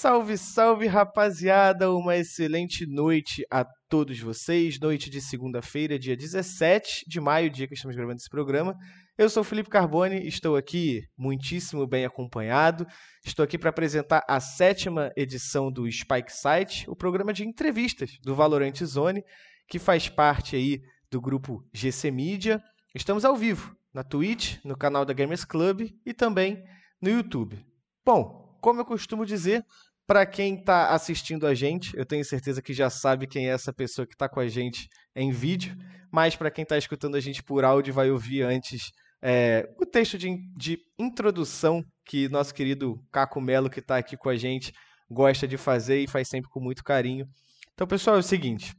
Salve, salve, rapaziada! Uma excelente noite a todos vocês. Noite de segunda-feira, dia 17 de maio, dia que estamos gravando esse programa. Eu sou Felipe Carboni, estou aqui muitíssimo bem acompanhado. Estou aqui para apresentar a sétima edição do Spike Site, o programa de entrevistas do Valorant Zone, que faz parte aí do grupo GC Media. Estamos ao vivo na Twitch, no canal da Gamers Club e também no YouTube. Bom, como eu costumo dizer, para quem está assistindo a gente, eu tenho certeza que já sabe quem é essa pessoa que está com a gente em vídeo, mas para quem está escutando a gente por áudio, vai ouvir antes é, o texto de, de, introdução que nosso querido Caco Melo, que está aqui com a gente, gosta de fazer e faz sempre com muito carinho. Então, pessoal, é o seguinte: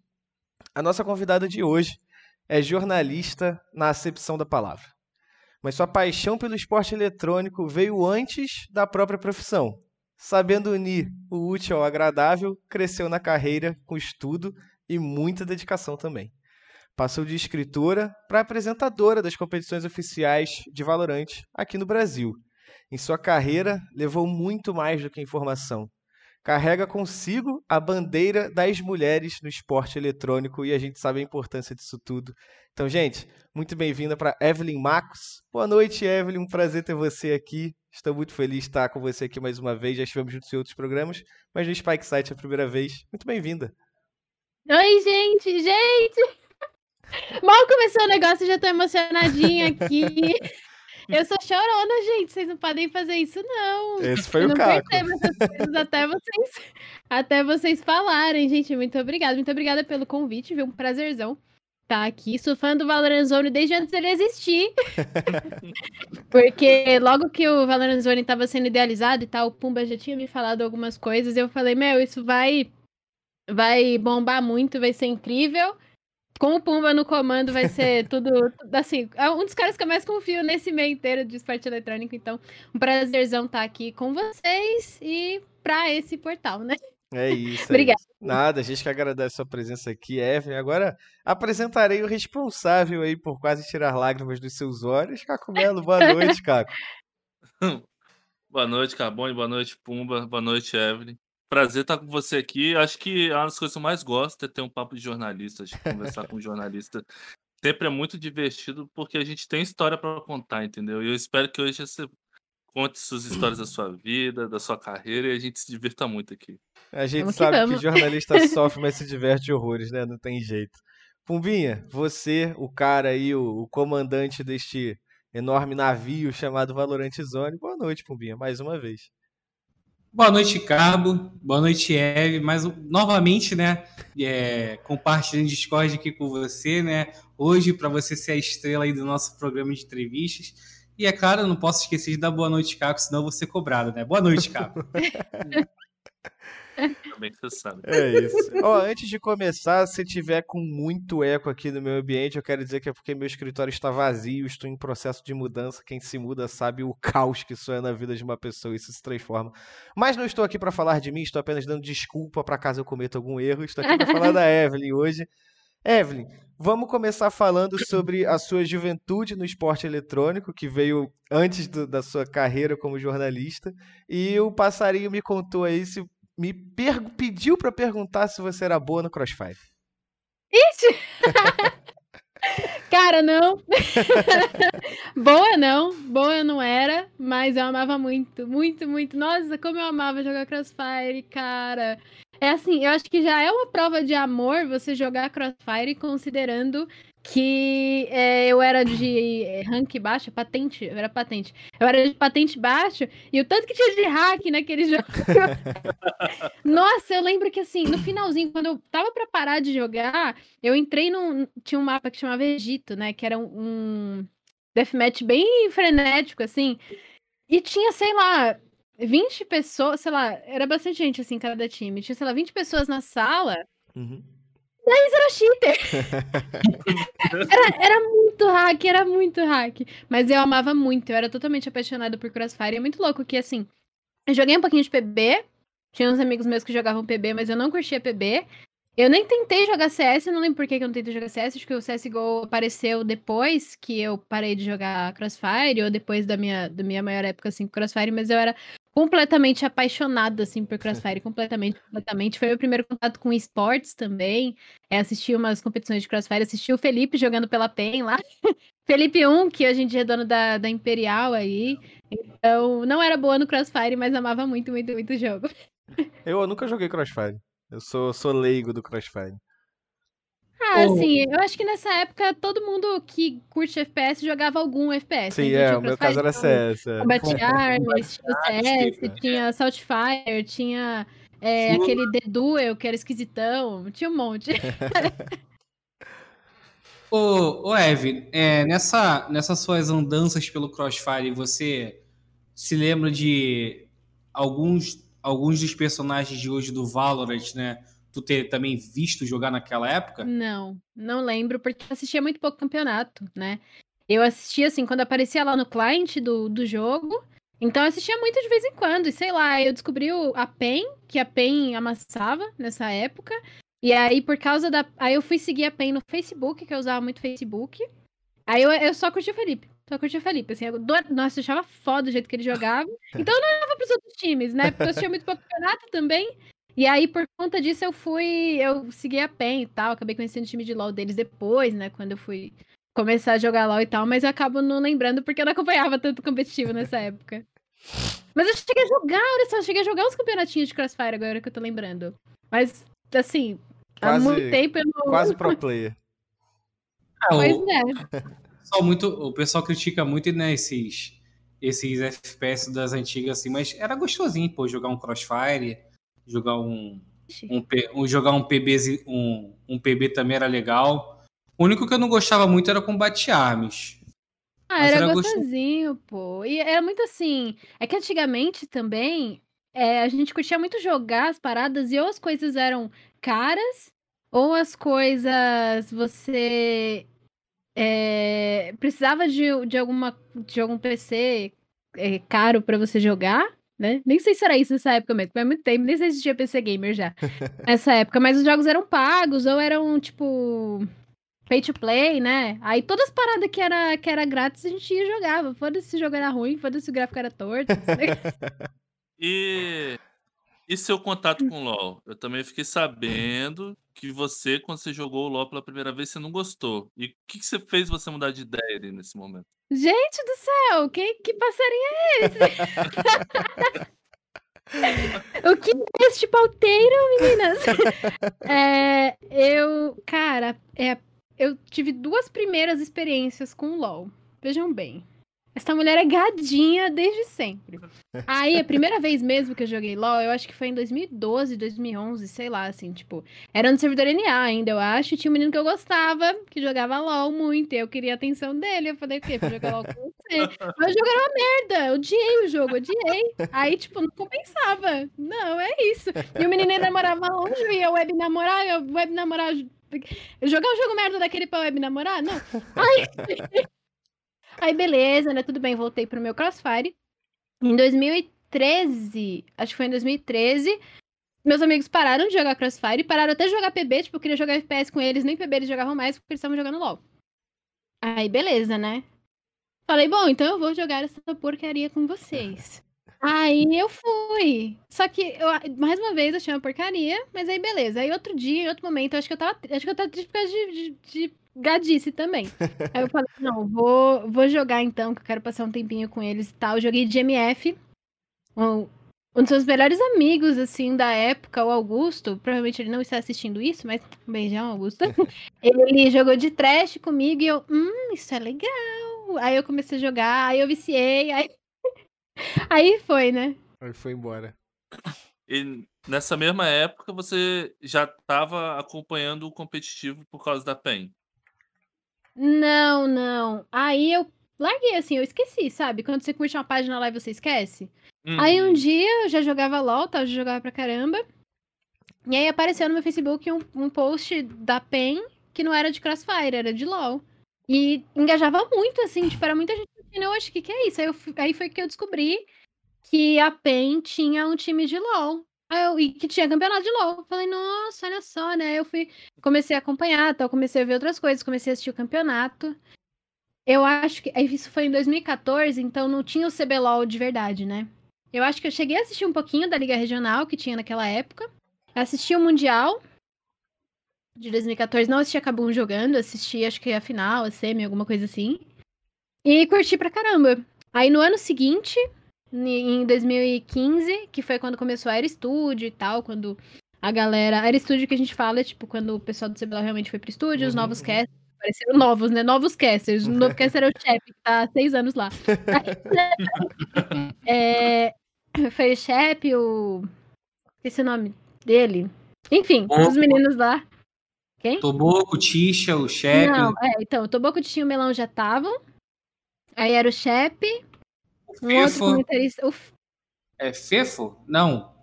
a nossa convidada de hoje é jornalista na acepção da palavra. Mas sua paixão pelo esporte eletrônico veio antes da própria profissão. Sabendo unir o útil ao agradável, cresceu na carreira com estudo e muita dedicação também. Passou de escritora para apresentadora das competições oficiais de Valorant aqui no Brasil. Em sua carreira, levou muito mais do que informação. Carrega consigo a bandeira das mulheres no esporte eletrônico e a gente sabe a importância disso tudo. Então, gente, muito bem-vinda para Evelyn Marcos. Boa noite, Evelyn. Um prazer ter você aqui. Estou muito feliz de estar com você aqui mais uma vez. Já estivemos juntos em outros programas, mas no Spike Site é a primeira vez. Muito bem-vinda. Oi, gente! Gente! Mal começou o negócio, já tô emocionadinha aqui. Eu sou chorona, gente. Vocês não podem fazer isso, não. Esse foi eu o Caco. até vocês, até vocês falarem, gente. Muito obrigada. Muito obrigada pelo convite, viu? Um prazerzão estar aqui. Sou fã do Valorant Zone desde antes dele existir. Porque logo que o Valorant Zone estava sendo idealizado e tal, o Pumba já tinha me falado algumas coisas. Eu falei, meu, isso vai, vai bombar muito, vai ser incrível com o Pumba no comando vai ser tudo, assim, é um dos caras que eu mais confio nesse meio inteiro de esporte eletrônico, então um prazerzão estar aqui com vocês e para esse portal, né? É isso. Obrigada. É Nada, a gente que agradece a sua presença aqui, Evelyn. Agora apresentarei o responsável aí por quase tirar lágrimas dos seus olhos, Caco Melo. Boa noite, Caco. boa noite, Carbone. Boa noite, Pumba. Boa noite, Evelyn. Prazer estar com você aqui. Acho que uma das coisas que eu mais gosto é ter um papo de jornalista, de conversar com um jornalista. Sempre é muito divertido porque a gente tem história para contar, entendeu? E eu espero que hoje você conte suas histórias da sua vida, da sua carreira e a gente se divirta muito aqui. A gente vamos sabe que, que, jornalista sofre, mas se diverte horrores, né? Não tem jeito. Pumbinha, você, o cara aí, o, o comandante deste enorme navio chamado Valorante Zone. Boa noite, Pumbinha, mais uma vez. Boa noite, Cabo. Boa noite, Eve. Mas novamente, né, é, compartilhando Discord aqui com você, né? Hoje, para você ser a estrela aí do nosso programa de entrevistas. E é claro, não posso esquecer de dar boa noite, Cabo, senão eu vou ser cobrado, né? Boa noite, Cabo. Também você sabe. É isso. Ó, antes de começar, se tiver com muito eco aqui no meu ambiente, eu quero dizer que é porque meu escritório está vazio, estou em processo de mudança. Quem se muda sabe o caos que isso é na vida de uma pessoa, isso se transforma. Mas não estou aqui para falar de mim, estou apenas dando desculpa para caso eu cometa algum erro. Estou aqui para falar da Evelyn hoje. Evelyn, vamos começar falando sobre a sua juventude no esporte eletrônico, que veio antes do, da sua carreira como jornalista. E o passarinho me contou aí se me pediu para perguntar se você era boa no Crossfire. Ixi! Cara, não. boa não, boa não era, mas eu amava muito, muito, muito. Nossa, como eu amava jogar Crossfire, cara. É assim, eu acho que já é uma prova de amor você jogar Crossfire considerando que é, eu era de é, rank baixo, patente, eu era patente. Eu era de patente baixo e o tanto que tinha de hack naquele jogo. Nossa, eu lembro que assim, no finalzinho, quando eu tava para parar de jogar, eu entrei num. Tinha um mapa que chamava Egito, né? Que era um, um deathmatch bem frenético, assim. E tinha, sei lá, 20 pessoas, sei lá, era bastante gente assim, cada time. Tinha, sei lá, 20 pessoas na sala. Uhum. 10 era cheater. era, era muito hack, era muito hack. Mas eu amava muito, eu era totalmente apaixonada por Crossfire. É muito louco que, assim, eu joguei um pouquinho de PB. Tinha uns amigos meus que jogavam PB, mas eu não curtia PB. Eu nem tentei jogar CS, eu não lembro por que eu não tentei jogar CS, acho que o CSGO apareceu depois que eu parei de jogar Crossfire, ou depois da minha, da minha maior época, assim, com Crossfire, mas eu era completamente apaixonada, assim, por Crossfire, completamente, completamente. Foi meu primeiro contato com esportes também. É, assisti umas competições de Crossfire, assisti o Felipe jogando pela PEN lá. Felipe 1, que hoje em dia é dono da, da Imperial aí. Então, não era boa no Crossfire, mas amava muito, muito, muito o jogo. Eu nunca joguei Crossfire. Eu sou, sou leigo do Crossfire. Ah, oh. assim, eu acho que nessa época todo mundo que curte FPS jogava algum FPS. Sim, né? é, o meu caso era CS. É. Combat Arms, tinha o CS, tinha Saltfire, tinha é, aquele The Duel, que era esquisitão, tinha um monte. ô, ô Eve, é, nessa, nessas suas andanças pelo Crossfire, você se lembra de alguns, alguns dos personagens de hoje do Valorant, né? Tu ter também visto jogar naquela época? Não, não lembro, porque eu assistia muito pouco campeonato, né? Eu assistia, assim, quando aparecia lá no client do, do jogo, então eu assistia muito de vez em quando, e sei lá, eu descobri a PEN, que a PEN amassava nessa época, e aí por causa da... Aí eu fui seguir a PEN no Facebook, que eu usava muito Facebook, aí eu, eu só curti o Felipe. Só curti o Felipe, assim, eu, nossa, eu achava foda o jeito que ele jogava. Então eu não olhava pros outros times, né? Porque eu assistia muito pouco campeonato também. E aí, por conta disso, eu fui. Eu segui a PEN e tal. Acabei conhecendo o time de LOL deles depois, né? Quando eu fui começar a jogar LOL e tal. Mas eu acabo não lembrando porque eu não acompanhava tanto competitivo nessa época. Mas eu cheguei a jogar, olha só, eu cheguei a jogar uns campeonatinhos de Crossfire agora que eu tô lembrando. Mas, assim, quase, há muito tempo eu não. Quase pro player. Ah, pois o... é. Só muito, o pessoal critica muito, né, esses, esses FPS das antigas, assim, mas era gostosinho, pô, jogar um Crossfire jogar um, um, um, jogar um PB um, um PB também era legal. O único que eu não gostava muito era combate armas. Ah, era, era gostosinho, gost... pô. E era muito assim. É que antigamente também é, a gente curtia muito jogar as paradas e ou as coisas eram caras, ou as coisas você é, precisava de, de, alguma, de algum PC é, caro para você jogar né? Nem sei se era isso nessa época mesmo, foi muito tempo, nem sei se existia PC Gamer já nessa época, mas os jogos eram pagos ou eram, tipo, pay to play, né? Aí todas as paradas que era, que era grátis a gente ia jogava. Foda-se se o jogo era ruim, foda-se se o gráfico era torto. e, e seu contato com o LoL? Eu também fiquei sabendo que você, quando você jogou o LoL pela primeira vez, você não gostou. E o que, que você fez você mudar de ideia nesse momento? Gente do céu, que, que passarinho é esse? o que é este pauteiro, meninas? É, eu, cara, é, eu tive duas primeiras experiências com o LoL. Vejam bem. Essa mulher é gadinha desde sempre. Aí, a primeira vez mesmo que eu joguei LoL, eu acho que foi em 2012, 2011, sei lá, assim, tipo, era no servidor NA ainda, eu acho, e tinha um menino que eu gostava, que jogava LoL muito, e eu queria a atenção dele, eu falei, o quê? Vou jogar LoL com você. Mas o jogo era uma merda, eu odiei o jogo, odiei. Aí, tipo, não compensava. Não, é isso. E o menino ainda morava longe, e eu web namorar, eu web namorar... Jogar um jogo merda daquele pra web namorar? Não. Aí... Aí, beleza, né? Tudo bem, voltei pro meu Crossfire. Em 2013, acho que foi em 2013, meus amigos pararam de jogar Crossfire pararam até de jogar PB, tipo, eu queria jogar FPS com eles, nem PB eles jogavam mais porque eles estavam jogando LOL. Aí, beleza, né? Falei, bom, então eu vou jogar essa porcaria com vocês. Aí eu fui. Só que, eu, mais uma vez, eu achei uma porcaria, mas aí beleza. Aí outro dia, em outro momento, eu acho que eu tava. Acho que eu tava triste por causa de, de, de gadice também. Aí eu falei, não, vou, vou jogar então, que eu quero passar um tempinho com eles e tal. Eu joguei de MF. Um, um dos meus melhores amigos, assim, da época, o Augusto, provavelmente ele não está assistindo isso, mas um beijão, Augusto. ele jogou de trash comigo e eu, hum, isso é legal. Aí eu comecei a jogar, aí eu viciei, aí. aí foi, né? Aí foi embora. E nessa mesma época você já estava acompanhando o competitivo por causa da PEN? Não, não. Aí eu larguei, assim, eu esqueci, sabe? Quando você curte uma página lá e você esquece. Uhum. Aí um uhum. dia eu já jogava LOL, tá? Eu já jogava pra caramba. E aí apareceu no meu Facebook um, um post da PEN que não era de Crossfire, era de LOL. E engajava muito, assim, tipo, era muita gente eu acho que que é isso? Aí, eu, aí foi que eu descobri que a PEN tinha um time de LOL. Eu, e que tinha campeonato de LOL. Falei, nossa, olha só, né? Eu fui, comecei a acompanhar, tal, comecei a ver outras coisas, comecei a assistir o campeonato. Eu acho que. Isso foi em 2014, então não tinha o CBLOL de verdade, né? Eu acho que eu cheguei a assistir um pouquinho da Liga Regional que tinha naquela época. Assisti o Mundial de 2014. Não assisti a Cabum jogando, assisti acho que a final, a semi, alguma coisa assim. E curti pra caramba. Aí no ano seguinte, em 2015, que foi quando começou a Air Studio e tal, quando a galera. Air Studio que a gente fala é tipo quando o pessoal do CBLOL realmente foi pro estúdio, os Uhum, novos uhum. casters. Apareceram novos, né? Novos casters. O novo caster é o Shep, que tá há seis anos lá. É, foi o Shep, o. Esqueci o nome dele. Enfim, Opa. os meninos lá. Quem? Toboco, Tisha, o Shep, Não, é, então, o Toboco Tinha e o Melão já estavam. Aí era o Shep, o um outro comentarista. O É Fefo? Não.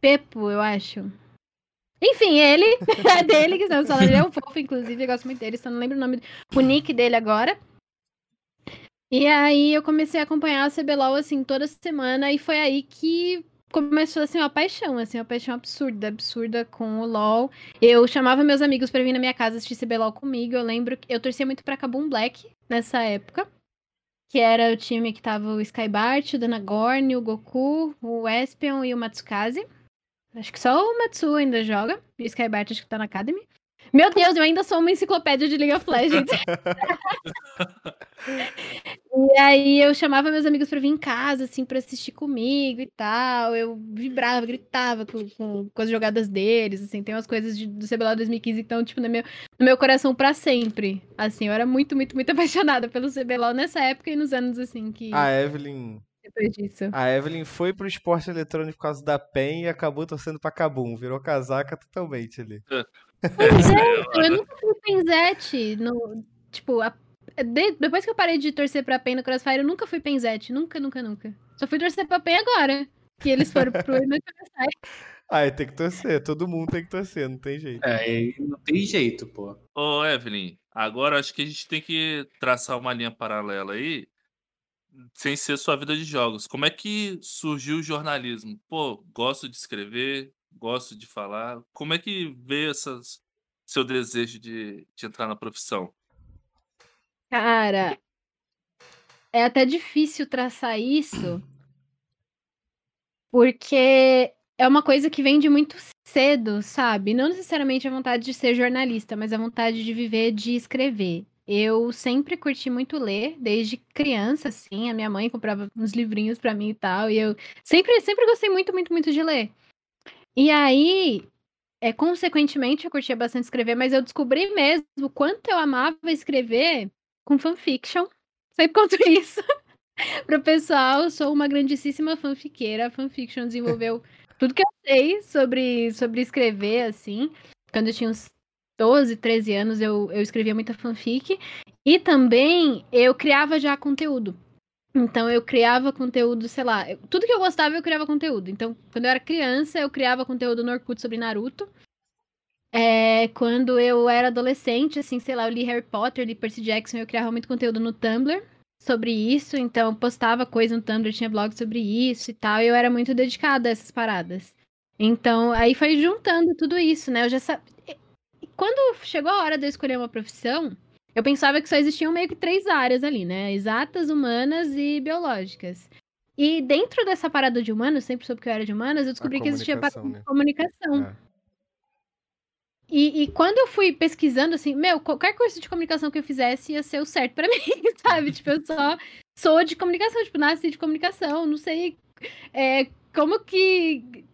Pepo, eu acho. Enfim, ele, é dele que estamos falando. Ele é um fofo, inclusive, eu gosto muito dele, só não lembro o nome, o nick dele agora. E aí eu comecei a acompanhar a CBLOL, assim, toda semana, e foi aí que começou, assim, uma paixão, assim, uma paixão absurda, absurda com o LoL. Eu chamava meus amigos pra vir na minha casa assistir CBLOL comigo, eu lembro que eu torcia muito pra Kabum Black nessa época, que era o time que tava o Skybart, o Danagorn, o Goku, o Espion e o Matsukaze. Acho que só o Matsu ainda joga. E o Skybart acho que tá na Academy. Meu Deus, eu ainda sou uma enciclopédia de League of Legends. e aí eu chamava meus amigos pra vir em casa, assim, pra assistir comigo e tal. Eu vibrava, gritava com, com, com as jogadas deles, assim. Tem umas coisas de, do CBLOL 2015 que estão, tipo, no meu, no meu coração pra sempre. Assim, eu era muito, muito, muito apaixonada pelo CBLOL nessa época e nos anos, assim, que A Evelyn. depois disso. A Evelyn foi pro esporte eletrônico por causa da PEN e acabou torcendo pra Kabum. Virou casaca totalmente ali. Pois é, então, eu nunca fui Penzete. No, tipo, a- de- depois que eu parei de torcer pra PEN no Crossfire, eu nunca fui Penzete. Nunca, nunca, nunca. Só fui torcer pra PEN agora. Que eles foram pro MSI. Aí tem que torcer. Todo mundo tem que torcer, não tem jeito. É, não tem jeito, pô. Ô, Evelyn, agora acho que a gente tem que traçar uma linha paralela aí, sem ser sua vida de jogos. Como é que surgiu o jornalismo? Pô, gosto de escrever, gosto de falar. Como é que veio essas, seu desejo de, de entrar na profissão? Cara, é até difícil traçar isso. Porque é uma coisa que vem de muito cedo, sabe? Não necessariamente a vontade de ser jornalista, mas a vontade de viver, de escrever. Eu sempre curti muito ler, desde criança, assim. A minha mãe comprava uns livrinhos pra mim e tal. E eu sempre, sempre gostei muito, muito, muito de ler. E aí, é, consequentemente, eu curtia bastante escrever, mas eu descobri mesmo o quanto eu amava escrever com fanfiction. Sempre conto isso pro pessoal. Eu sou uma grandíssima fanfiqueira. A fanfiction desenvolveu tudo que eu sei sobre, sobre escrever, assim. Quando eu tinha uns 12, 13 anos, eu, eu escrevia muita fanfic. E também eu criava já conteúdo. Então eu criava conteúdo, sei lá, eu- tudo que eu gostava eu criava conteúdo. Então, quando eu era criança, eu criava conteúdo no Orkut sobre Naruto. É, quando eu era adolescente, assim, sei lá, eu li Harry Potter, li Percy Jackson, eu criava muito conteúdo no Tumblr sobre isso, então eu postava coisa no Tumblr, tinha blog sobre isso e tal, e eu era muito dedicada a essas paradas. Então, aí foi juntando tudo isso, né? Eu já sabia. Quando chegou a hora de eu escolher uma profissão, eu pensava que só existiam meio que três áreas ali, né? Exatas, humanas e biológicas. E dentro dessa parada de humanas, sempre soube que eu era de humanas, eu descobri que existia a parada comunicação, de né? comunicação. É. E, e quando eu fui pesquisando, assim, meu, qualquer curso de comunicação que eu fizesse ia ser o certo pra mim, sabe? Tipo, eu só sou de comunicação, tipo, nasci de comunicação, não sei é, como que.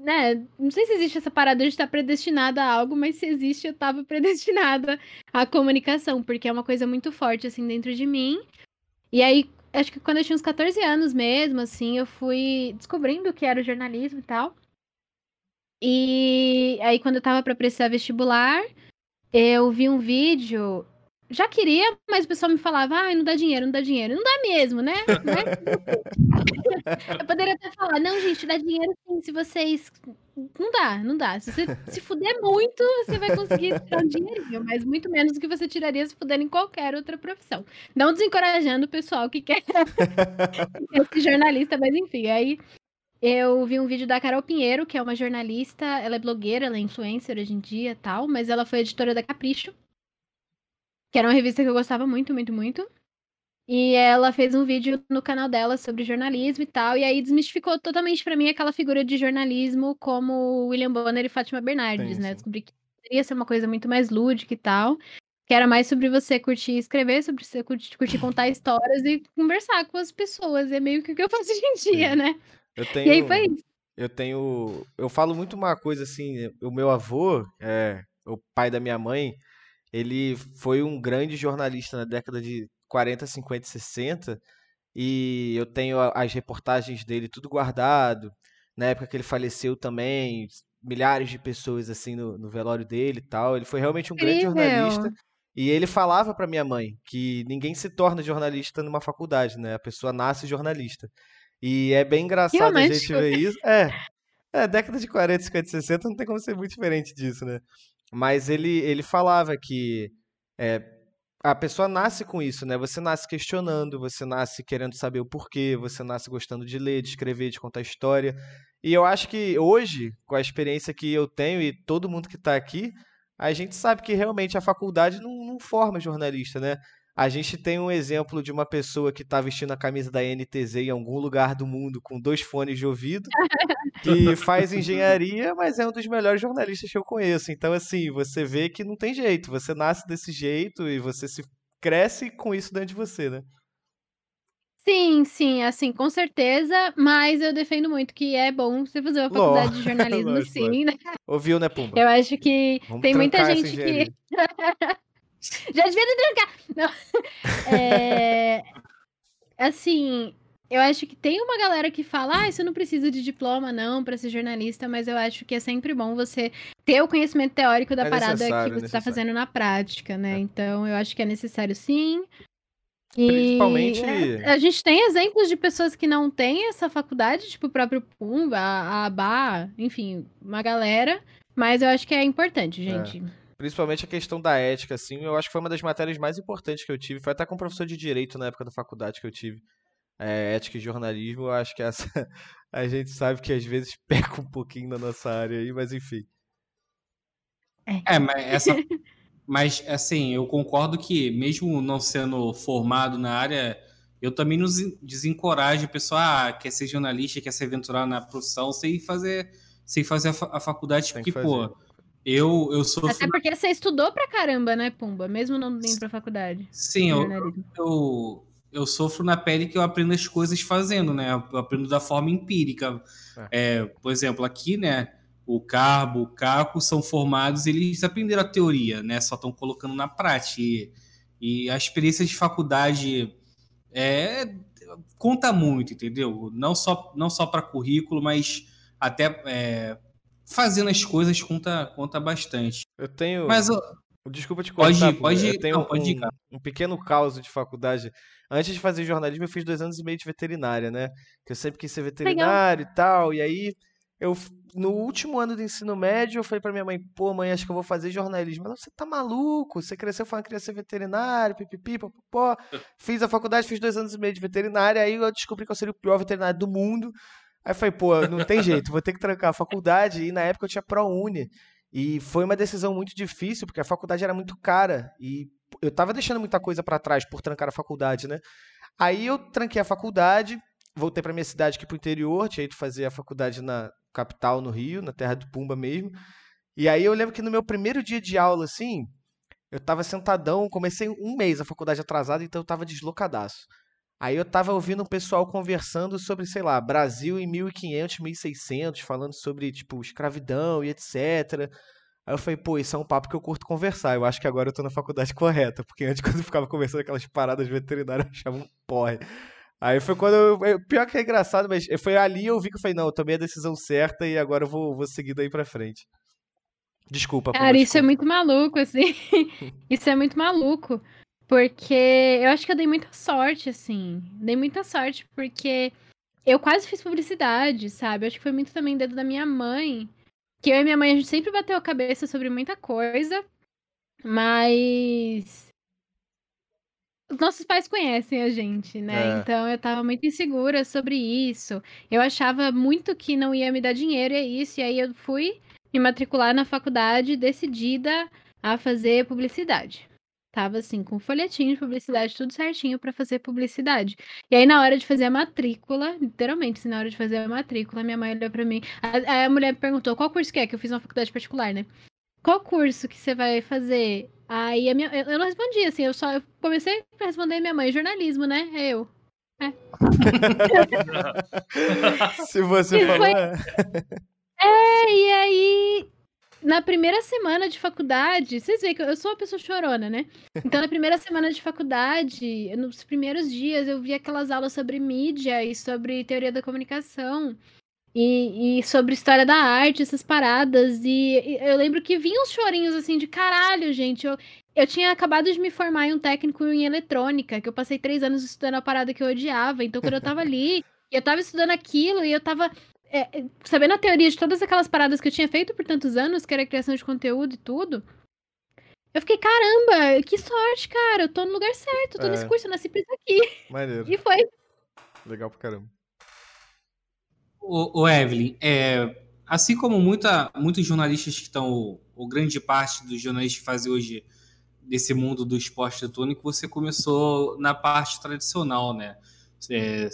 Né? Não sei se existe essa parada de estar predestinada a algo, mas se existe, eu tava predestinada à comunicação, porque é uma coisa muito forte, assim, dentro de mim. E aí, acho que quando eu tinha uns 14 anos mesmo, assim, eu fui descobrindo que era o jornalismo e tal. E aí, quando eu tava pra prestar vestibular, eu vi um vídeo. Já queria, mas o pessoal me falava, ah, não dá dinheiro, não dá dinheiro. Não dá mesmo, né? eu poderia até falar, não, gente, dá dinheiro sim, se vocês. Não dá, não dá. Se você se fuder muito, você vai conseguir tirar um dinheirinho, mas muito menos do que você tiraria se fuder em qualquer outra profissão. Não desencorajando o pessoal que quer, que quer ser jornalista, mas enfim, aí eu vi um vídeo da Carol Pinheiro, que é uma jornalista, ela é blogueira, ela é influencer hoje em dia tal, mas ela foi editora da Capricho, que era uma revista que eu gostava muito, muito, muito. E ela fez um vídeo no canal dela sobre jornalismo e tal, e aí desmistificou totalmente pra mim aquela figura de jornalismo como William Bonner e Fátima Bernardes, Sim, né? sim. Descobri que poderia ser uma coisa muito mais lúdica e tal, que era mais sobre você curtir escrever, sobre você curtir, curtir contar histórias e conversar com as pessoas. É meio que o que eu faço hoje em dia, Sim. né? Eu E aí foi tenho, isso. eu tenho, eu falo muito uma coisa assim, o meu avô, é, o pai da minha mãe, ele foi um grande jornalista na década de 40, 50 e 60, e eu tenho as reportagens dele tudo guardado. Na época que ele faleceu também, milhares de pessoas assim no, no velório dele e tal. Ele foi realmente um grande jornalista. Incrível. E ele falava pra minha mãe que ninguém se torna jornalista numa faculdade, né? A pessoa nasce jornalista. E é bem engraçado a gente ver isso. É, é, década de 40, 50 e 60 não tem como ser muito diferente disso, né? Mas ele, ele falava que é, a pessoa nasce com isso, né? Você nasce questionando, você nasce querendo saber o porquê, você nasce gostando de ler, de escrever, de contar história. E eu acho que hoje, com a experiência que eu tenho e todo mundo que está aqui, a gente sabe que realmente a faculdade não, não forma jornalista, né? A gente tem um exemplo de uma pessoa que está vestindo a camisa da NTZ em algum lugar do mundo com dois fones de ouvido, que faz engenharia, mas é um dos melhores jornalistas que eu conheço. Então, assim, você vê que não tem jeito, você nasce desse jeito e você se cresce com isso dentro de você, né? Sim, sim, assim, com certeza, mas eu defendo muito que é bom você fazer uma faculdade de jornalismo, Lógico, sim, né? Ouviu, né, Pumba? Eu acho que Vamos tem muita gente que. já devia ter trancar. Não. É, Assim, eu acho que tem uma galera que fala, ah, você não precisa de diploma não para ser jornalista, mas eu acho que é sempre bom você ter o conhecimento teórico da É parada que é você está necessário. fazendo na prática, né? É. Então, eu acho que é necessário sim. E Principalmente- é, a gente tem exemplos de pessoas que não têm essa faculdade, tipo o próprio Pumba, a, a Bá, enfim, uma galera, mas eu acho que é importante, gente. Principalmente a questão da ética, assim, eu acho que foi uma das matérias mais importantes que eu tive. Foi até com o professor de direito na época da faculdade que eu tive. É, ética e jornalismo, eu acho que essa a gente sabe que às vezes peca um pouquinho na nossa área aí, mas enfim. É, mas essa. Mas, assim, eu concordo que, mesmo não sendo formado na área, eu também não desen- desencorajo a pessoa ah, quer ser jornalista, quer se aventurar na profissão sem fazer, sem fazer a, fa- a faculdade, Tem que porque, pô, eu, eu sofro. Até porque você estudou pra caramba, né, Pumba? Mesmo não indo pra faculdade. Sim, eu, eu, eu sofro na pele que eu aprendo as coisas fazendo, né? Eu aprendo da forma empírica. É, por exemplo, aqui, né? O Carbo, o Caco são formados, eles aprenderam a teoria, né? Só estão colocando na prática. E, e a experiência de faculdade é, conta muito, entendeu? Não só, não só para currículo, mas até é, fazendo as coisas conta, conta bastante. Eu tenho. Mas ó, Desculpa te Pode cortar, ir, Pumba, pode eu ir. tenho Não, pode ir, um, um pequeno caos de faculdade. Antes de fazer jornalismo, eu fiz dois anos e meio de veterinária, né? Que eu sempre quis ser veterinário e tal. E aí, eu, no último ano do ensino médio, eu falei pra minha mãe, pô, mãe, acho que eu vou fazer jornalismo. Ela, você tá maluco? Você cresceu falando que queria ser veterinário, pipipi, popopó. Fiz a faculdade, fiz dois anos e meio de veterinária. Aí eu descobri que eu seria o pior veterinário do mundo. Aí eu falei, pô, não tem jeito, vou ter que trancar a faculdade. E na época eu tinha ProUni. E foi uma decisão muito difícil, porque a faculdade era muito cara. E eu tava deixando muita coisa pra trás por trancar a faculdade, né? Aí eu tranquei a faculdade, voltei pra minha cidade aqui pro interior, tinha ido fazer a faculdade na capital, no Rio, na terra do Pumba mesmo. E aí eu lembro que no meu primeiro dia de aula, assim, eu tava sentadão, comecei um mês a faculdade atrasada, então eu tava deslocadaço. Aí eu tava ouvindo um pessoal conversando sobre, sei lá, Brasil em 1500, 1600, falando sobre, tipo, escravidão e etc. Aí eu falei, pô, isso é um papo que eu curto conversar. Eu acho que agora eu tô na faculdade correta, porque antes quando eu ficava conversando aquelas paradas veterinárias, eu achava um porre. Aí foi quando eu, Pior que é engraçado, mas foi ali eu vi que eu falei, não, eu tomei a decisão certa e agora eu vou, vou seguir daí pra frente. Desculpa, Cara, isso é desculpa. muito maluco, assim. isso é muito maluco. Porque eu acho que eu dei muita sorte, assim. Dei muita sorte, porque eu quase fiz publicidade, sabe? Acho que foi muito também dedo da minha mãe. Que eu e minha mãe, a gente sempre bateu a cabeça sobre muita coisa. Mas. Os nossos pais conhecem a gente, né? É. Então eu tava muito insegura sobre isso. Eu achava muito que não ia me dar dinheiro, e é isso. E aí eu fui me matricular na faculdade decidida a fazer publicidade. Tava assim, com folhetinho de publicidade, tudo certinho pra fazer publicidade. E aí, na hora de fazer a matrícula, literalmente, assim, na hora de fazer a matrícula, minha mãe olhou pra mim. A, a mulher perguntou qual curso que é, que eu fiz uma faculdade particular, né? Qual curso que você vai fazer? Aí a minha, eu, eu não respondi, assim, eu só eu comecei a responder minha mãe, jornalismo, né? É eu. Se você E falou. foi- é. É, e aí, na primeira semana de faculdade, vocês veem que eu- sou uma pessoa chorona, né? Então, na primeira semana de faculdade, nos primeiros dias, eu vi aquelas aulas sobre mídia e sobre teoria da comunicação. E, e sobre história da arte, essas paradas. E, e eu lembro que vinham uns chorinhos assim de caralho, gente. Eu, eu tinha acabado de me formar em um técnico em eletrônica, que eu passei três anos estudando a parada que eu odiava. Então, quando eu tava ali, eu tava estudando aquilo e eu tava é, é, sabendo a teoria de todas aquelas paradas que eu tinha feito por tantos anos, que era criação de conteúdo e tudo. Eu fiquei, caramba, que sorte, cara. Eu tô no lugar certo, eu tô É. nesse curso, eu nasci pra isso aqui. Maneiro. E foi. Legal pra caramba. O, Evelyn, é, assim como muita, muitos jornalistas que estão, ou, grande parte dos jornalistas que fazem hoje desse mundo do esporte eletrônico, você começou na parte tradicional, né? É,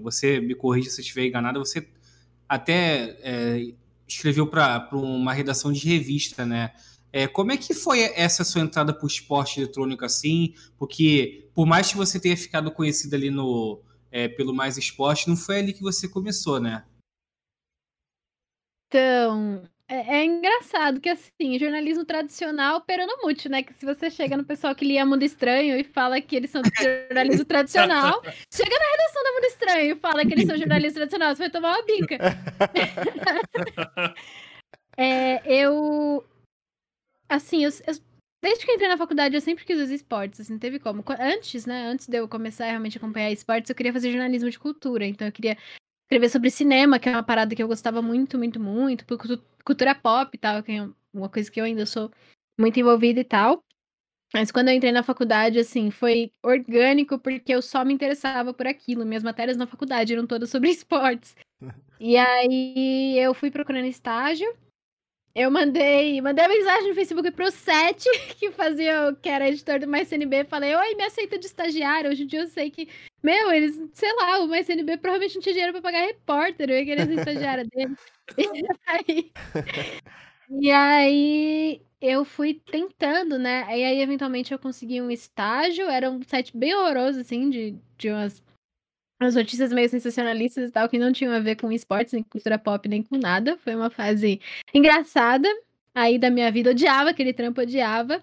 você me corrija se eu estiver enganado, você até é, escreveu para uma redação de revista, né? É, como é que foi essa sua entrada para o esporte eletrônico assim? Porque por mais que você tenha ficado conhecido ali no é, pelo Mais Esporte, não foi ali que você começou, né? Então, é, é engraçado que, assim, jornalismo tradicional peronomútil, né? Que se você chega no pessoal que lia Mundo Estranho e fala que eles são jornalismo tradicional, chega na redação da Mundo Estranho e fala que eles são jornalismo tradicional, você vai tomar uma bica. É, eu. Assim, eu, eu- desde que eu entrei na faculdade, eu sempre quis os esportes, assim, não teve como. Antes, né? Antes de eu começar a realmente acompanhar esportes, eu queria fazer jornalismo de cultura. Então, eu queria escrever sobre cinema, que é uma parada que eu gostava muito, muito, muito. Cultura pop e tal, que é uma coisa que eu ainda sou muito envolvida e tal. Mas quando eu entrei na faculdade, assim, foi orgânico, porque eu só me interessava por aquilo. Minhas matérias na faculdade eram todas sobre esportes. E aí eu fui procurando estágio. Eu mandei, mandei mensagem no Facebook pro Sete, que fazia, o- que era editor do Mais CNB, falei, oi, me aceita de estagiário. Hoje em dia eu sei que, meu, eles, sei lá, o Mais CNB provavelmente não tinha dinheiro pra pagar repórter, eu ia querer ser estagiária dele. E aí, e aí eu fui tentando, né? E aí, eventualmente, eu consegui um estágio. Era um site bem horroroso, assim, de, de umas, umas notícias meio sensacionalistas e tal, que não tinham a ver com esportes, nem cultura pop, nem com nada. Foi uma fase engraçada aí da minha vida. Odiava aquele trampo, odiava.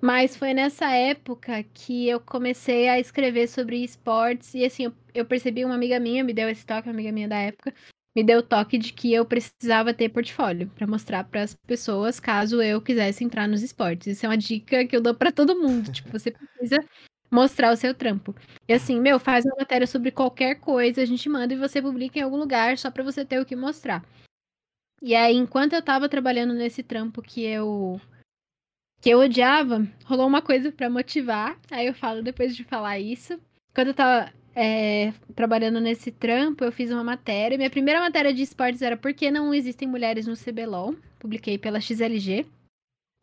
Mas foi nessa época que eu comecei a escrever sobre esportes. E assim, eu, eu percebi uma amiga minha, me deu esse toque, uma amiga minha da época, me deu o toque de que eu precisava ter portfólio para mostrar para as pessoas caso eu quisesse entrar nos esportes. Isso é uma dica que eu dou para todo mundo. tipo, você precisa mostrar o seu trampo. E assim, meu, faz uma matéria sobre qualquer coisa, a gente manda e você publica em algum lugar só para você ter o que mostrar. E aí, enquanto eu tava trabalhando nesse trampo que eu que eu odiava, rolou uma coisa para motivar. Aí eu falo depois de falar isso. Quando eu tava é, trabalhando nesse trampo, eu fiz uma matéria. Minha primeira matéria de esportes era Por que não existem mulheres no CBLOL? Publiquei pela XLG.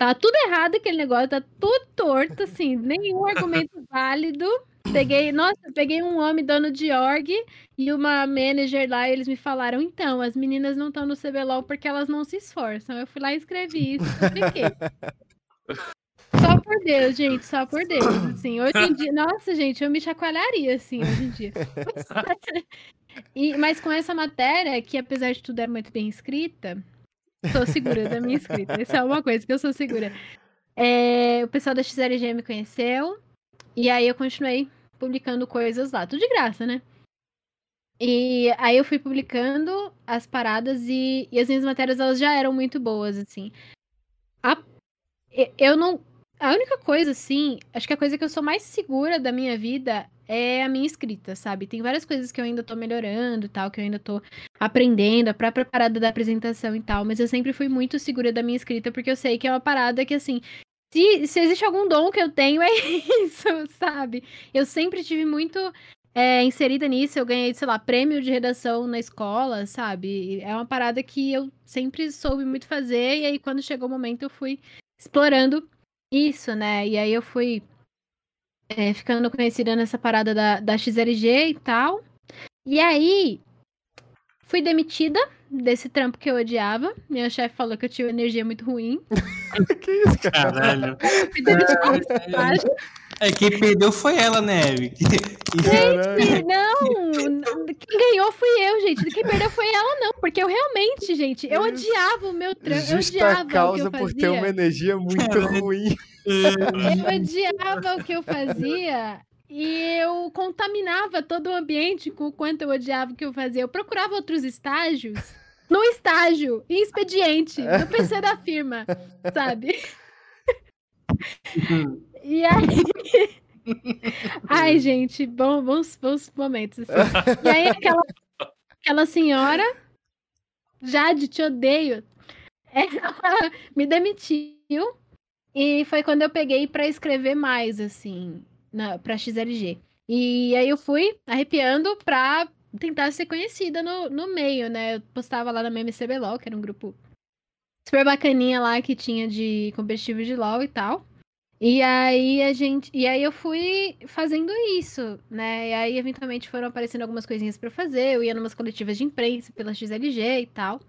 Tá tudo errado aquele negócio, tá tudo torto, assim, nenhum argumento válido. Peguei, nossa, peguei um homem dono de org e uma manager lá, e eles me falaram, então, as meninas não estão no CBLOL porque elas não se esforçam. Eu fui lá e escrevi isso. Só por Deus, gente, só por Deus. Assim, hoje em dia, nossa, gente, eu me chacoalharia, assim, hoje em dia. E, mas com essa matéria, que apesar de tudo era muito bem escrita, sou segura da minha escrita. Isso é uma coisa que eu sou segura. É, o pessoal da XLG me conheceu, e aí eu continuei publicando coisas lá, tudo de graça, né? E aí eu fui publicando as paradas e, e as minhas matérias elas já eram muito boas, assim. A- eu não. A única coisa, assim, acho que a coisa que eu sou mais segura da minha vida é a minha escrita, sabe? Tem várias coisas que eu ainda tô melhorando e tal, que eu ainda tô aprendendo, a própria parada da apresentação e tal, mas eu sempre fui muito segura da minha escrita, porque eu sei que é uma parada que, assim, se, se existe algum dom que eu tenho, é isso, sabe? Eu sempre tive muito é, inserida nisso, eu ganhei, sei lá, prêmio de redação na escola, sabe? É uma parada que eu sempre soube muito fazer, e aí quando chegou o momento eu fui explorando Isso, né? E aí eu fui é, ficando conhecida nessa parada da, da XLG e tal. E aí fui demitida desse trampo que eu odiava. Minha chefe falou que eu tinha energia muito ruim. que isso, cara? Caralho. Fui demitida. É, quem perdeu foi ela, né, Eve? Caralho. Não, quem ganhou fui eu, gente. Quem perdeu foi ela, não. Porque eu realmente, gente, eu odiava o meu trampo. Eu Justa odiava o que causa eu por ter uma fazia. energia muito ruim. Eu odiava o que eu fazia e eu contaminava todo o ambiente com o quanto eu odiava o que eu fazia. Eu procurava outros estágios no estágio, em expediente, no PC da firma, sabe? E aí. Ai, gente, bom, bons, bons momentos. Assim. E aí, aquela, aquela senhora, Jade, te odeio, ela me demitiu. E foi quando eu peguei pra escrever mais, assim, na, pra XLG. E aí eu fui arrepiando pra tentar ser conhecida no, no meio, né? Eu postava lá na MMC LOL, que era um grupo super bacaninha lá que tinha de competitivo de LOL e tal. E aí a gente. E aí eu fui fazendo isso, né? E aí, eventualmente, foram aparecendo algumas coisinhas pra eu fazer. Eu ia numas coletivas de imprensa pela XLG e tal.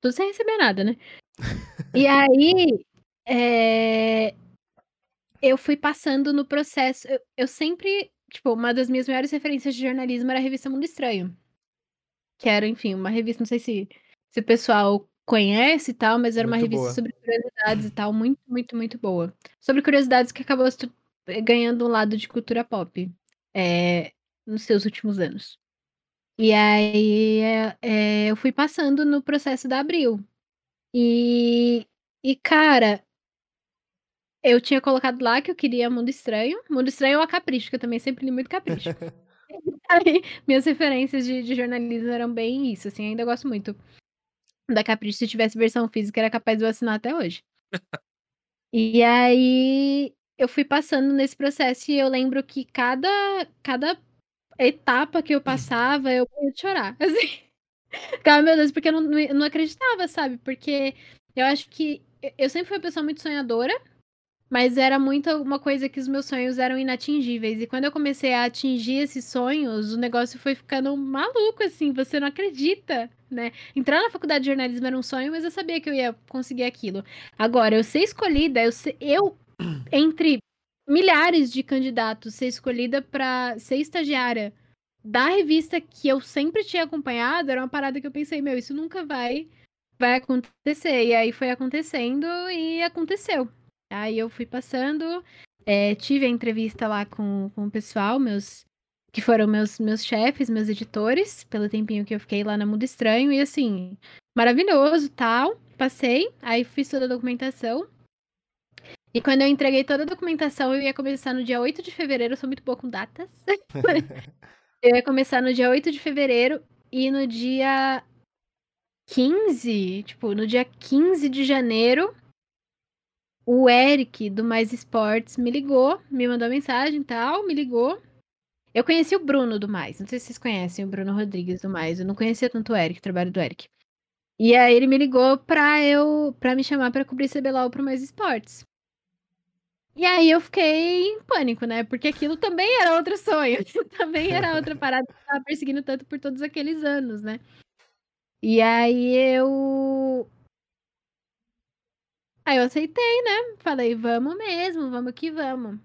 Tudo sem receber nada, né? E aí. é, Eu fui passando no processo. Eu, eu sempre. Tipo, uma das minhas maiores referências de jornalismo era a revista Mundo Estranho. Que era, enfim, uma revista, não sei se, se o pessoal conhece e tal, mas era uma Muito revista boa. sobre curiosidades e tal, muito, muito, muito boa. Sobre curiosidades que acabou ganhando um lado de cultura pop é, nos seus últimos anos. E aí é, é, eu fui passando no processo da Abril. E, e, cara, eu tinha colocado lá que eu queria Mundo Estranho. Mundo Estranho ou a Capricho, que eu também sempre li muito Capricho. Aí, minhas referências de, de jornalismo eram bem isso, assim, ainda gosto muito da Capricho. Se tivesse versão física, era capaz de eu assinar até hoje. E aí eu fui passando nesse processo e eu lembro que cada, cada etapa que eu passava, eu ia chorar. Assim. Ficava, meu Deus, porque eu não, não- não acreditava, sabe? Porque eu acho que eu sempre fui uma pessoa muito sonhadora, mas era muito uma coisa que os meus sonhos eram inatingíveis. E quando eu comecei a atingir esses sonhos, o negócio foi ficando maluco, assim, você não acredita, né? Entrar na faculdade de jornalismo era um sonho, mas eu sabia que eu ia conseguir aquilo. Agora, eu ser escolhida, eu, ser- eu entre milhares de candidatos, ser escolhida para ser estagiária da revista que eu sempre tinha acompanhado, era uma parada que eu pensei, meu, isso nunca vai vai acontecer. E aí foi acontecendo e aconteceu. Aí eu fui passando, é, tive a entrevista lá com, com o pessoal, meus que foram meus, meus chefes, meus editores, pelo tempinho que eu fiquei lá na Mundo Estranho, e assim, maravilhoso, tal. Passei, aí fiz toda a documentação. E quando eu entreguei toda a documentação, eu ia começar no dia 8 de fevereiro, eu sou muito boa com datas. eu ia começar no dia 8 de fevereiro e no dia 15, tipo, no dia 15 de janeiro, o Eric do Mais Esportes me ligou, me mandou mensagem e tal, me ligou. Eu conheci o Bruno do Mais, não sei se vocês conhecem o Bruno Rodrigues do Mais, eu não conhecia tanto o Eric, o trabalho do Eric. E aí ele me ligou pra eu, para me chamar pra cobrir CBLOL pro Mais Esportes. E aí eu fiquei em pânico, né? Porque aquilo também era outro sonho, também era outra parada que eu tava perseguindo tanto por todos aqueles anos, né? E aí eu Aí eu aceitei, né? Falei, vamos mesmo, vamos que vamos.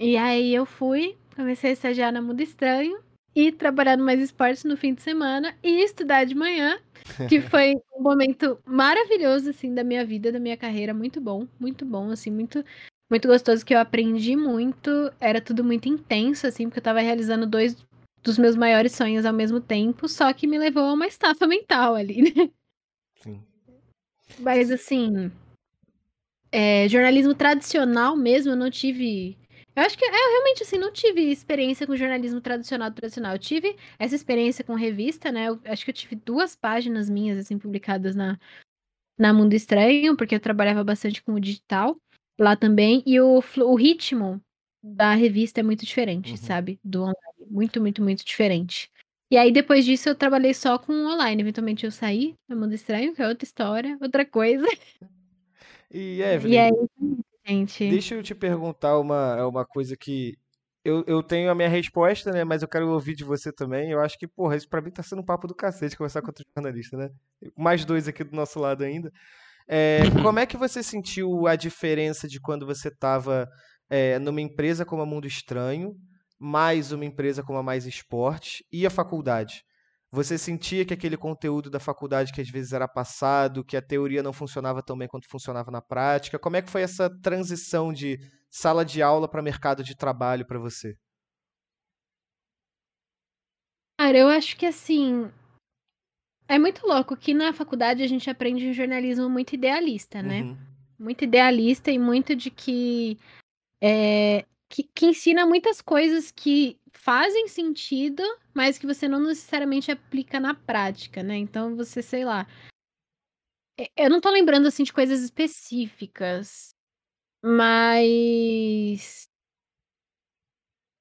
E aí eu fui, comecei a estagiar na Mundo Estranho e trabalhar no Mais Esportes no fim de semana e estudar de manhã, que foi um momento maravilhoso, assim, da minha vida, da minha carreira, muito bom, muito bom, assim, muito, muito gostoso, que eu aprendi muito, era tudo muito intenso, assim, porque eu tava realizando dois dos meus maiores sonhos ao mesmo tempo, só que me levou a uma estafa mental ali, né? Sim. Mas assim, é, jornalismo tradicional mesmo, eu não tive. Eu acho que eu realmente assim não tive experiência com jornalismo tradicional tradicional. Eu tive essa experiência com revista, né? Eu acho que eu tive duas páginas minhas assim publicadas na na Mundo Estranho, porque eu trabalhava bastante com o digital lá também e o, o ritmo da revista é muito diferente, Uhum. sabe? Do online, muito, muito, muito diferente. E aí depois disso eu trabalhei só com online. Eventualmente eu saí do Mundo Estranho, que é outra história, outra coisa. E E Evelyn, aí, gente. Deixa eu te perguntar uma, uma coisa que eu, eu tenho a minha resposta, né? Mas eu quero ouvir de você também. Eu acho que, porra, isso pra mim tá sendo um papo do cacete conversar com outro jornalista, né? Mais dois aqui do nosso lado ainda. É, como é que você sentiu a diferença de quando você estava é, numa empresa como a Mundo Estranho, mais uma empresa como a Mais Esportes e a faculdade? Você sentia que aquele conteúdo da faculdade que às vezes era passado, que a teoria não funcionava tão bem quanto funcionava na prática? Como é que foi essa transição de sala de aula para mercado de trabalho para você? Cara, eu acho que assim. É muito louco que na faculdade a gente aprende um jornalismo muito idealista, né? Uhum. Muito idealista e muito de que, é, que. que ensina muitas coisas que fazem sentido, mas que você não necessariamente aplica na prática, né? Então você, sei lá. é- Eu não tô lembrando assim de coisas específicas, mas.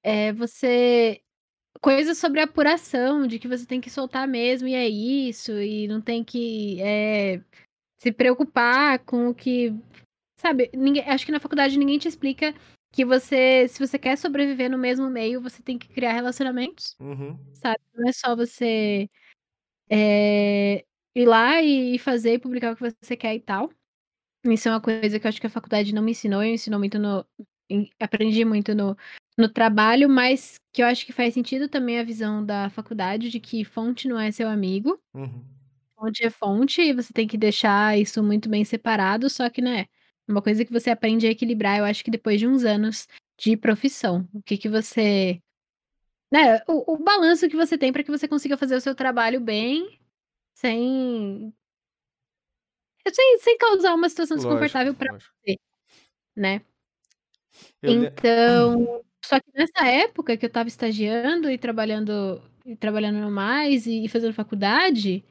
É, você. Coisas sobre apuração, de que você tem que soltar mesmo, e é isso, e não tem que é, se preocupar com o que. Sabe, ninguém, acho que na faculdade ninguém te explica que você, se você quer sobreviver no mesmo meio, você tem que criar relacionamentos, Uhum. sabe? Não é só você é, ir lá e fazer e publicar o que você quer e tal. Isso é uma coisa que eu acho que a faculdade não me ensinou, eu ensinou muito no. Aprendi muito no, no trabalho, mas que eu acho que faz sentido também a visão da faculdade de que fonte não é seu amigo, Uhum. fonte é fonte, e você tem que deixar isso muito bem separado, só que, né, uma coisa que você aprende a equilibrar, eu acho que depois de uns anos de profissão. O que que você. Né, o, o balanço que você tem para que você consiga fazer o seu trabalho bem, sem. Sem, sem causar uma situação Lógico, desconfortável para lógico. né? Eu Então, só que nessa época que eu tava estagiando e trabalhando e trabalhando mais e, e fazendo faculdade,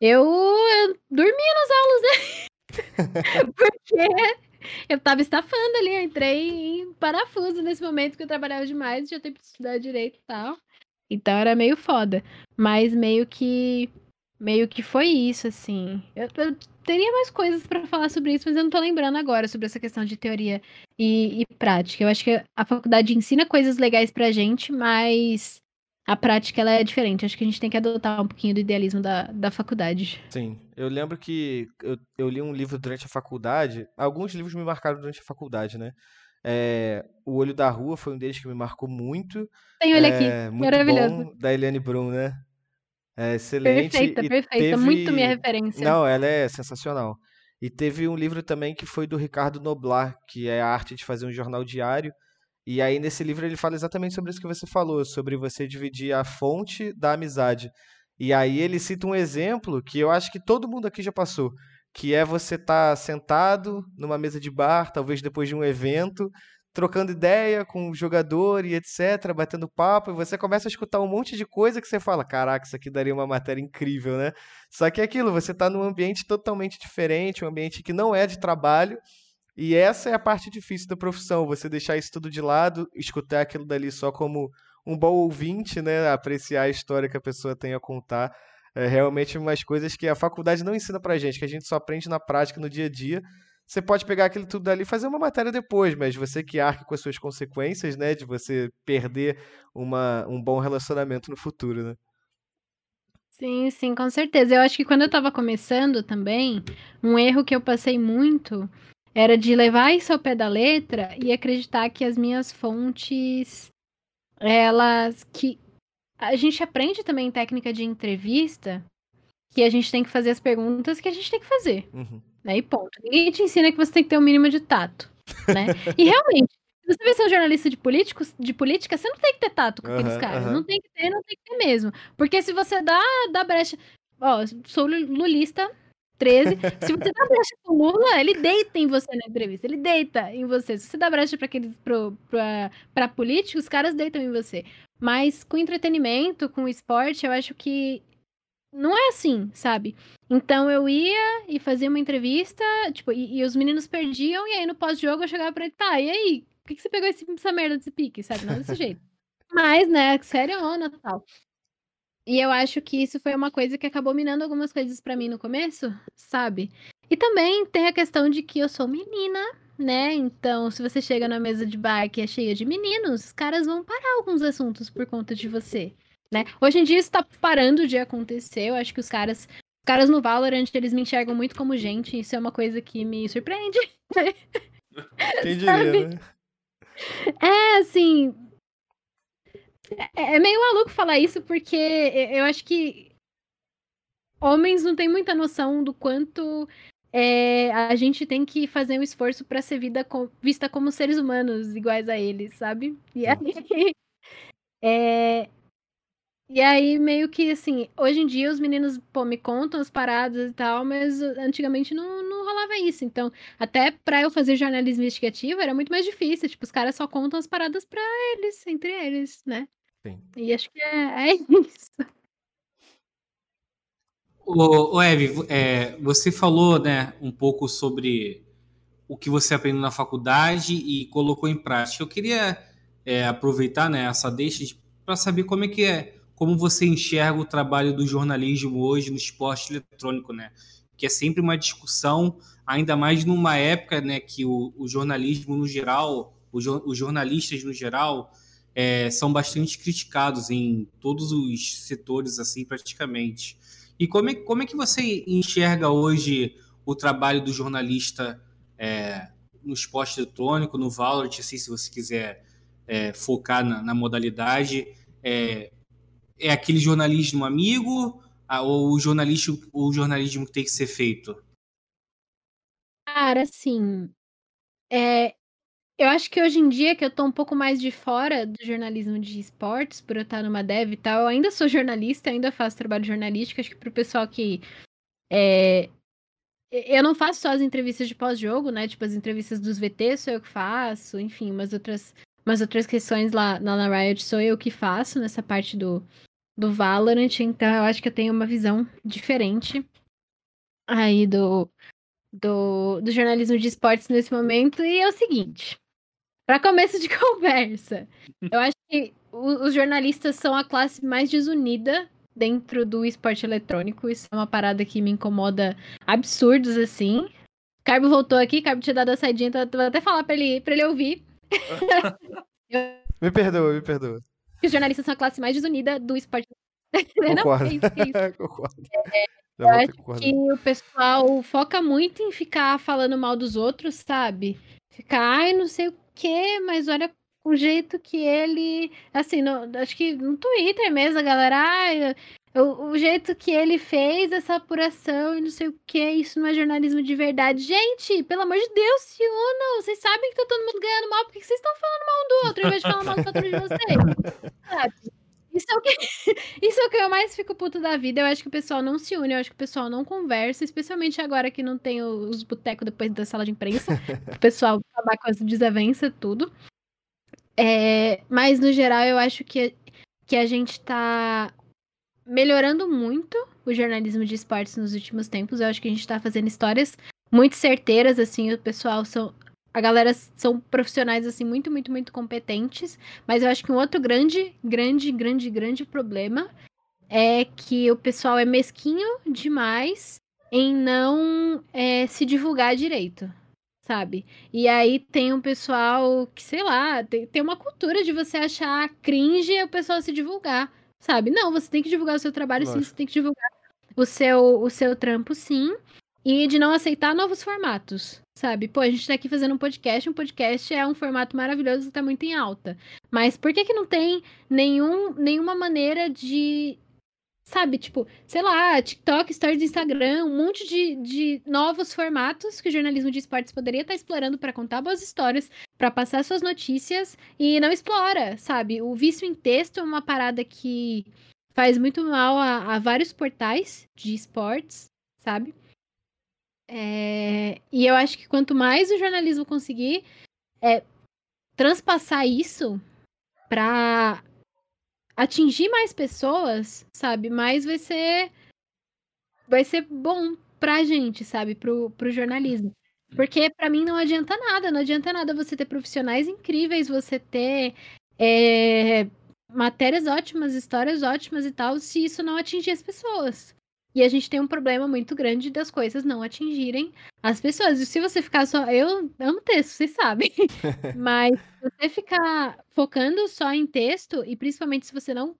eu, eu dormia nas aulas, né? Porque eu tava estafando ali, eu entrei em parafuso nesse momento que eu trabalhava demais, tinha tempo de estudar direito e tal. Então era meio foda, mas meio que meio que foi isso assim. Eu, eu teria mais coisas pra falar sobre isso, mas eu não tô lembrando agora sobre essa questão de teoria e, e prática. Eu acho que a faculdade ensina coisas legais pra gente, mas a prática ela é diferente. Acho que a gente tem que adotar um pouquinho do idealismo da, da faculdade. Sim, eu lembro que eu, eu li um livro durante a faculdade. Alguns livros me marcaram durante a faculdade, né? É, O Olho da Rua foi um deles que me marcou muito. Tem aqui, É, muito maravilhoso. bom, da Eliane Brum, né? É excelente. Perfeita, e perfeita. Muito minha teve- referência. Não, ela é sensacional. E teve um livro também que foi do Ricardo Noblar, que é a arte de fazer um jornal diário. E aí nesse livro ele fala exatamente sobre isso que você falou, sobre você dividir a fonte da amizade. E aí ele cita um exemplo que eu acho que todo mundo aqui já passou, que é você estar sentado numa mesa de bar, talvez depois de um evento, trocando ideia com o jogador e etc, batendo papo, e você começa a escutar um monte de coisa que você fala, caraca, isso aqui daria uma matéria incrível, né? Só que é aquilo, você está num ambiente totalmente diferente, um ambiente que não é de trabalho, e essa é a parte difícil da profissão, você deixar isso tudo de lado, escutar aquilo dali só como um bom ouvinte, né? Apreciar a história que a pessoa tem a contar. É realmente umas coisas que a faculdade não ensina pra gente, que a gente só aprende na prática, no dia a dia. Você pode pegar aquilo tudo dali e fazer uma matéria depois, mas você que arque com as suas consequências, né? De você perder uma, um bom relacionamento no futuro, né? Sim, sim, com certeza. Eu acho que quando eu tava começando também, um erro que eu passei muito era de levar isso ao pé da letra e acreditar que as minhas fontes, elas que a gente aprende também técnica de entrevista que a gente tem que fazer as perguntas que a gente tem que fazer, Uhum. né? E ponto. Ninguém te ensina que você tem que ter o mínimo de tato, né? E realmente, se você vai ser um jornalista de políticos, de política, você não tem que ter tato com aqueles Aham, caras. aham. Não tem que ter, não tem que ter mesmo. Porque se você dá, dá brecha. Ó, sou lu- lulista 13. Se você dá brecha pro Lula, ele deita em você na entrevista. Ele deita em você. Se você dá brecha pra, aqueles, pro, pra, pra os caras deitam em você. Mas com entretenimento, com esporte, eu acho que não é assim, sabe? Então eu ia e fazia uma entrevista, tipo, e, e os meninos perdiam, e aí no pós-jogo eu chegava pra ele, tá, e aí? Por que, que você pegou esse- essa merda desse pique, sabe? Não desse jeito. Mas, né, sério, ona tal. E eu acho que isso foi uma coisa que acabou minando algumas coisas pra mim no começo, sabe? E também tem a questão de que eu sou menina, né? Então, se você chega na mesa de bar que é cheia de meninos, os caras vão parar alguns assuntos por conta de você, né? Hoje em dia isso tá parando de acontecer. Eu acho que os caras, os caras no Valorant, eles me enxergam muito como gente. Isso é uma coisa que me surpreende. Quem diria, né? É, assim. É, é meio maluco falar isso, porque eu acho que homens não têm muita noção do quanto é, a gente tem que fazer um esforço para ser com, vista como seres humanos iguais a eles, sabe? E aí, é, e aí, meio que assim, hoje em dia os meninos, pô, me contam as paradas e tal, mas antigamente não, não rolava isso. Então, até pra eu fazer jornalismo investigativo era muito mais difícil. Tipo, os caras só contam as paradas pra eles, entre eles, né? Sim. E acho que é, é isso. Ô, ô Eve, é, você falou né, um pouco sobre o que você aprendeu na faculdade e colocou em prática. Eu queria é, aproveitar né, essa deixa para saber como é que é, como você enxerga o trabalho do jornalismo hoje no esporte eletrônico, né? Que é sempre uma discussão, ainda mais numa época né, que o, o jornalismo no geral, o, os jornalistas no geral, é, são bastante criticados em todos os setores, assim, praticamente. E como é, como é que você enxerga hoje o trabalho do jornalista é, no esporte eletrônico, no Valorant, assim, se você quiser é, focar na, na modalidade? É, é, aquele jornalismo amigo ou o jornalismo, o jornalismo que tem que ser feito? Cara, assim, é, eu acho que hoje em dia, que eu tô um pouco mais de fora do jornalismo de esportes, por eu estar numa dev e tal, eu ainda sou jornalista, ainda faço trabalho jornalístico. Acho que pro pessoal que. É, eu não faço só as entrevistas de pós-jogo, né? Tipo, as entrevistas dos VT sou eu que faço, enfim, umas outras, umas outras questões lá, lá na Riot sou eu que faço nessa parte do, do Valorant, então eu acho que eu tenho uma visão diferente aí do, do, do jornalismo de esportes nesse momento, e é o seguinte. Para começo de conversa, eu acho que os jornalistas são a classe mais desunida dentro do esporte eletrônico. Isso é uma parada que me incomoda absurdos, assim. Carbo voltou aqui, Carbo tinha dado a saidinha, então vou até falar pra ele, pra ele ouvir. me perdoa, me perdoa. Os jornalistas são a classe mais desunida do esporte. Concordo. Não, é isso, é isso. Concordo. É, eu acho que o pessoal foca muito em ficar falando mal dos outros, sabe? Ficar, ai, não sei o quê, mas olha o jeito que ele. Assim, no, acho que no Twitter mesmo, a galera. Ai, o, o, jeito que ele fez essa apuração e não sei o que, isso não é jornalismo de verdade. Gente, pelo amor de Deus, se unam! Vocês sabem que tá todo mundo ganhando mal, por que vocês estão falando mal um do outro, ao invés de falar mal do outro de vocês? Sabe? Isso é, o que, isso é o que eu mais fico puto da vida. Eu acho que o pessoal não se une, eu acho que o pessoal não conversa, especialmente agora que não tem os botecos depois da sala de imprensa. o pessoal acabar com as desavenças, tudo. É, mas, no geral, eu acho que, que a gente tá melhorando muito o jornalismo de esportes nos últimos tempos. Eu acho que a gente tá fazendo histórias muito certeiras, assim, o pessoal são, a galera são profissionais, assim, muito, muito, muito competentes. Mas eu acho que um outro grande, grande, grande, grande problema é que o pessoal é mesquinho demais em não é, se divulgar direito, sabe? E aí tem um pessoal que, sei lá, tem, tem uma cultura de você achar cringe o pessoal se divulgar, sabe? Não, você tem que divulgar o seu trabalho, Lógico. sim, você tem que divulgar o seu, o seu trampo, sim. E de não aceitar novos formatos, sabe? Pô, a gente tá aqui fazendo um podcast, um podcast é um formato maravilhoso que tá muito em alta. Mas por que que não tem nenhum, nenhuma maneira de, sabe, tipo, sei lá, TikTok, Stories do Instagram, um monte de, de novos formatos que o jornalismo de esportes poderia estar tá explorando para contar boas histórias, para passar suas notícias e não explora, sabe? O vício em texto é uma parada que faz muito mal a, a vários portais de esportes, sabe? É, e eu acho que quanto mais o jornalismo conseguir é, transpassar isso para atingir mais pessoas, sabe, mais vai ser vai ser bom pra gente, sabe, pro, pro jornalismo. Porque para mim não adianta nada, não adianta nada você ter profissionais incríveis, você ter é, matérias ótimas, histórias ótimas e tal, se isso não atingir as pessoas E a gente tem um problema muito grande das coisas não atingirem as pessoas. E se você ficar só. Eu amo texto, vocês sabem. Mas se você ficar focando só em texto, e principalmente se você não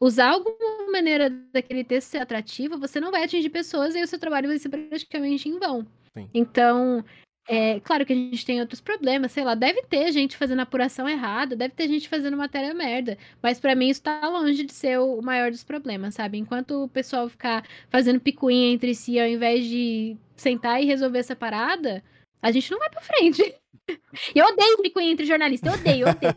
usar alguma maneira daquele texto ser atrativo, você não vai atingir pessoas e o seu trabalho vai ser praticamente em vão. Sim. Então, é claro que a gente tem outros problemas, sei lá, deve ter gente fazendo apuração errada, deve ter gente fazendo matéria merda, mas para mim isso tá longe de ser o maior dos problemas, sabe? Enquanto o pessoal ficar fazendo picuinha entre si ao invés de sentar e resolver essa parada, a gente não vai pra frente. Eu odeio picuinha entre jornalistas. Eu odeio, odeio,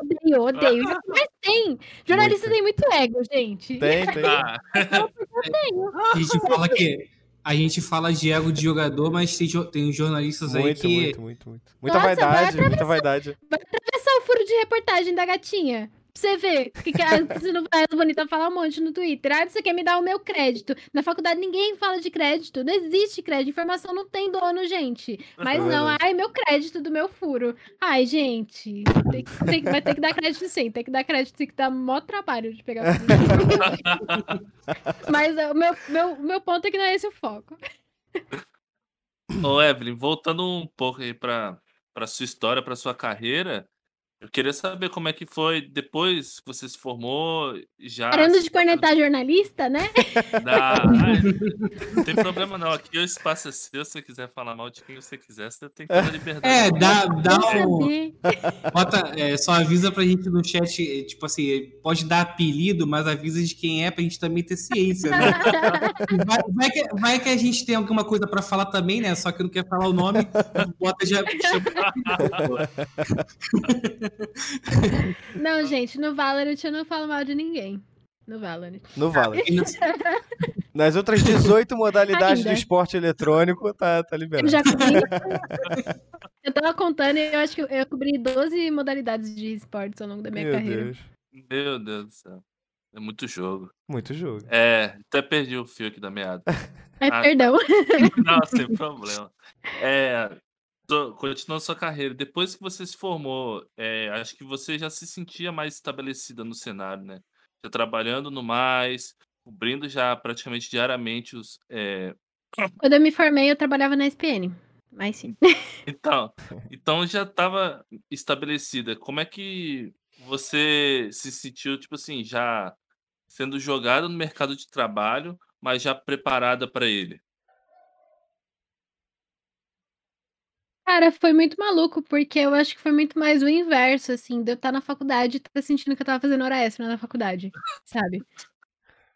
odeio, odeio. odeio. Mas tem. Jornalista Muito. tem muito ego, gente. Tem, tem. Ah, Eu tenho. A gente fala que. A gente fala de ego de jogador, mas tem, tem jornalistas aí Muito, que. muito, muito, muito. Muita Nossa, vai vaidade, muita vaidade. Vai atravessar o furo de reportagem da gatinha. Você ver. Que, que a Priscila a Bonita fala um monte no Twitter. Ah, você quer me dar o meu crédito. Na faculdade ninguém fala de crédito. Não existe crédito. Informação não tem dono, gente. Mas não, verdade. ai, meu crédito do meu furo. Ai, gente. Tem, tem vai ter que dar crédito sim. Tem que dar crédito sim, que dá mó trabalho de pegar. Mas o meu, meu, meu ponto é que não é esse o foco. Ô, Evelyn, voltando um pouco aí pra, pra sua história, pra sua carreira, eu queria saber como é que foi depois que você se formou, já Parando de cornetar jornalista, né? da... Ai, não tem problema não, aqui o espaço é seu, se você quiser falar mal de quem você quiser, você tem toda a liberdade. É, dá, dá um. Bota, é, só avisa pra gente no chat, é, tipo assim, pode dar apelido, mas avisa de quem é pra gente também ter ciência, né? Vai, vai que, vai que a gente tem alguma coisa pra falar também, né? Só que não quer falar o nome, bota já. Não, gente, no Valorant eu não falo mal de ninguém. No Valorant. No Valorant. Nas outras 18 modalidades do Ainda. esporte eletrônico, tá, tá Eu liberado. já cobri. eu tava contando e eu acho que eu cobri 12 modalidades de esportes ao longo da minha Meu carreira. Deus. Meu Deus do céu. É muito jogo. Muito jogo. É, até perdi o fio aqui da meada. Ai, Ah, perdão. Não, sem problema. É, continuando sua carreira, depois que você se formou, é, acho que você já se sentia mais estabelecida no cenário, né? Já trabalhando no mais, cobrindo já praticamente diariamente os. é, Quando eu me formei, eu trabalhava na SPN. Mas sim. Então, então já estava estabelecida. Como é que você se sentiu, tipo assim, já sendo jogada no mercado de trabalho, mas já preparada para ele? Cara, foi muito maluco, porque eu acho que foi muito mais o inverso, assim, de eu estar na faculdade e estar sentindo que eu tava fazendo hora extra na faculdade, sabe?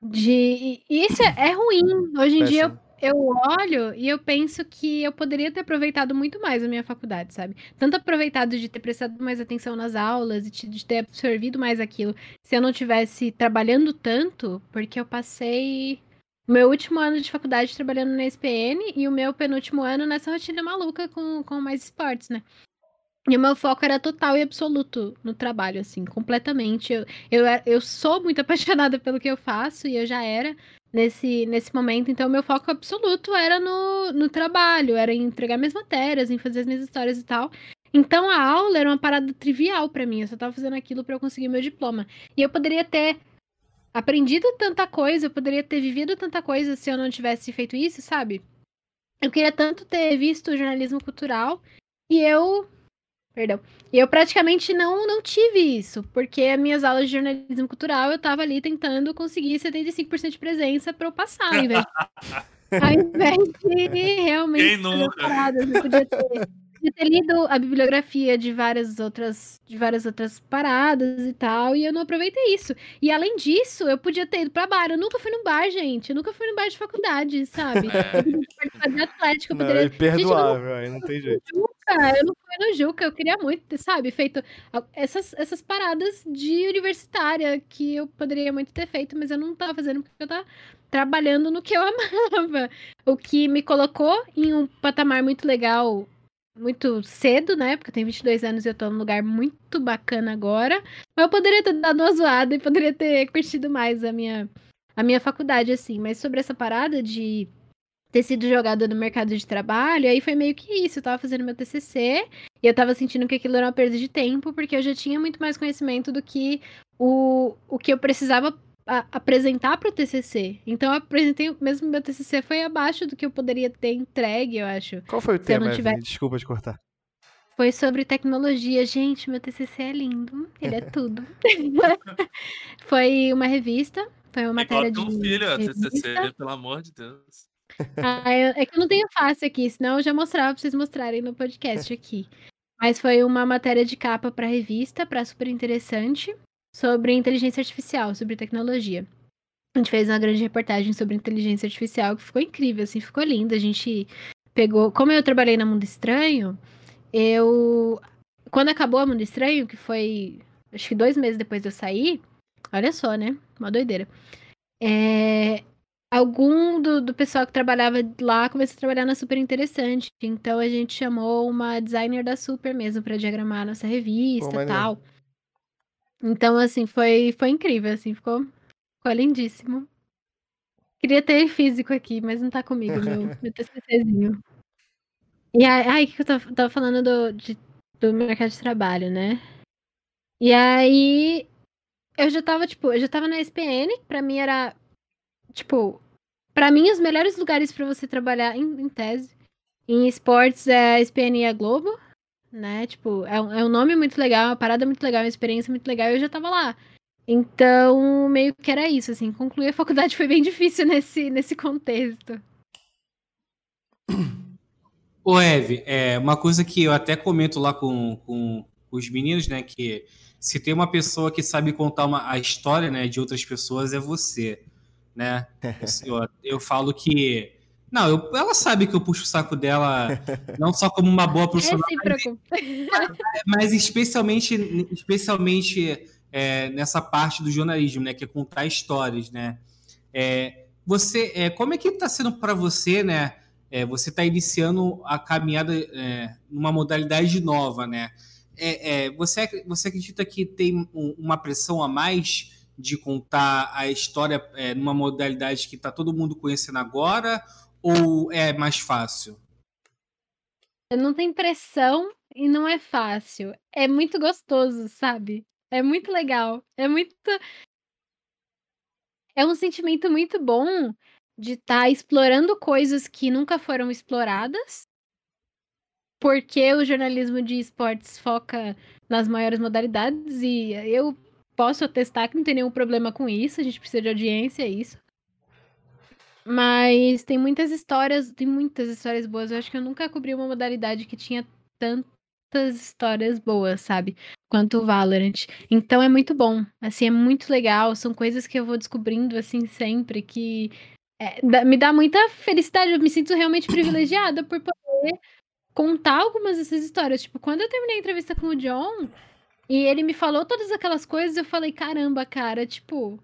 De... E isso é, é ruim. Hoje em dia eu, Péssimo. eu olho e eu penso que eu poderia ter aproveitado muito mais a minha faculdade, sabe? Tanto aproveitado de ter prestado mais atenção nas aulas e de ter absorvido mais aquilo, se eu não tivesse trabalhando tanto, porque eu passei meu último ano de faculdade trabalhando na SPN e o meu penúltimo ano nessa rotina maluca com, com mais esportes, né? E o meu foco era total e absoluto no trabalho, assim, completamente. Eu, eu, eu sou muito apaixonada pelo que eu faço e eu já era nesse, nesse momento, então meu foco absoluto era no, no trabalho, era em entregar minhas matérias, em fazer as minhas histórias e tal. Então a aula era uma parada trivial pra mim, eu só tava fazendo aquilo pra eu conseguir meu diploma. E eu poderia ter aprendido tanta coisa, eu poderia ter vivido tanta coisa se eu não tivesse feito isso, sabe? Eu queria tanto ter visto jornalismo cultural e eu. Perdão. E eu praticamente não, não tive isso, porque as minhas aulas de jornalismo cultural eu tava ali tentando conseguir 75% de presença pra eu passar, ao invés, ao invés de realmente Quem nunca? paradas. Eu podia ter, podia ter lido a bibliografia de várias outras de várias outras paradas e tal, e eu não aproveitei isso. E além disso, eu podia ter ido pra bar. Eu nunca fui num bar, gente. Eu nunca fui num bar de faculdade, sabe? Eu de atlético, eu Não, poderia é imperdoável, aí não tem jeito. Juca, eu não fui no Juca, eu queria muito ter, sabe, feito essas, essas paradas de universitária que eu poderia muito ter feito, mas eu não tava fazendo porque eu tava trabalhando no que eu amava. O que me colocou em um patamar muito legal muito cedo, né? Porque eu tenho 22 anos e eu tô num lugar muito bacana agora. Mas eu poderia ter dado uma zoada e poderia ter curtido mais a minha, a minha faculdade, assim. Mas sobre essa parada de ter sido jogada no mercado de trabalho, aí foi meio que isso. Eu tava fazendo meu TCC e eu tava sentindo que aquilo era uma perda de tempo, porque eu já tinha muito mais conhecimento do que o, o que eu precisava a- apresentar para o TCC. Então eu apresentei, mesmo meu TCC foi abaixo do que eu poderia ter entregue, eu acho. Qual foi o Se eu tema, não tiver-? Desculpa te cortar. Foi sobre tecnologia. Gente, meu TCC é lindo. Ele é tudo. foi uma revista, foi uma É matéria ter um de filho, revista. TCC, pelo amor de Deus. Ah, eu- é que eu não tenho fácil aqui, senão eu já mostrava pra vocês mostrarem no podcast aqui. Mas foi uma matéria de capa pra revista, pra super interessante, sobre inteligência artificial, sobre tecnologia. A gente fez uma grande reportagem sobre inteligência artificial que ficou incrível, assim, ficou linda. A gente pegou. Como eu trabalhei na Mundo Estranho, eu. Quando acabou a Mundo Estranho, que foi acho que dois meses depois de eu sair, olha só, né? Uma doideira. É, algum do, do pessoal que trabalhava lá começou a trabalhar na Super Interessante. Então a gente chamou uma designer da Super mesmo para diagramar a nossa revista e tal. Então, assim, foi, foi incrível, assim, ficou, ficou lindíssimo. Queria ter físico aqui, mas não tá comigo, meu, meu TCCzinho. E aí, ai, o que que eu tava, tava falando do, de- do mercado de trabalho, né? E aí, eu já tava, tipo, eu já tava na SPN, pra mim era, tipo, pra mim os melhores lugares pra você trabalhar, em, em tese, em esportes é a SPN e a Globo, né? Tipo, é um, é um nome muito legal, uma parada muito legal, uma experiência muito legal, e eu já tava lá. Então, meio que era isso, assim, concluir a faculdade foi bem difícil nesse, nesse contexto. Ô, Eve, é, uma coisa que eu até comento lá com, com os meninos, né? Que se tem uma pessoa que sabe contar uma, a história né, de outras pessoas, é você, né? Eu, eu falo que... Não, eu- ela sabe que eu puxo o saco dela não só como uma boa profissional, Recíproco. mas especialmente, especialmente é, nessa parte do jornalismo, né, que é contar histórias, né? É, você, é, como é que está sendo para você, né? é, você está iniciando a caminhada é, numa modalidade nova, né? É, é, você, você acredita que tem um- uma pressão a mais de contar a história é, numa modalidade que está todo mundo conhecendo agora ou é mais fácil? Não tem pressão e não é fácil. É muito gostoso, sabe? É muito legal. É muito. É um sentimento muito bom de estar explorando coisas que nunca foram exploradas. Porque o jornalismo de esportes foca nas maiores modalidades e eu posso atestar que não tem nenhum problema com isso. A gente precisa de audiência, é isso. Mas tem muitas histórias, tem muitas histórias boas. Eu acho que eu nunca cobri uma modalidade que tinha tantas histórias boas, sabe? Quanto o Valorant. Então é muito bom. Assim, é muito legal. São coisas que eu vou descobrindo, assim, sempre. Que é, me dá muita felicidade. Eu me sinto realmente privilegiada por poder contar algumas dessas histórias. Tipo, quando eu terminei a entrevista com o John e ele me falou todas aquelas coisas, eu falei, caramba, cara, tipo,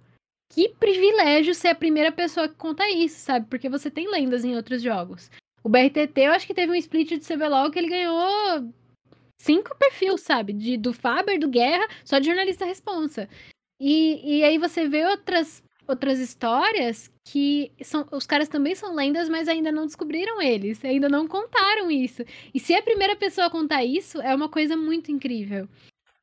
que privilégio ser a primeira pessoa que conta isso, sabe? Porque você tem lendas em outros jogos. O BRTT, eu acho que teve um split de CBLOL que ele ganhou cinco perfis, sabe? De, do Faber, do Guerra, só de jornalista responsa. E, e aí você vê outras, outras histórias que são, os caras também são lendas, mas ainda não descobriram eles, ainda não contaram isso. E se a primeira pessoa contar isso, é uma coisa muito incrível.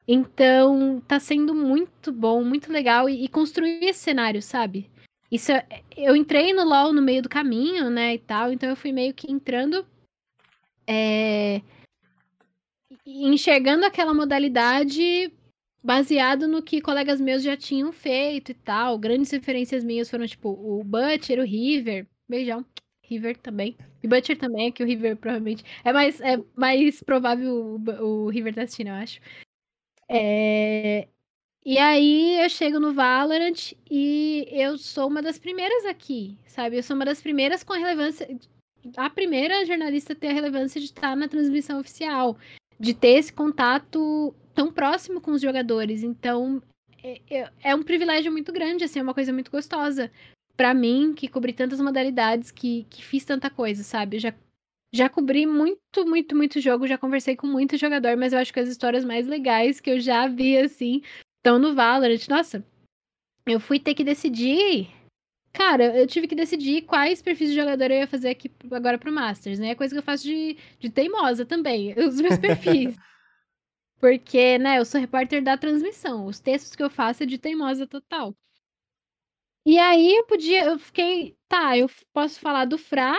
Então, tá sendo muito bom, muito legal e, e construir esse cenário, sabe? Isso é- eu entrei no LoL no meio do caminho, né, e tal, então eu fui meio que entrando é, enxergando aquela modalidade baseado no que colegas meus já tinham feito e tal. Grandes referências minhas foram, tipo, o Butcher, o River. Beijão. River também. E Butcher também, que o River provavelmente. É mais, é mais provável o, o River tá assistindo, eu acho. É, E aí eu chego no Valorant e eu sou uma das primeiras aqui, sabe? Eu sou uma das primeiras com a relevância. A primeira jornalista a ter a relevância de estar na transmissão oficial, de ter esse contato tão próximo com os jogadores. Então é, é- é um privilégio muito grande, assim, é uma coisa muito gostosa. Pra mim, que cobri tantas modalidades, que, que fiz tanta coisa, sabe? Eu já, já cobri muito, muito, muito jogo, já conversei com muito jogador, mas eu acho que as histórias mais legais que eu já vi, assim, estão no Valorant. Nossa, eu fui ter que decidir. Cara, eu tive que decidir quais perfis de jogador eu ia fazer aqui agora pro Masters, né? É coisa que eu faço de, de teimosa também, os meus perfis. Porque, né, eu sou repórter da transmissão. Os textos que eu faço é de teimosa total. E aí eu podia, eu fiquei, tá, eu posso falar do Fra,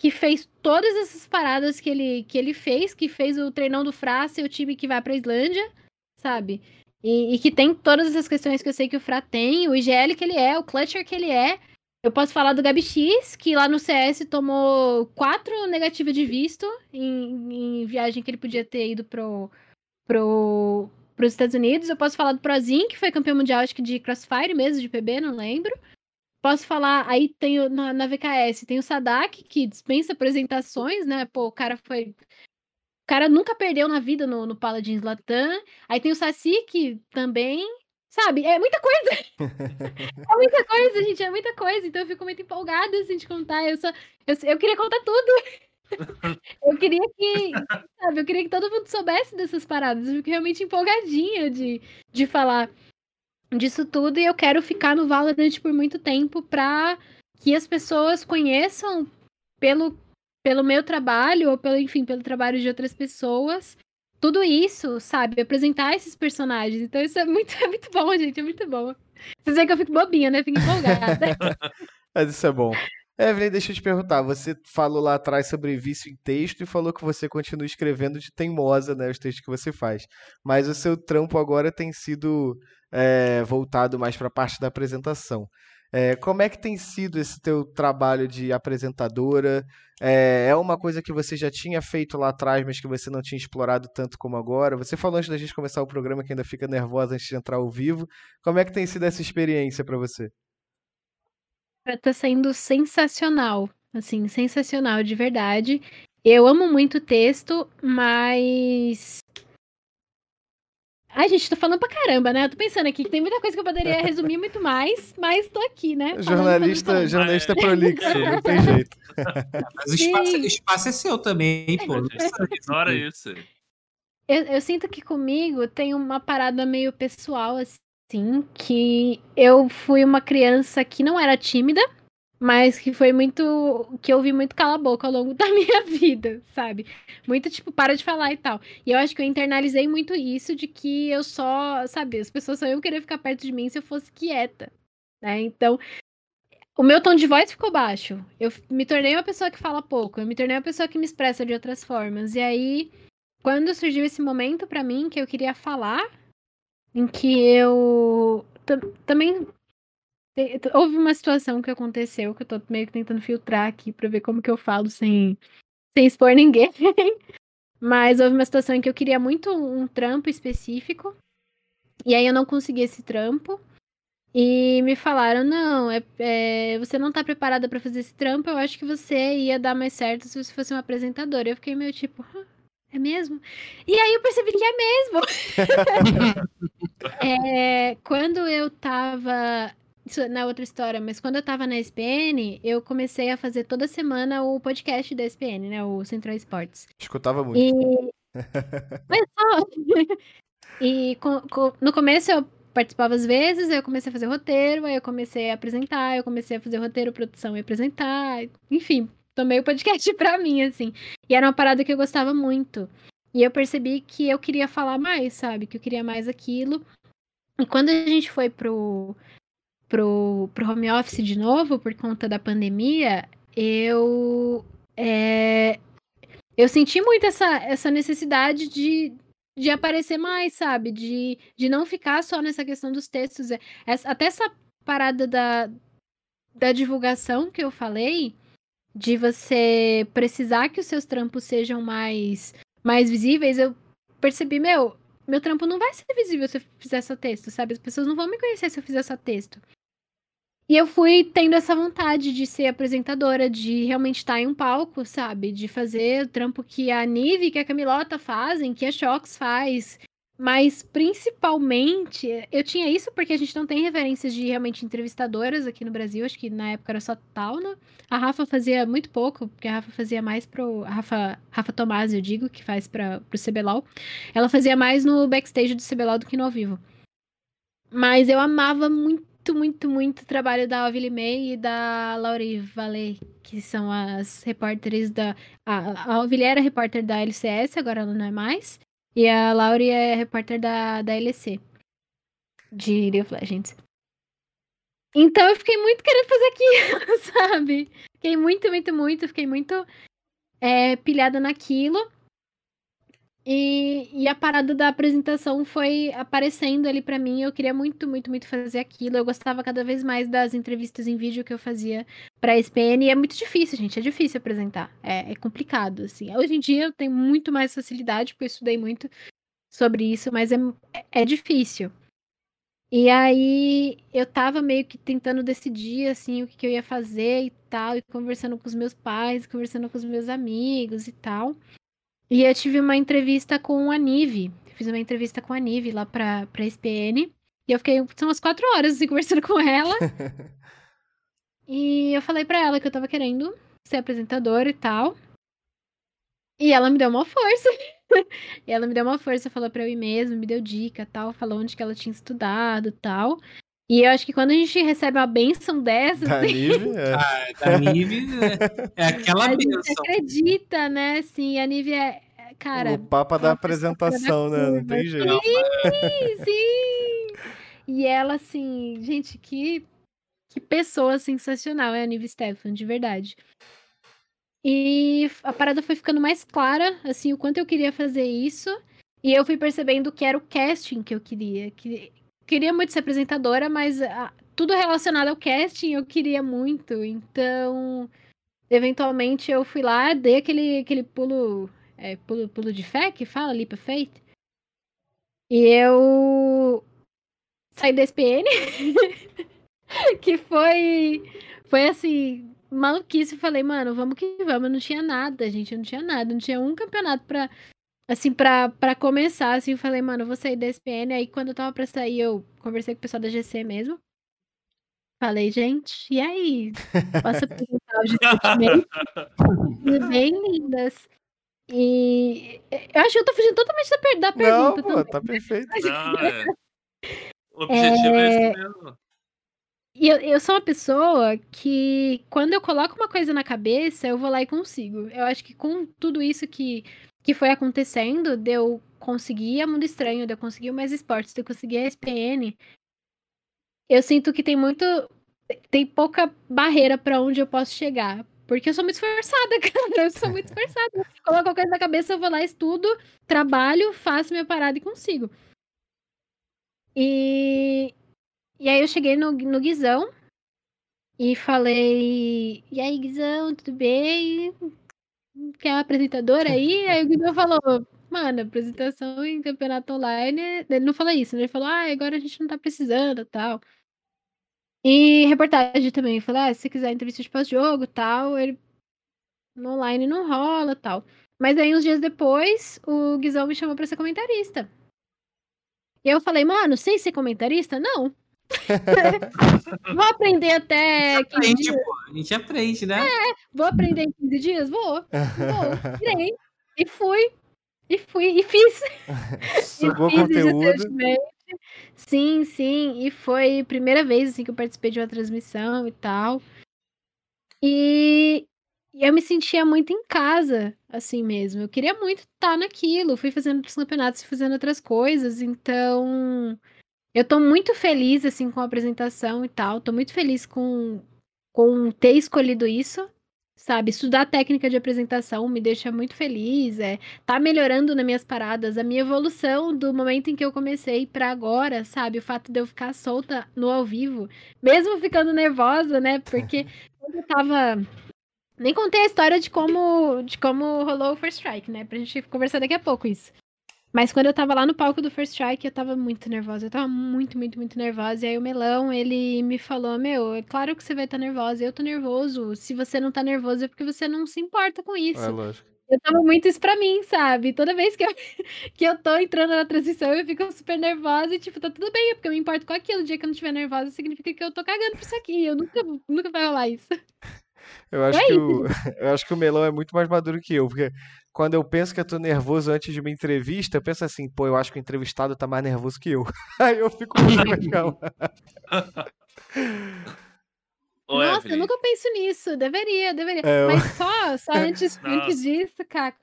que fez todas essas paradas que ele, que ele fez, que fez o treinão do Fra ser o time que vai pra Islândia, sabe? E, e, que tem todas essas questões que eu sei que o Fra tem, o IGL que ele é, o Clutcher que ele é. Eu posso falar do Gabi X, que lá no CS tomou quatro negativas de visto em, em viagem que ele podia ter ido pro, pro, pros Estados Unidos. Eu posso falar do Prozin, que foi campeão mundial, acho que de Crossfire mesmo, de PB, não lembro. Posso falar, aí tem na, na VKS, tem o Sadak, que dispensa apresentações, né? Pô, o cara foi o cara nunca perdeu na vida no, no Paladins Latam. Aí tem o Saci, que também Sabe? É muita coisa. é muita coisa, gente. É muita coisa. Então eu fico muito empolgada assim, de contar. Eu, só, eu, eu queria contar tudo. eu queria que. Sabe? Eu queria que todo mundo soubesse dessas paradas. Eu fico realmente empolgadinha de, de falar disso tudo. E eu quero ficar no Valorant por muito tempo pra que as pessoas conheçam pelo, pelo meu trabalho, ou pelo, enfim, pelo trabalho de outras pessoas, tudo isso, sabe? Apresentar esses personagens. Então isso é muito, é muito bom, gente. É muito bom. Vocês veem que eu fico bobinha, né? Fico empolgada. Mas isso é bom. Evelyn, deixa eu te perguntar. Você falou lá atrás sobre vício em texto e falou que você continua escrevendo de teimosa, né? Os textos que você faz. Mas o seu trampo agora tem sido é, voltado mais para a parte da apresentação. É, como é que tem sido esse teu trabalho de apresentadora? É, é, uma coisa que você já tinha feito lá atrás, mas que você não tinha explorado tanto como agora? Você falou antes da gente começar o programa que ainda fica nervosa antes de entrar ao vivo. Como é que tem sido essa experiência para você? Tá sendo sensacional, assim, sensacional de verdade. Eu amo muito texto, mas Ai, gente, tô falando pra caramba, né? Eu tô pensando aqui que tem muita coisa que eu poderia resumir muito mais, mas tô aqui, né? Falando, jornalista, falando, falando. jornalista prolixo, não tem jeito. Mas o espaço, o espaço, é seu também, pô. Ignora isso. Eu, eu sinto que comigo tem uma parada meio pessoal, assim, que eu fui uma criança que não era tímida, mas que foi muito. que eu ouvi muito cala a boca ao longo da minha vida, sabe? Muito tipo, para de falar e tal. E eu acho que eu internalizei muito isso de que eu só, sabe, as pessoas só iam querer ficar perto de mim se eu fosse quieta, né? Então, o meu tom de voz ficou baixo. Eu me tornei uma pessoa que fala pouco, eu me tornei uma pessoa que me expressa de outras formas. E aí, quando surgiu esse momento para mim que eu queria falar, em que eu também Houve uma situação que aconteceu que eu tô meio que tentando filtrar aqui pra ver como que eu falo sem, sem expor ninguém. Mas houve uma situação em que eu queria muito um trampo específico. E aí eu não consegui esse trampo. E me falaram, não, é, é você não tá preparada para fazer esse trampo, eu acho que você ia dar mais certo se você fosse uma apresentadora. Eu fiquei meio tipo, é mesmo? E aí eu percebi que é mesmo. é, quando eu tava isso na outra história, mas quando eu tava na SPN, eu comecei a fazer toda semana o podcast da SPN, né? O Central Sports. Escutava muito. E... mas só... e com, com... no começo eu participava às vezes, aí eu comecei a fazer roteiro, aí eu comecei a apresentar, eu comecei a fazer roteiro, produção e apresentar, enfim, tomei o podcast pra mim, assim. E era uma parada que eu gostava muito. E eu percebi que eu queria falar mais, sabe? Que eu queria mais aquilo. E quando a gente foi pro, pro, pro home office de novo por conta da pandemia, eu é, eu senti muito essa, essa necessidade de, de aparecer mais, sabe? De, de não ficar só nessa questão dos textos. Essa, até essa parada da, da divulgação que eu falei, de você precisar que os seus trampos sejam mais, mais visíveis, eu percebi, meu, meu trampo não vai ser visível se eu fizer só texto, sabe? As pessoas não vão me conhecer se eu fizer só texto. E eu fui tendo essa vontade de ser apresentadora, de realmente estar em um palco, sabe? De fazer o trampo que a Nive, que a Camilota fazem, que a Shox faz. Mas principalmente, eu tinha isso porque a gente não tem referências de realmente entrevistadoras aqui no Brasil. Acho que na época era só Tauna. A Rafa fazia muito pouco, porque a Rafa fazia mais pro. A Rafa, Rafa Tomás, eu digo, que faz para pro CBLOL. Ela fazia mais no backstage do CBLOL do que no ao vivo. Mas eu amava muito muito, muito, muito trabalho da Ovili May e da Laurie Valet, que são as repórteres da. A, a era repórter da LCS, agora ela não é mais. E a Laurie é repórter da, da LC. De League of Legends. Então eu fiquei muito querendo fazer aquilo, sabe? Fiquei muito, muito, muito, fiquei muito é, pilhada naquilo. E, e, a parada da apresentação foi aparecendo ali para mim. Eu queria muito, muito, muito fazer aquilo. Eu gostava cada vez mais das entrevistas em vídeo que eu fazia pra SPN. E é muito difícil, gente. É difícil apresentar. É, é complicado, assim. Hoje em dia eu tenho muito mais facilidade, porque eu estudei muito sobre isso, mas é, é difícil. E aí eu tava meio que tentando decidir assim o que, que eu ia fazer e tal, e conversando com os meus pais, conversando com os meus amigos e tal. E eu tive uma entrevista com a Nive. Fiz uma entrevista com a Nive lá pra, pra SPN. E eu fiquei, são umas quatro horas assim, conversando com ela. e eu falei pra ela que eu tava querendo ser apresentadora e tal. E ela me deu uma força. e ela me deu uma força, falou pra eu ir mesmo, me deu dica tal, falou onde que ela tinha estudado tal. E eu acho que quando a gente recebe uma benção dessas. Da assim, Nive, é. Ah, da Nive é, é aquela a benção. gente acredita, né? Sim, a Nive é. Cara. O papa da apresentação, né? Não tem jeito. Sim, sim. E ela, assim, gente, que, que pessoa sensacional é a Nive Stefan, de verdade. E a parada foi ficando mais clara, assim, o quanto eu queria fazer isso. E eu fui percebendo que era o casting que eu queria. Que, queria muito ser apresentadora, mas a, tudo relacionado ao casting eu queria muito. Então, eventualmente eu fui lá, dei aquele, aquele pulo, é, pulo, pulo de fé que fala, Leap of Faith. E eu saí da SPN, que foi, foi assim, maluquice. Falei, mano, vamos que vamos. Não tinha nada, gente. Não tinha nada. Não tinha um campeonato pra, assim, pra, pra começar. Assim, eu falei, mano, eu vou sair da SPN. Aí, quando eu tava pra sair, eu conversei com o pessoal da GC mesmo. Falei, gente, e aí? Posso apresentar os sentimentos? Bem lindas. E eu acho que eu tô fugindo totalmente da, per da pergunta. Não, pô, tá perfeito. Não, é. O objetivo é, é esse mesmo. E eu, eu sou uma pessoa que, quando eu coloco uma coisa na cabeça, eu vou lá e consigo. Eu acho que com tudo isso que, que foi acontecendo, de eu conseguir a Mundo Estranho, de eu conseguir o Mais Esportes, de eu conseguir a SPN, eu sinto que tem muito. Tem pouca barreira para onde eu posso chegar. Porque eu sou muito esforçada, cara. Eu sou muito esforçada. Coloco a coisa na cabeça, eu vou lá, estudo, trabalho, faço minha parada e consigo. E, e aí eu cheguei no, no Guizão e falei, e aí, Guizão, tudo bem? Quer uma apresentadora aí? aí o Guizão falou, mano, apresentação em campeonato online. Ele não falou isso, né? Ele falou, ah, agora a gente não tá precisando tal. E reportagem também. Eu falei, ah, se quiser entrevista de pós-jogo tal, ele no online não rola tal. Mas aí, uns dias depois, o Guizão me chamou pra ser comentarista. E eu falei, mano, sei ser comentarista? Não. vou aprender até 15 aprende, dias. Pô, a gente aprende, né? É, vou aprender em 15 dias? Vou. Vou. Tirei. E fui. E fui. E fiz. Sugou e fiz conteúdo. Sim, sim. E foi a primeira vez assim, que eu participei de uma transmissão e tal. E, e eu me sentia muito em casa, assim mesmo. Eu queria muito estar naquilo. Fui fazendo outros campeonatos, fazendo outras coisas. Então, eu tô muito feliz, assim, com a apresentação e tal. Tô muito feliz com, com ter escolhido isso. Sabe, estudar técnica de apresentação me deixa muito feliz, é, tá melhorando nas minhas paradas, a minha evolução do momento em que eu comecei para agora, sabe, o fato de eu ficar solta no ao vivo, mesmo ficando nervosa, né, porque quando eu tava nem contei a história de como de como rolou o First Strike, né, pra gente conversar daqui a pouco isso. Mas quando eu tava lá no palco do First Strike, eu tava muito nervosa. Eu tava muito, muito, muito nervosa. E aí o Melão, ele me falou: Meu, é claro que você vai estar tá nervosa. Eu tô nervoso. Se você não tá nervoso é porque você não se importa com isso. É lógico. Eu tava muito isso pra mim, sabe? Toda vez que eu, que eu tô entrando na transição, eu fico super nervosa e, tipo, tá tudo bem, é porque eu me importo com aquilo. O dia que eu não estiver nervosa, significa que eu tô cagando por isso aqui. Eu nunca, nunca vai rolar isso. Eu acho, é que o, eu acho que o Melão é muito mais maduro que eu, porque quando eu penso que eu tô nervoso antes de uma entrevista, eu penso assim, pô, eu acho que o entrevistado tá mais nervoso que eu. Aí eu fico muito mais calmo. Nossa, Evelyn. eu nunca penso nisso. Deveria, deveria. É, eu... Mas só, só antes, antes disso, Caco.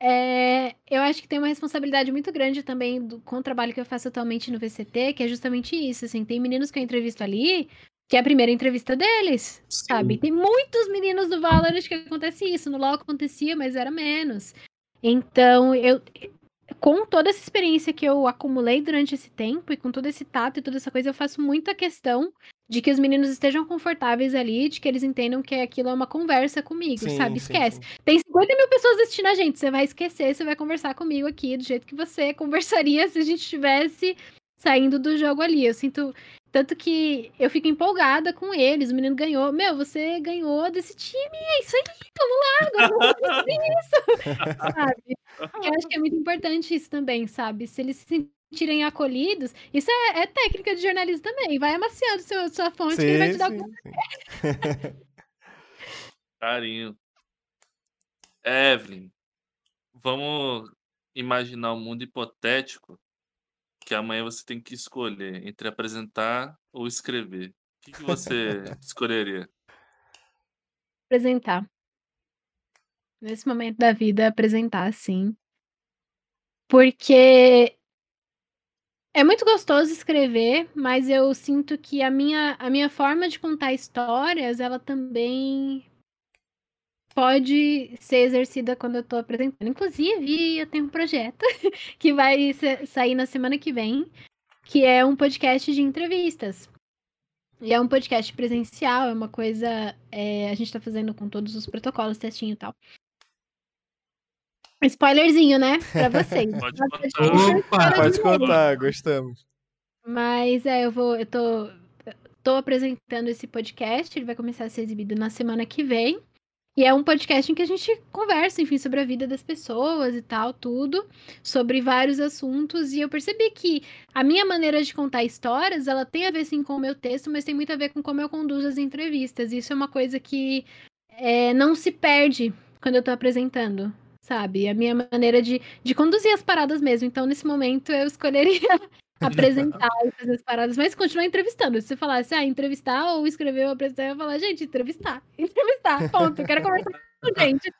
É, eu acho que tem uma responsabilidade muito grande também do, com o trabalho que eu faço atualmente no VCT, que é justamente isso. Assim, tem meninos que eu entrevisto ali que é a primeira entrevista deles, Sim. sabe? Tem muitos meninos do Valorant que acontece isso. No LoL acontecia, mas era menos. Então, eu com toda essa experiência que eu acumulei durante esse tempo e com todo esse tato e toda essa coisa, eu faço muita questão de que os meninos estejam confortáveis ali, de que eles entendam que aquilo é uma conversa comigo, Sim, sabe? sim, Esquece. sim. Tem 50 mil pessoas assistindo a gente. Você vai esquecer, você vai conversar comigo aqui do jeito que você conversaria se a gente estivesse saindo do jogo ali. Eu sinto. Tanto que eu fico empolgada com eles. O menino ganhou. Meu, você ganhou desse time. É isso aí. Vamos lá, agora vamos fazer isso. sabe? Eu acho que é muito importante isso também, sabe? Se eles se sentirem acolhidos, isso é, é técnica de jornalismo também. Vai amaciando seu, sua fonte que ele vai te Sim, dar sim, algum sim. Carinho. Evelyn, vamos imaginar um mundo hipotético que amanhã você tem que escolher entre apresentar ou escrever. O que, que você escolheria? apresentar. Nesse momento da vida, apresentar, sim. Porque é muito gostoso escrever, mas eu sinto que a minha, a minha forma de contar histórias, ela também pode ser exercida quando eu tô apresentando. Inclusive, eu tenho um projeto que vai sa- sair na semana que vem, que é um podcast de entrevistas. E é um podcast presencial, é uma coisa. é, a gente tá fazendo com todos os protocolos, testinho e tal. Spoilerzinho, né? Pra vocês. Pode Mas contar. Opa! Pode contar, gostamos. Mas é, eu vou. Eu tô, tô apresentando esse podcast, ele vai começar a ser exibido na semana que vem. E é um podcast em que a gente conversa, enfim, sobre a vida das pessoas e tal, tudo, sobre vários assuntos. E eu percebi que a minha maneira de contar histórias, ela tem a ver sim com o meu texto, mas tem muito a ver com como eu conduzo as entrevistas. Isso é uma coisa que é, não se perde quando eu tô apresentando, sabe? A minha maneira de, de conduzir as paradas mesmo. Então, nesse momento, eu escolheria apresentar e fazer as paradas, mas continuar entrevistando. Se você falasse, ah, entrevistar ou escrever ou apresentar, eu ia falar, gente, entrevistar. Entrevistar, ponto. Quero conversar com gente.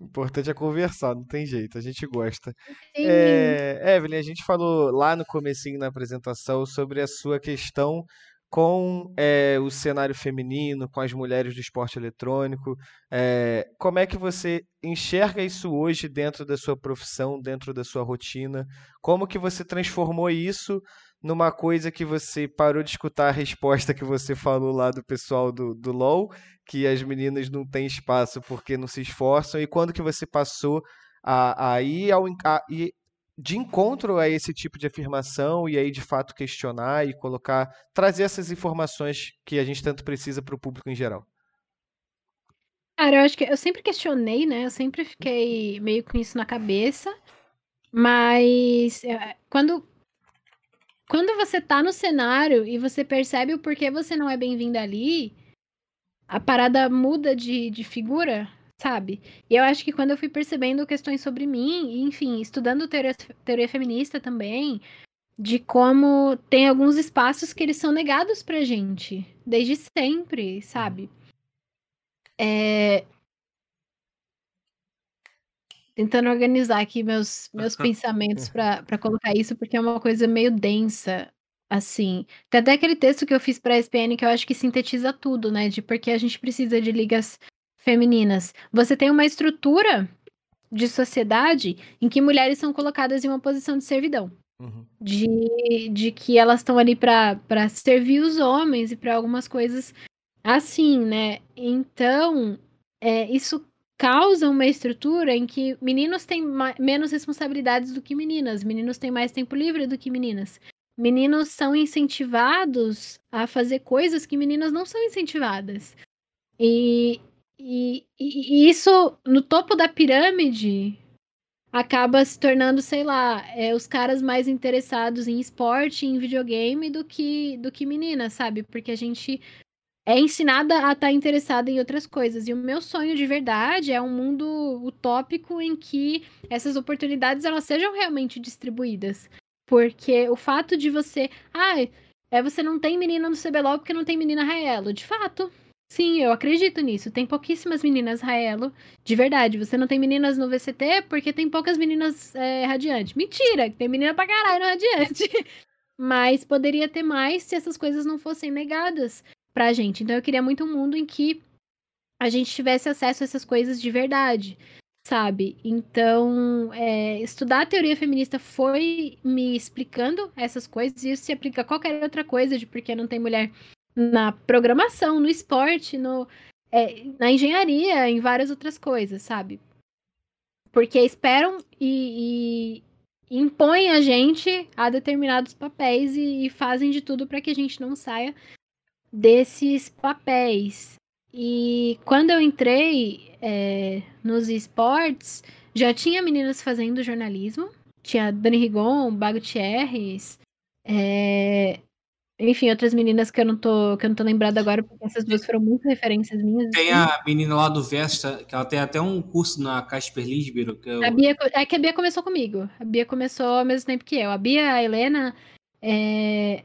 O importante é conversar, não tem jeito, a gente gosta. É, Evelyn, a gente falou lá no comecinho na apresentação sobre a sua questão com é, o cenário feminino, com as mulheres do esporte eletrônico. É, como é que você enxerga isso hoje dentro da sua profissão, dentro da sua rotina? Como que você transformou isso numa coisa que você parou de escutar a resposta que você falou lá do pessoal do, do LoL, que as meninas não têm espaço porque não se esforçam, e quando que você passou a, a ir ao, a, ir de encontro a esse tipo de afirmação e aí de fato questionar e colocar, trazer essas informações que a gente tanto precisa para o público em geral. Cara, eu acho que eu sempre questionei, né? Eu sempre fiquei meio com isso na cabeça. Mas é, quando, quando você tá no cenário e você percebe o porquê você não é bem-vindo ali, a parada muda de, de figura, sabe? E eu acho que quando eu fui percebendo questões sobre mim, enfim, estudando teoria, teoria feminista também, de como tem alguns espaços que eles são negados pra gente, desde sempre, sabe? É... Tentando organizar aqui meus, meus pensamentos pra colocar isso, porque é uma coisa meio densa, assim. Tem até aquele texto que eu fiz pra SPN que eu acho que sintetiza tudo, né? De por que a gente precisa de ligas femininas. Você tem uma estrutura de sociedade em que mulheres são colocadas em uma posição de servidão Uhum. de, de que elas estão ali para servir os homens e para algumas coisas assim, né? Então, é, isso causa uma estrutura em que meninos têm menos responsabilidades do que meninas, meninos têm mais tempo livre do que meninas. Meninos são incentivados a fazer coisas que meninas não são incentivadas. E, e, e isso, no topo da pirâmide, acaba se tornando, sei lá, é, os caras mais interessados em esporte, em videogame, do que, do que meninas, sabe? Porque a gente é ensinada a estar interessada em outras coisas. E o meu sonho de verdade é um mundo utópico em que essas oportunidades elas sejam realmente distribuídas. Porque o fato de você. Ah, é, você não tem menina no CBLOL porque não tem menina Raelo. De fato. Sim, eu acredito nisso. Tem pouquíssimas meninas Raelo. De verdade. Você não tem meninas no VCT porque tem poucas meninas é, Radiante. Mentira! Tem menina pra caralho no Radiante. mas poderia ter mais se essas coisas não fossem negadas pra gente. Então eu queria muito um mundo em que a gente tivesse acesso a essas coisas de verdade, sabe? Então, é, estudar a teoria feminista foi me explicando essas coisas, e isso se aplica a qualquer outra coisa de porque não tem mulher na programação, no esporte, no, é, na engenharia, em várias outras coisas, sabe? Porque esperam e, e impõem a gente a determinados papéis e, e fazem de tudo para que a gente não saia desses papéis. E quando eu entrei é, nos esportes, já tinha meninas fazendo jornalismo. Tinha Dani Rigon, Bago Thierres, é, enfim, outras meninas que eu não tô, que eu não tô lembrada agora, porque essas duas foram muito referências minhas. Tem assim. a menina lá do Vesta, que ela tem até um curso na Casper Lisbero. Que eu... a Bia, é que a Bia começou comigo. A Bia começou ao mesmo tempo que eu. A Bia, a Helena, é...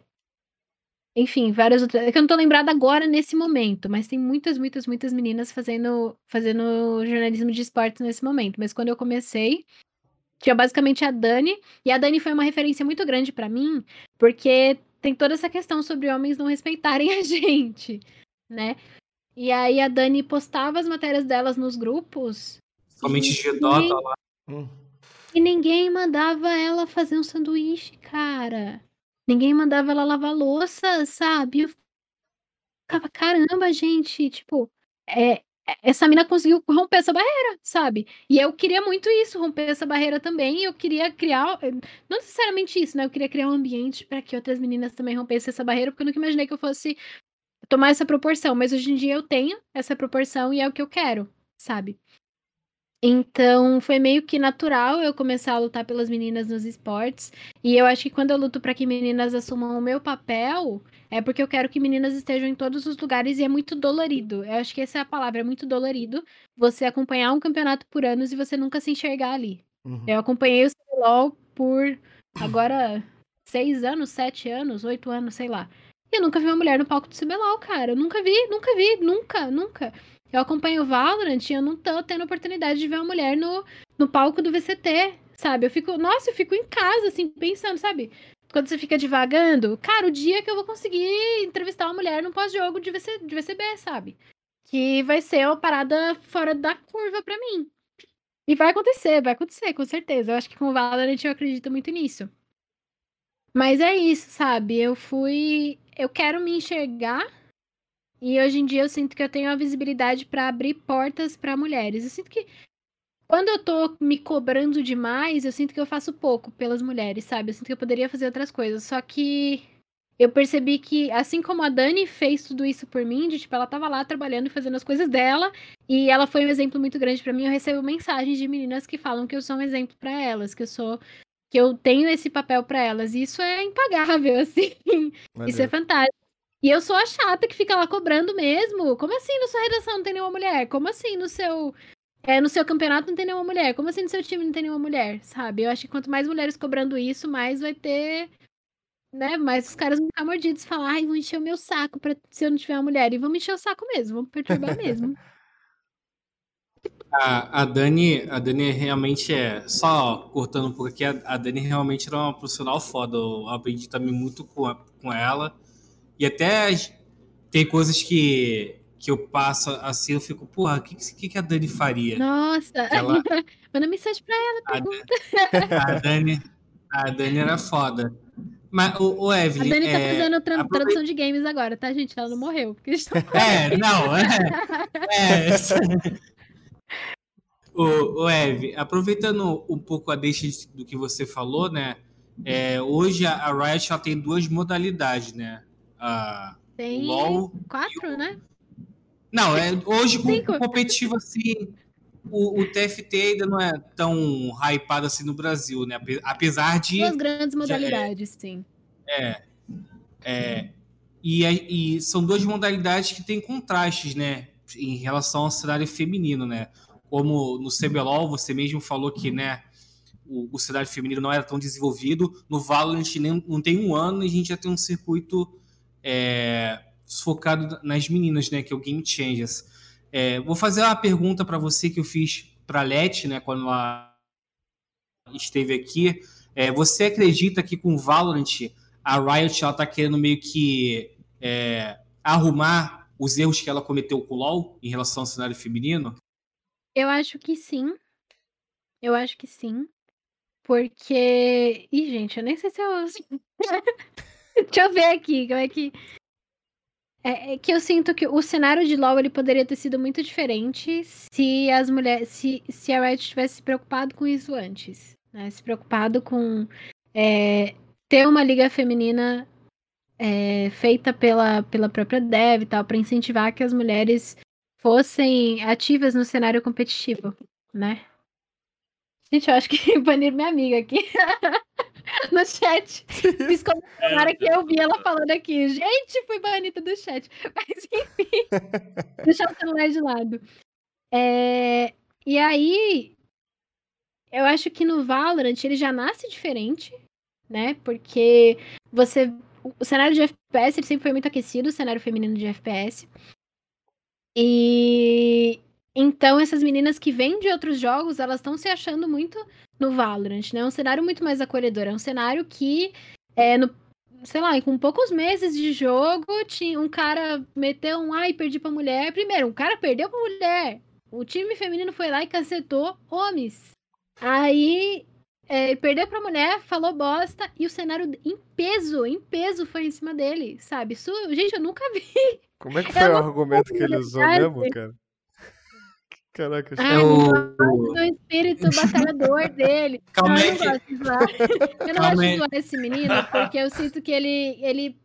enfim, várias outras. É que eu não tô lembrada agora nesse momento, mas tem muitas, muitas, muitas meninas fazendo, fazendo jornalismo de esportes nesse momento. Mas quando eu comecei, tinha basicamente a Dani, e a Dani foi uma referência muito grande para mim, porque tem toda essa questão sobre homens não respeitarem a gente, né? E aí a Dani postava as matérias delas nos grupos. Somente Gedota lá. Hum. E ninguém mandava ela fazer um sanduíche, cara. Ninguém mandava ela lavar louça, sabe? Eu ficava, caramba, gente, tipo, é, essa mina conseguiu romper essa barreira, sabe? E eu queria muito isso, romper essa barreira também. eu queria criar, não necessariamente isso, né? Eu queria criar um ambiente para que outras meninas também rompessem essa barreira, porque eu nunca imaginei que eu fosse tomar essa proporção. Mas hoje em dia eu tenho essa proporção e é o que eu quero, sabe? Então, foi meio que natural eu começar a lutar pelas meninas nos esportes. E eu acho que quando eu luto para que meninas assumam o meu papel, é porque eu quero que meninas estejam em todos os lugares e é muito dolorido. Eu acho que essa é a palavra, é muito dolorido você acompanhar um campeonato por anos e você nunca se enxergar ali. Uhum. Eu acompanhei o CBLOL por agora seis anos, sete anos, oito anos, sei lá. E eu nunca vi uma mulher no palco do CBLOL, cara. Eu nunca vi, nunca vi, nunca, nunca. Eu acompanho o Valorant e eu não tô tendo oportunidade de ver uma mulher no, no palco do VCT, sabe? Eu fico, nossa, eu fico em casa, assim, pensando, sabe? Quando você fica divagando, cara, o dia que eu vou conseguir entrevistar uma mulher no pós-jogo de, VC, de VCB, sabe? Que vai ser uma parada fora da curva para mim. E vai acontecer, vai acontecer, com certeza. Eu acho que com o Valorant eu acredito muito nisso. Mas é isso, sabe? Eu fui. Eu quero me enxergar e hoje em dia eu sinto que eu tenho a visibilidade para abrir portas para mulheres. Eu sinto que quando eu tô me cobrando demais, eu sinto que eu faço pouco pelas mulheres, sabe? Eu sinto que eu poderia fazer outras coisas. Só que eu percebi que, assim como a Dani fez tudo isso por mim, de tipo, ela tava lá trabalhando e fazendo as coisas dela, e ela foi um exemplo muito grande para mim. Eu recebo mensagens de meninas que falam que eu sou um exemplo para elas, que eu sou que eu tenho esse papel para elas. E isso é impagável, assim. Valeu. Isso é fantástico. E eu sou a chata que fica lá cobrando mesmo. Como assim na sua redação não tem nenhuma mulher? Como assim no seu é, no seu campeonato não tem nenhuma mulher? Como assim no seu time não tem nenhuma mulher? Sabe? Eu acho que quanto mais mulheres cobrando isso, mais vai ter. Né? Mais os caras vão ficar mordidos e falar, ai, vão encher o meu saco pra, se eu não tiver uma mulher. E vão me encher o saco mesmo, vão perturbar mesmo. A, a, Dani, a Dani realmente é. Só cortando um pouco aqui, a, a Dani realmente era uma profissional foda. Eu aprendi também muito com, a, com ela. E até tem coisas que, que eu passo assim, eu fico, porra, o que, que, que a Dani faria? Nossa, ela... manda mensagem pra ela, pergunta. A, a, Dani, a Dani era foda. Mas o, o Evelyn. A Dani tá é, fazendo tra aproveita... tradução de games agora, tá, gente? Ela não morreu. Porque É, não, é. é. o, o Ev, aproveitando um pouco a deixa do que você falou, né? É, hoje a, a Riot ela tem duas modalidades, né? A Tem LOL. Quatro, o... né? Não, é, hoje com, competitivo assim, o, o, TFT ainda não é tão hypado assim no Brasil, né? Apesar de. Duas grandes modalidades, é, sim. É. é e, e, são duas modalidades que têm contrastes, né? Em relação ao cenário feminino, né? Como no CBLOL, você mesmo falou que, né? O, o cenário feminino não era tão desenvolvido. No Valorant nem, não tem um ano e a gente já tem um circuito é, focado nas meninas, né? Que é o Game Changers. É, vou fazer uma pergunta para você que eu fiz para a Leti, né? Quando ela esteve aqui. É, você acredita que com Valorant a Riot ela tá querendo meio que é, arrumar os erros que ela cometeu com o LoL em relação ao cenário feminino? Eu acho que sim. Eu acho que sim. Porque. Ih, gente, eu nem sei se eu. Deixa eu ver aqui como é que. É, é, que eu sinto que o cenário de LoL ele poderia ter sido muito diferente se as mulheres. Se, se a Riot tivesse se preocupado com isso antes. Né? Se preocupado com é, ter uma liga feminina é, feita pela, pela própria Dev e tal, para incentivar que as mulheres fossem ativas no cenário competitivo, né? Gente, eu acho que baniram minha amiga aqui no chat. Fiz comentário que eu vi ela falando aqui. Gente, fui banida do chat. Mas enfim, deixar o celular de lado. É... E aí, eu acho que no Valorant ele já nasce diferente, né? Porque você. O cenário de FPS ele sempre foi muito aquecido, o cenário feminino de FPS. E então essas meninas que vêm de outros jogos, elas estão se achando muito no Valorant, né? É um cenário muito mais acolhedor, é um cenário que é no sei lá, com poucos meses de jogo, tinha um cara meteu um ai, perdi pra mulher. Primeiro, um cara perdeu pra mulher. O time feminino foi lá e cacetou homens. Aí é, perdeu pra mulher, falou bosta, e o cenário em peso, em peso foi em cima dele, sabe? Isso, gente, eu nunca vi. Como é que foi o argumento que ele usou mesmo, cara? Caraca, Ai, é o... do espírito batalhador dele. Calma não, eu não gosto de zoar. Eu não gosto de zoar esse menino, porque eu sinto que ele, ele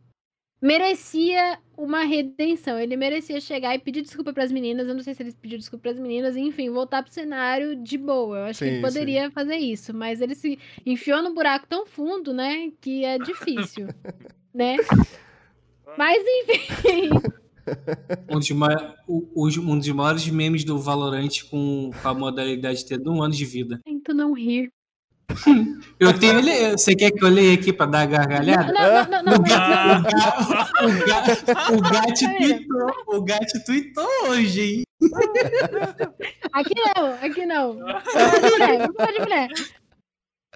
merecia uma redenção. Ele merecia chegar e pedir desculpa para as meninas. Eu não sei se ele pediu desculpa para as meninas, enfim, voltar pro cenário de boa. Eu acho sim, que ele poderia sim. fazer isso, mas ele se enfiou num buraco tão fundo, né, que é difícil, né? Mas enfim, um, dos um dos maiores memes do Valorant com, com a modalidade de ter um ano de vida. Tento não rir. Eu tenho ele. Você quer que eu leia aqui para dar gargalhada? Não, não, não, não. O gato tweetou. O gato tweetou hoje, hein? Aqui não, aqui não. Pode pode mulher.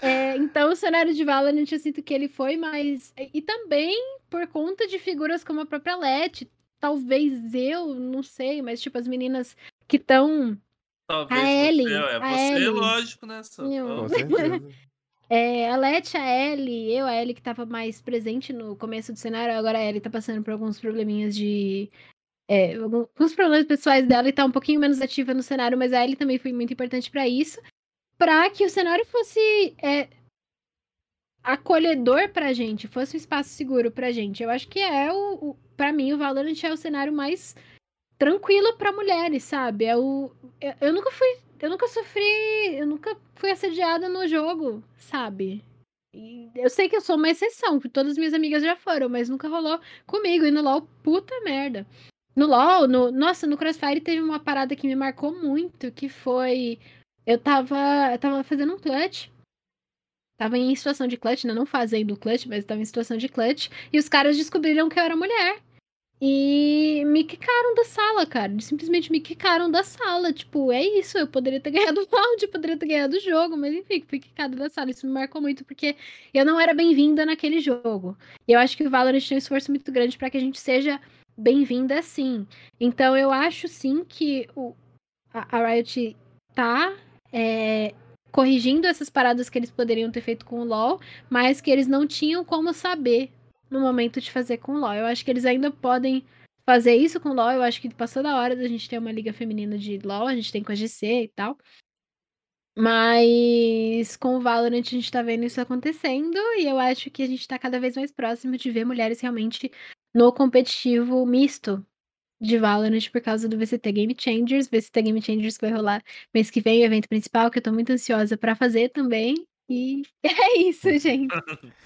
É, então, o cenário de Valorant, eu sinto que ele foi mais. E também por conta de figuras como a própria Let, talvez eu, não sei, mas tipo, as meninas que estão. Talvez a Ellie, você, é a você, Ellie. lógico, né? Com É, a Leti, a Ellie, eu, a Ellie que tava mais presente no começo do cenário, agora a Ellie tá passando por alguns probleminhas de. É, alguns problemas pessoais dela e tá um pouquinho menos ativa no cenário, mas a Ellie também foi muito importante para isso. para que o cenário fosse é, acolhedor pra gente, fosse um espaço seguro pra gente. Eu acho que é o, o para mim o Valorant é o cenário mais tranquilo para mulheres, sabe? É o eu, eu, nunca fui, eu nunca sofri, eu nunca fui assediada no jogo, sabe? Eu sei que eu sou uma exceção, que todas as minhas amigas já foram, mas nunca rolou comigo e no LoL, puta merda. No LoL, no, nossa, no Crossfire teve uma parada que me marcou muito, que foi eu tava, eu tava fazendo um clutch Tava em situação de clutch, né? Não fazendo clutch, mas tava em situação de clutch. E os caras descobriram que eu era mulher. E me quicaram da sala, cara. Simplesmente me quicaram da sala. Tipo, é isso. Eu poderia ter ganhado o round, poderia ter ganhado o jogo, mas enfim, fui quicada da sala. Isso me marcou muito porque eu não era bem-vinda naquele jogo. E eu acho que o Valorant tem um esforço muito grande para que a gente seja bem-vinda sim. Então eu acho sim que o, a, a Riot tá é, corrigindo essas paradas que eles poderiam ter feito com o LoL, mas que eles não tinham como saber no momento de fazer com o LoL. Eu acho que eles ainda podem fazer isso com o LoL. Eu acho que passou da hora da gente ter uma liga feminina de LoL, a gente tem com a GC e tal. Mas com o Valorant a gente tá vendo isso acontecendo e eu acho que a gente tá cada vez mais próximo de ver mulheres realmente no competitivo misto, de Valorant por causa do VCT Game Changers. VCT Game Changers vai rolar mês que vem, o evento principal, que eu tô muito ansiosa para fazer também. E é isso, gente.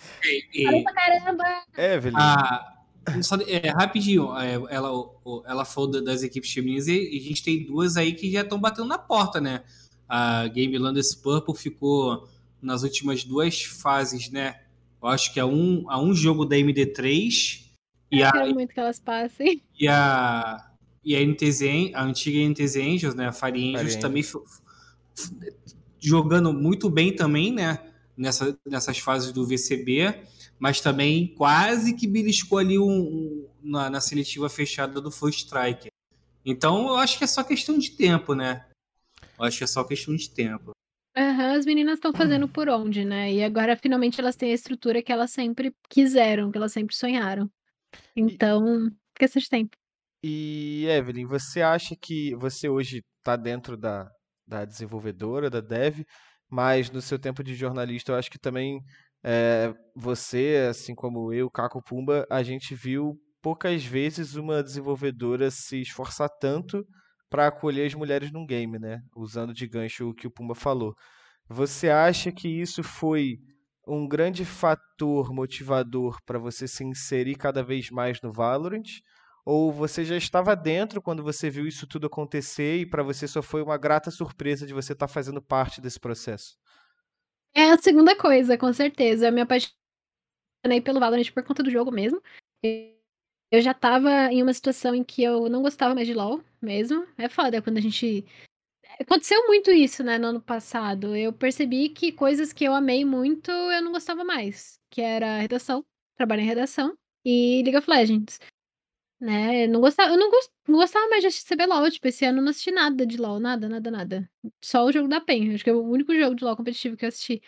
E, e... caramba! É, velho. Ah, só, é, rapidinho, é, ela, ela falou das equipes femininas e a gente tem duas aí que já estão batendo na porta, né? A Game Landers Purple ficou nas últimas duas fases, né? Eu acho que é um, a um jogo da MD3 e a, quero muito que elas passem. E a, e a, NTZ, a antiga NTZ Angels, né? A Fire Angels Fire também jogando muito bem também, né? nessa, nessas fases do VCB, mas também quase que beliscou ali um, um na, na, seletiva fechada do Full Strike. Então eu acho que é só questão de tempo, né? Eu acho que é só questão de tempo. Uhum, as meninas estão fazendo por onde, né? E agora finalmente elas têm a estrutura que elas sempre quiseram, que elas sempre sonharam. Então, questão de tempo. E Evelyn, você acha que você hoje está dentro da, da desenvolvedora, da dev, mas no seu tempo de jornalista, eu acho que também é, você, assim como eu, Caco Pumba, a gente viu poucas vezes uma desenvolvedora se esforçar tanto para acolher as mulheres num game, né? Usando de gancho o que o Pumba falou. Você acha que isso foi um grande fator motivador para você se inserir cada vez mais no Valorant? Ou você já estava dentro quando você viu isso tudo acontecer e para você só foi uma grata surpresa de você estar tá fazendo parte desse processo? É a segunda coisa, com certeza. Eu me apaixonei pelo Valorant por conta do jogo mesmo. Eu já estava em uma situação em que eu não gostava mais de LoL mesmo. É foda quando a gente. Aconteceu muito isso, né, no ano passado. Eu percebi que coisas que eu amei muito eu não gostava mais. Que era redação, trabalho em redação e League of Legends. Né? Eu não gostava, eu não, gost, não gostava mais de assistir CBLOL, tipo, esse ano eu não assisti nada de LOL, nada, nada, nada. Só o jogo da PEN, acho que é o único jogo de LOL competitivo que eu assisti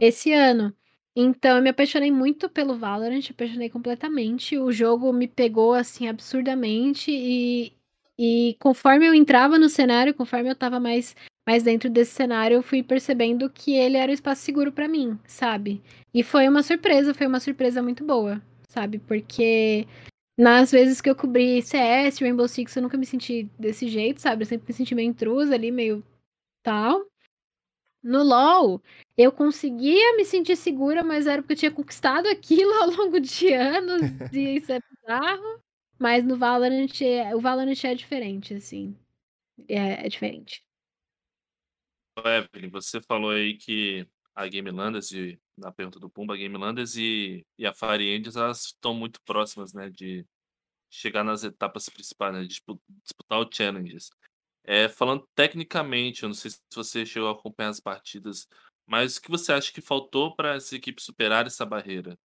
esse ano. Então, eu me apaixonei muito pelo Valorant, apaixonei completamente. O jogo me pegou, assim, absurdamente. E, e conforme eu entrava no cenário, conforme eu tava mais, mais dentro desse cenário, eu fui percebendo que ele era um espaço seguro para mim, sabe? E foi uma surpresa, foi uma surpresa muito boa, sabe? Porque nas vezes que eu cobri CS, Rainbow Six, eu nunca me senti desse jeito, sabe? Eu sempre me senti meio intrusa ali, meio tal. No LoL, eu conseguia me sentir segura, mas era porque eu tinha conquistado aquilo ao longo de anos, e isso é bizarro. Mas no Valorant, é, o Valorant é diferente, assim. É, é diferente. Evelyn, você falou aí que a Game Landers, e, na pergunta do Pumba, a Game Landers e, e a Fire elas estão muito próximas, né, de chegar nas etapas principais, né, de disputar o Challenges. É, falando tecnicamente, eu não sei se você chegou a acompanhar as partidas, mas o que você acha que faltou para essa equipe superar essa barreira?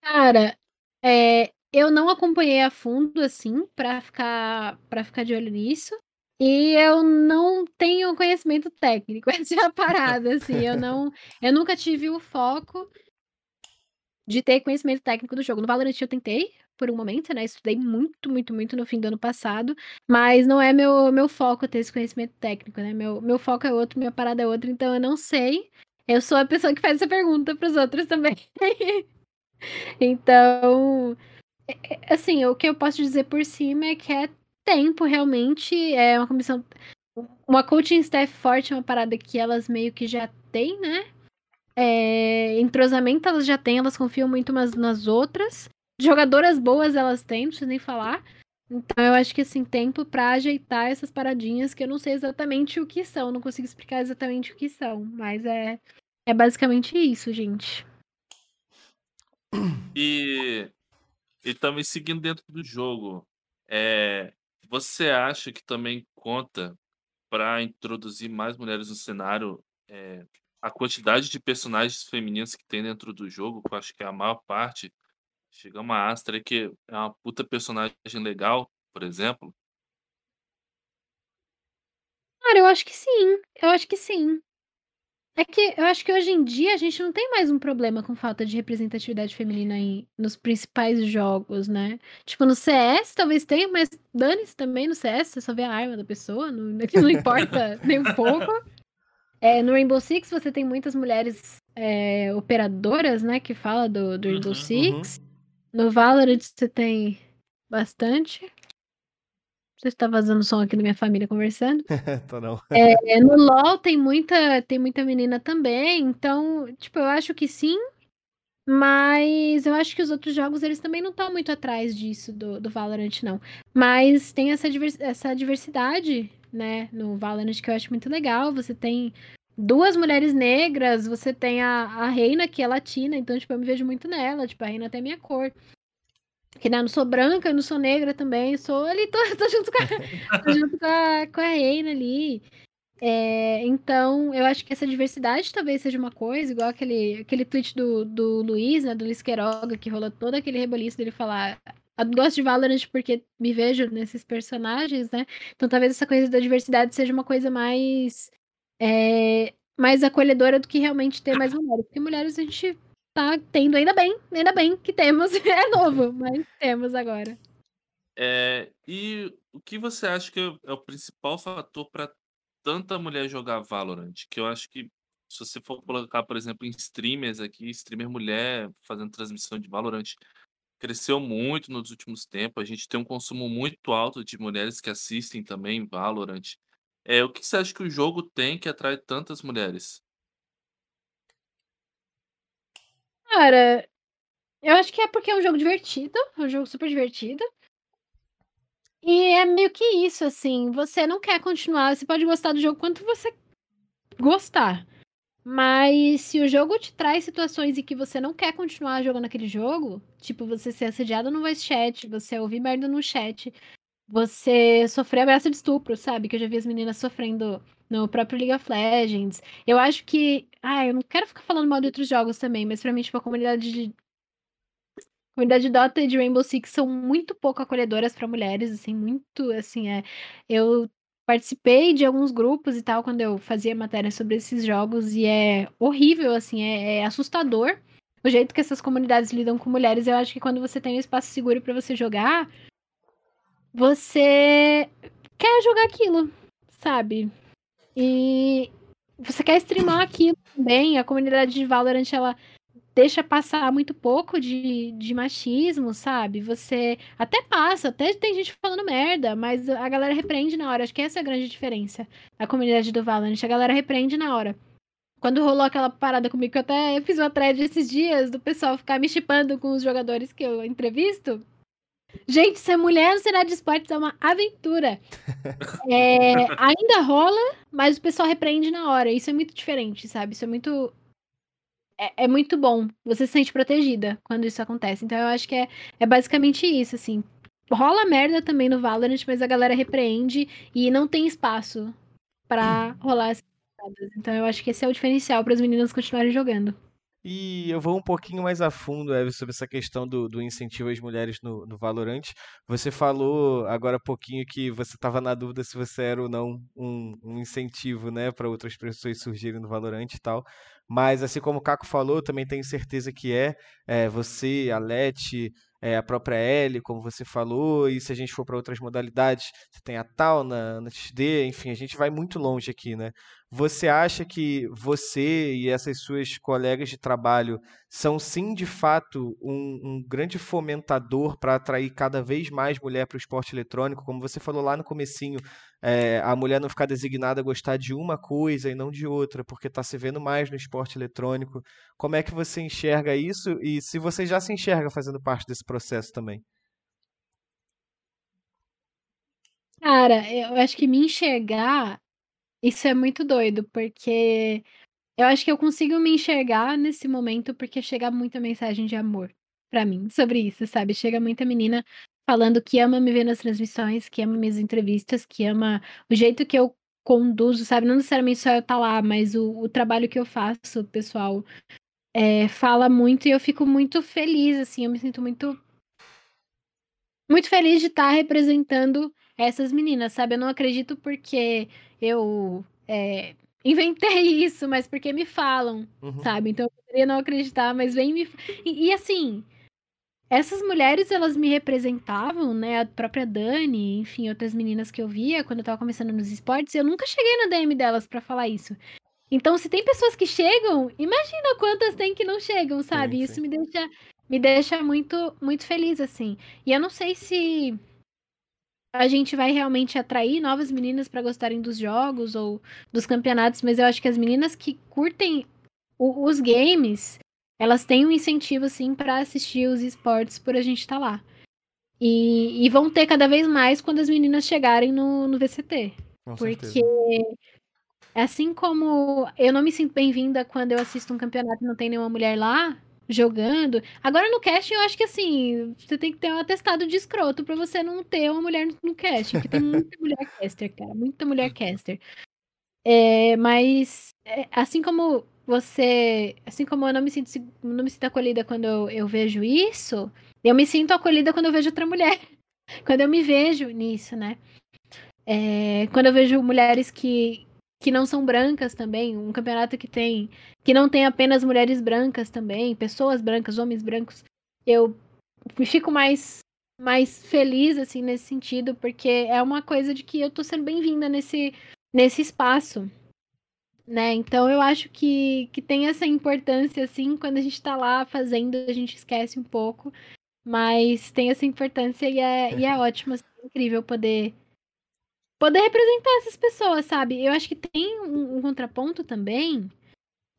Cara, é, eu não acompanhei a fundo, assim, para ficar, para ficar de olho nisso. E eu não tenho conhecimento técnico, essa é a parada, assim, eu não, eu nunca tive o foco de ter conhecimento técnico do jogo. No Valorant eu tentei por um momento, né? Estudei muito, muito, muito no fim do ano passado, mas não é meu meu foco ter esse conhecimento técnico, né? Meu, meu foco é outro, minha parada é outra, então eu não sei. Eu sou a pessoa que faz essa pergunta para os outros também. então, assim, o que eu posso dizer por cima é que é tempo, realmente. É uma comissão. Uma coaching staff forte é uma parada que elas meio que já têm, né? É, entrosamento elas já têm, elas confiam muito umas nas outras. Jogadoras boas elas têm, não preciso nem falar. Então eu acho que assim, tempo para ajeitar essas paradinhas que eu não sei exatamente o que são, não consigo explicar exatamente o que são, mas é é basicamente isso, gente. E e também seguindo dentro do jogo, é, você acha que também conta para introduzir mais mulheres no cenário é, a quantidade de personagens femininos que tem dentro do jogo? Que eu acho que é a maior parte. Chega uma Astra que é uma puta personagem legal, por exemplo. Cara, eu acho que sim. Eu acho que sim. É que eu acho que hoje em dia a gente não tem mais um problema com falta de representatividade feminina em, nos principais jogos, né? Tipo, no CS talvez tenha, mas dane-se também no CS, você só vê a arma da pessoa, não, não importa nem um pouco. É, no Rainbow Six você tem muitas mulheres é, operadoras, né, que fala do, do Rainbow uhum, Six. Uhum. No Valorant você tem bastante. Você está vazando som aqui da minha família conversando. Tô não. É, no LoL tem muita, tem muita menina também, então, tipo, eu acho que sim, mas eu acho que os outros jogos, eles também não estão muito atrás disso, do, do Valorant, não. Mas tem essa, divers, essa diversidade, né, no Valorant, que eu acho muito legal. Você tem duas mulheres negras, você tem a, a Reina, que é latina, então, tipo, eu me vejo muito nela, tipo, a Reina até minha cor. Que né, não sou branca, não sou negra também, sou ali, tô, tô junto, com a, tô junto com, a, com a Reina ali. É, então, eu acho que essa diversidade talvez seja uma coisa, igual aquele, aquele tweet do, do Luiz, né, do Luiz Queiroga, que rolou todo aquele reboliço dele falar gosto de Valorant porque me vejo nesses personagens, né? Então talvez essa coisa da diversidade seja uma coisa mais é, mais acolhedora do que realmente ter mais mulheres. Porque mulheres a gente tá tendo, ainda bem, ainda bem que temos. É novo, mas temos agora. É, e o que você acha que é o principal fator para tanta mulher jogar Valorant? Que eu acho que se você for colocar, por exemplo, em streamers aqui, streamer mulher fazendo transmissão de Valorant, cresceu muito nos últimos tempos. A gente tem um consumo muito alto de mulheres que assistem também Valorant. É, o que você acha que o jogo tem que atrai tantas mulheres? Cara, eu acho que é porque é um jogo divertido, é um jogo super divertido. E é meio que isso, assim, você não quer continuar, você pode gostar do jogo quanto você gostar. Mas se o jogo te traz situações em que você não quer continuar jogando aquele jogo, tipo você ser assediado no voice chat, você ouvir merda no chat, você sofrer ameaça de estupro, sabe? Que eu já vi as meninas sofrendo no próprio League of Legends. Eu acho que. Ah, eu não quero ficar falando mal de outros jogos também, mas pra mim, tipo, a comunidade de. A comunidade de Dota e de Rainbow Six são muito pouco acolhedoras para mulheres, assim, muito, assim, é. Eu participei de alguns grupos e tal quando eu fazia matéria sobre esses jogos e é horrível, assim, é, é assustador o jeito que essas comunidades lidam com mulheres. Eu acho que quando você tem um espaço seguro para você jogar, você quer jogar aquilo, sabe? E você quer streamar aquilo também. A comunidade de Valorant, ela deixa passar muito pouco de, de machismo, sabe? Você até passa, até tem gente falando merda, mas a galera repreende na hora. Acho que essa é a grande diferença da comunidade do Valorant. A galera repreende na hora. Quando rolou aquela parada comigo, que eu até fiz uma thread esses dias do pessoal ficar me chipando com os jogadores que eu entrevisto, Gente, ser mulher no cenário de esportes é uma aventura. É, ainda rola, mas o pessoal repreende na hora. Isso é muito diferente, sabe? Isso é muito. É, é, muito bom. Você se sente protegida quando isso acontece. Então eu acho que é, é basicamente isso, assim. Rola merda também no Valorant, mas a galera repreende e não tem espaço para rolar essas Então eu acho que esse é o diferencial para as meninas continuarem jogando. E eu vou um pouquinho mais a fundo, Eve, sobre essa questão do, do incentivo às mulheres no, no Valorant. Você falou agora há pouquinho que você estava na dúvida se você era ou não um, um incentivo, né, para outras pessoas surgirem no Valorant e tal. Mas, assim como o Caco falou, também tenho certeza que é. é você, a Leti, é, a própria L, como você falou, e se a gente for para outras modalidades, você tem a Tal na, na XD, enfim, a gente vai muito longe aqui, né? Você acha que você e essas suas colegas de trabalho são sim de fato um, um grande fomentador para atrair cada vez mais mulher para o esporte eletrônico? Como você falou lá no comecinho, é, a mulher não ficar designada a gostar de uma coisa e não de outra, porque está se vendo mais no esporte eletrônico. Como é que você enxerga isso e se você já se enxerga fazendo parte desse processo também? Cara, eu acho que me enxergar isso é muito doido, porque eu acho que eu consigo me enxergar nesse momento, porque chega muita mensagem de amor pra mim sobre isso, sabe? Chega muita menina falando que ama me ver nas transmissões, que ama minhas entrevistas, que ama o jeito que eu conduzo, sabe? Não necessariamente só eu estar tá lá, mas o, o trabalho que eu faço, pessoal, é, fala muito e eu fico muito feliz, assim, eu me sinto muito muito feliz de estar tá representando essas meninas, sabe? Eu não acredito porque eu é, inventei isso, mas porque me falam, uhum. sabe? Então eu poderia não acreditar, mas vem me. E, e, assim, essas mulheres, elas me representavam, né? A própria Dani, enfim, outras meninas que eu via quando eu tava começando nos esportes, eu nunca cheguei na DM delas para falar isso. Então, se tem pessoas que chegam, imagina quantas tem que não chegam, sabe? Sim, sim. Isso me deixa, me deixa muito, muito feliz, assim. E eu não sei se a gente vai realmente atrair novas meninas para gostarem dos jogos ou dos campeonatos, mas eu acho que as meninas que curtem o, os games, elas têm um incentivo assim para assistir os esportes por a gente estar tá lá. E, e, vão ter cada vez mais quando as meninas chegarem no, no VCT. Com porque certeza. assim como eu não me sinto bem-vinda quando eu assisto um campeonato e não tem nenhuma mulher lá, jogando. Agora no casting, eu acho que assim, você tem que ter um atestado de escroto pra você não ter uma mulher no casting, porque tem muita mulher caster, cara, muita mulher caster. É, mas é, assim como você, assim como eu não me sinto, não me sinto acolhida quando eu, eu vejo isso, eu me sinto acolhida quando eu vejo outra mulher. Quando eu me vejo nisso, né? É, quando eu vejo mulheres que, que não são brancas também, um campeonato que tem que não tem apenas mulheres brancas também, pessoas brancas, homens brancos, eu fico mais mais feliz assim nesse sentido, porque é uma coisa de que eu tô sendo bem-vinda nesse nesse espaço. Né? Então eu acho que, que tem essa importância, assim, quando a gente tá lá fazendo, a gente esquece um pouco. Mas tem essa importância e é, e é ótimo, assim, é incrível poder poder representar essas pessoas, sabe? Eu acho que tem um, um, contraponto também.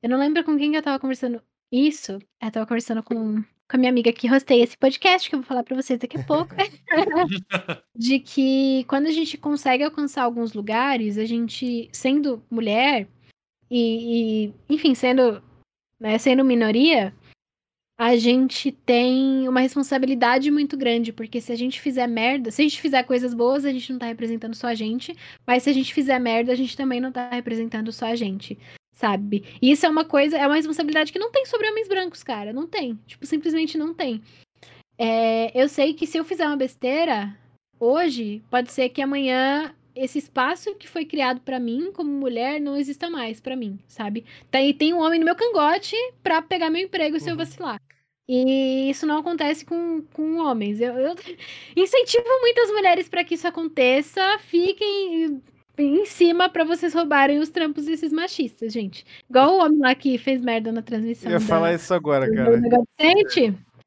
Eu não lembro com quem que eu tava conversando isso. Eu tava conversando com, com a minha amiga que rosteia esse podcast, que eu vou falar pra vocês daqui a pouco. de que quando a gente consegue alcançar alguns lugares, a gente, sendo mulher, e, e enfim, sendo, né, sendo minoria, a gente tem uma responsabilidade muito grande, porque se a gente fizer merda, se a gente fizer coisas boas, a gente não tá representando só a gente, mas se a gente fizer merda, a gente também não tá representando só a gente, sabe? E isso é uma coisa, é uma responsabilidade que não tem sobre homens brancos, cara, não tem. Tipo, simplesmente não tem. É, eu sei que se eu fizer uma besteira hoje, pode ser que amanhã esse espaço que foi criado para mim como mulher não exista mais para mim, sabe? Tem, tem um homem no meu cangote para pegar meu emprego se eu uhum. vacilar. E isso não acontece com, com homens. Eu, eu incentivo muitas mulheres para que isso aconteça. Fiquem em cima para vocês roubarem os trampos desses machistas, gente. Igual o homem lá que fez merda na transmissão. Eu ia da, falar isso agora, cara.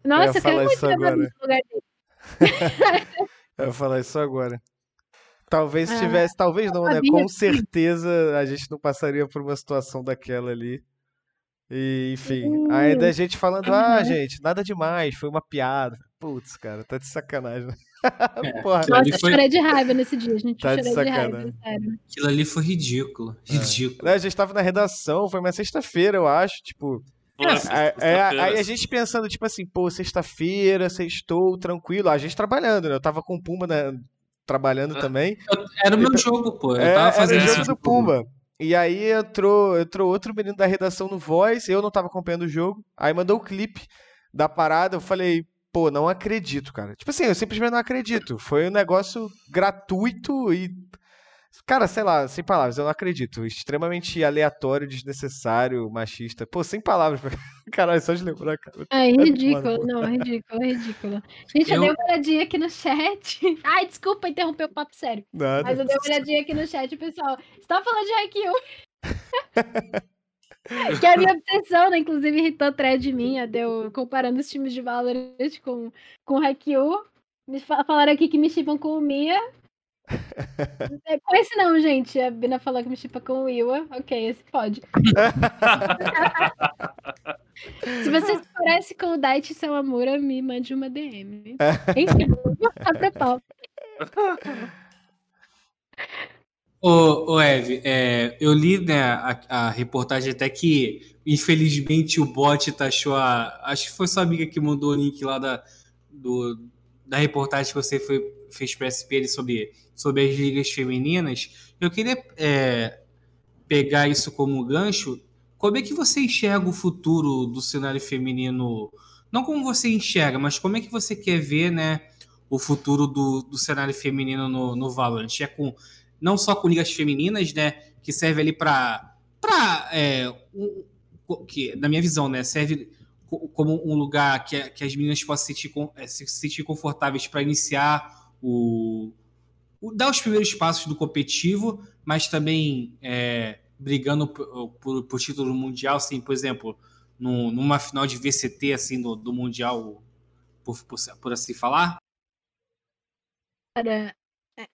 Nossa, eu, eu quero muito trabalhar no lugar dele. eu ia falar isso agora. Talvez ah, tivesse, talvez não, né? Com certeza a gente não passaria por uma situação daquela ali. E, enfim, uh, ainda a gente falando, ah, gente, nada demais, foi uma piada. Putz, cara, tá de sacanagem. É, Porra. Nossa, eu foi... chorei de raiva nesse dia, gente. Tá de sacanagem. De raiva, Aquilo ali foi ridículo. É. Ridículo. É. A gente tava na redação, foi uma sexta-feira, eu acho, tipo. É, é, aí a gente pensando, tipo assim, pô, sexta-feira, sextou, tranquilo. A gente trabalhando, né? Eu tava com o Pumba né, trabalhando é, também. Era o meu jogo, pô. Eu tava fazendo era o jogo do Pumba. E aí entrou, entrou outro menino da redação no Voice, eu não tava acompanhando o jogo. Aí mandou o clipe da parada, eu falei, pô, não acredito, cara. Tipo assim, eu simplesmente não acredito. Foi um negócio gratuito e. Cara, sei lá, sem palavras, eu não acredito. Extremamente aleatório, desnecessário, machista. Pô, sem palavras. Caralho, só de lembrar, cara. É ridículo, não, é ridículo, é ridículo. Gente, eu, eu dei uma olhadinha aqui no chat. Ai, desculpa interromper o papo sério. Nada. Mas eu dei uma olhadinha aqui no chat, pessoal. Você tá falando de Haikyuu? que é a minha obsessão, né? Inclusive irritou thread minha, deu comparando os times de Valorant com, com Haikyuu. Me falaram aqui que me chipam com o Mia. É, com esse não, gente. A Bina falou que me chipa com o Iwa. Ok, esse pode. Se você se parece com o Daichi Sawamura, me mande uma DM. Enfim, vou pra pauta. Ô, ô Eve, é, eu li né, a, a, reportagem até que, infelizmente, o bot taxou a. Acho que foi sua amiga que mandou o link lá da, do, da reportagem que você foi, fez para a SPL sobre, sobre as ligas femininas. Eu queria é, pegar isso como gancho. Como é que você enxerga o futuro do cenário feminino? Não como você enxerga, mas como é que você quer ver né, o futuro do, do cenário feminino no, no Valorant? É com não só com ligas femininas, né, que serve ali para para é, um, que na minha visão, né, serve como um lugar que, que as meninas possam se sentir, é, se sentir confortáveis para iniciar o, o, dar os primeiros passos do competitivo, mas também é, brigando por, por, por, título mundial, assim, por exemplo, no, numa final de VCT assim do, do mundial, por, por, por assim falar. Cara,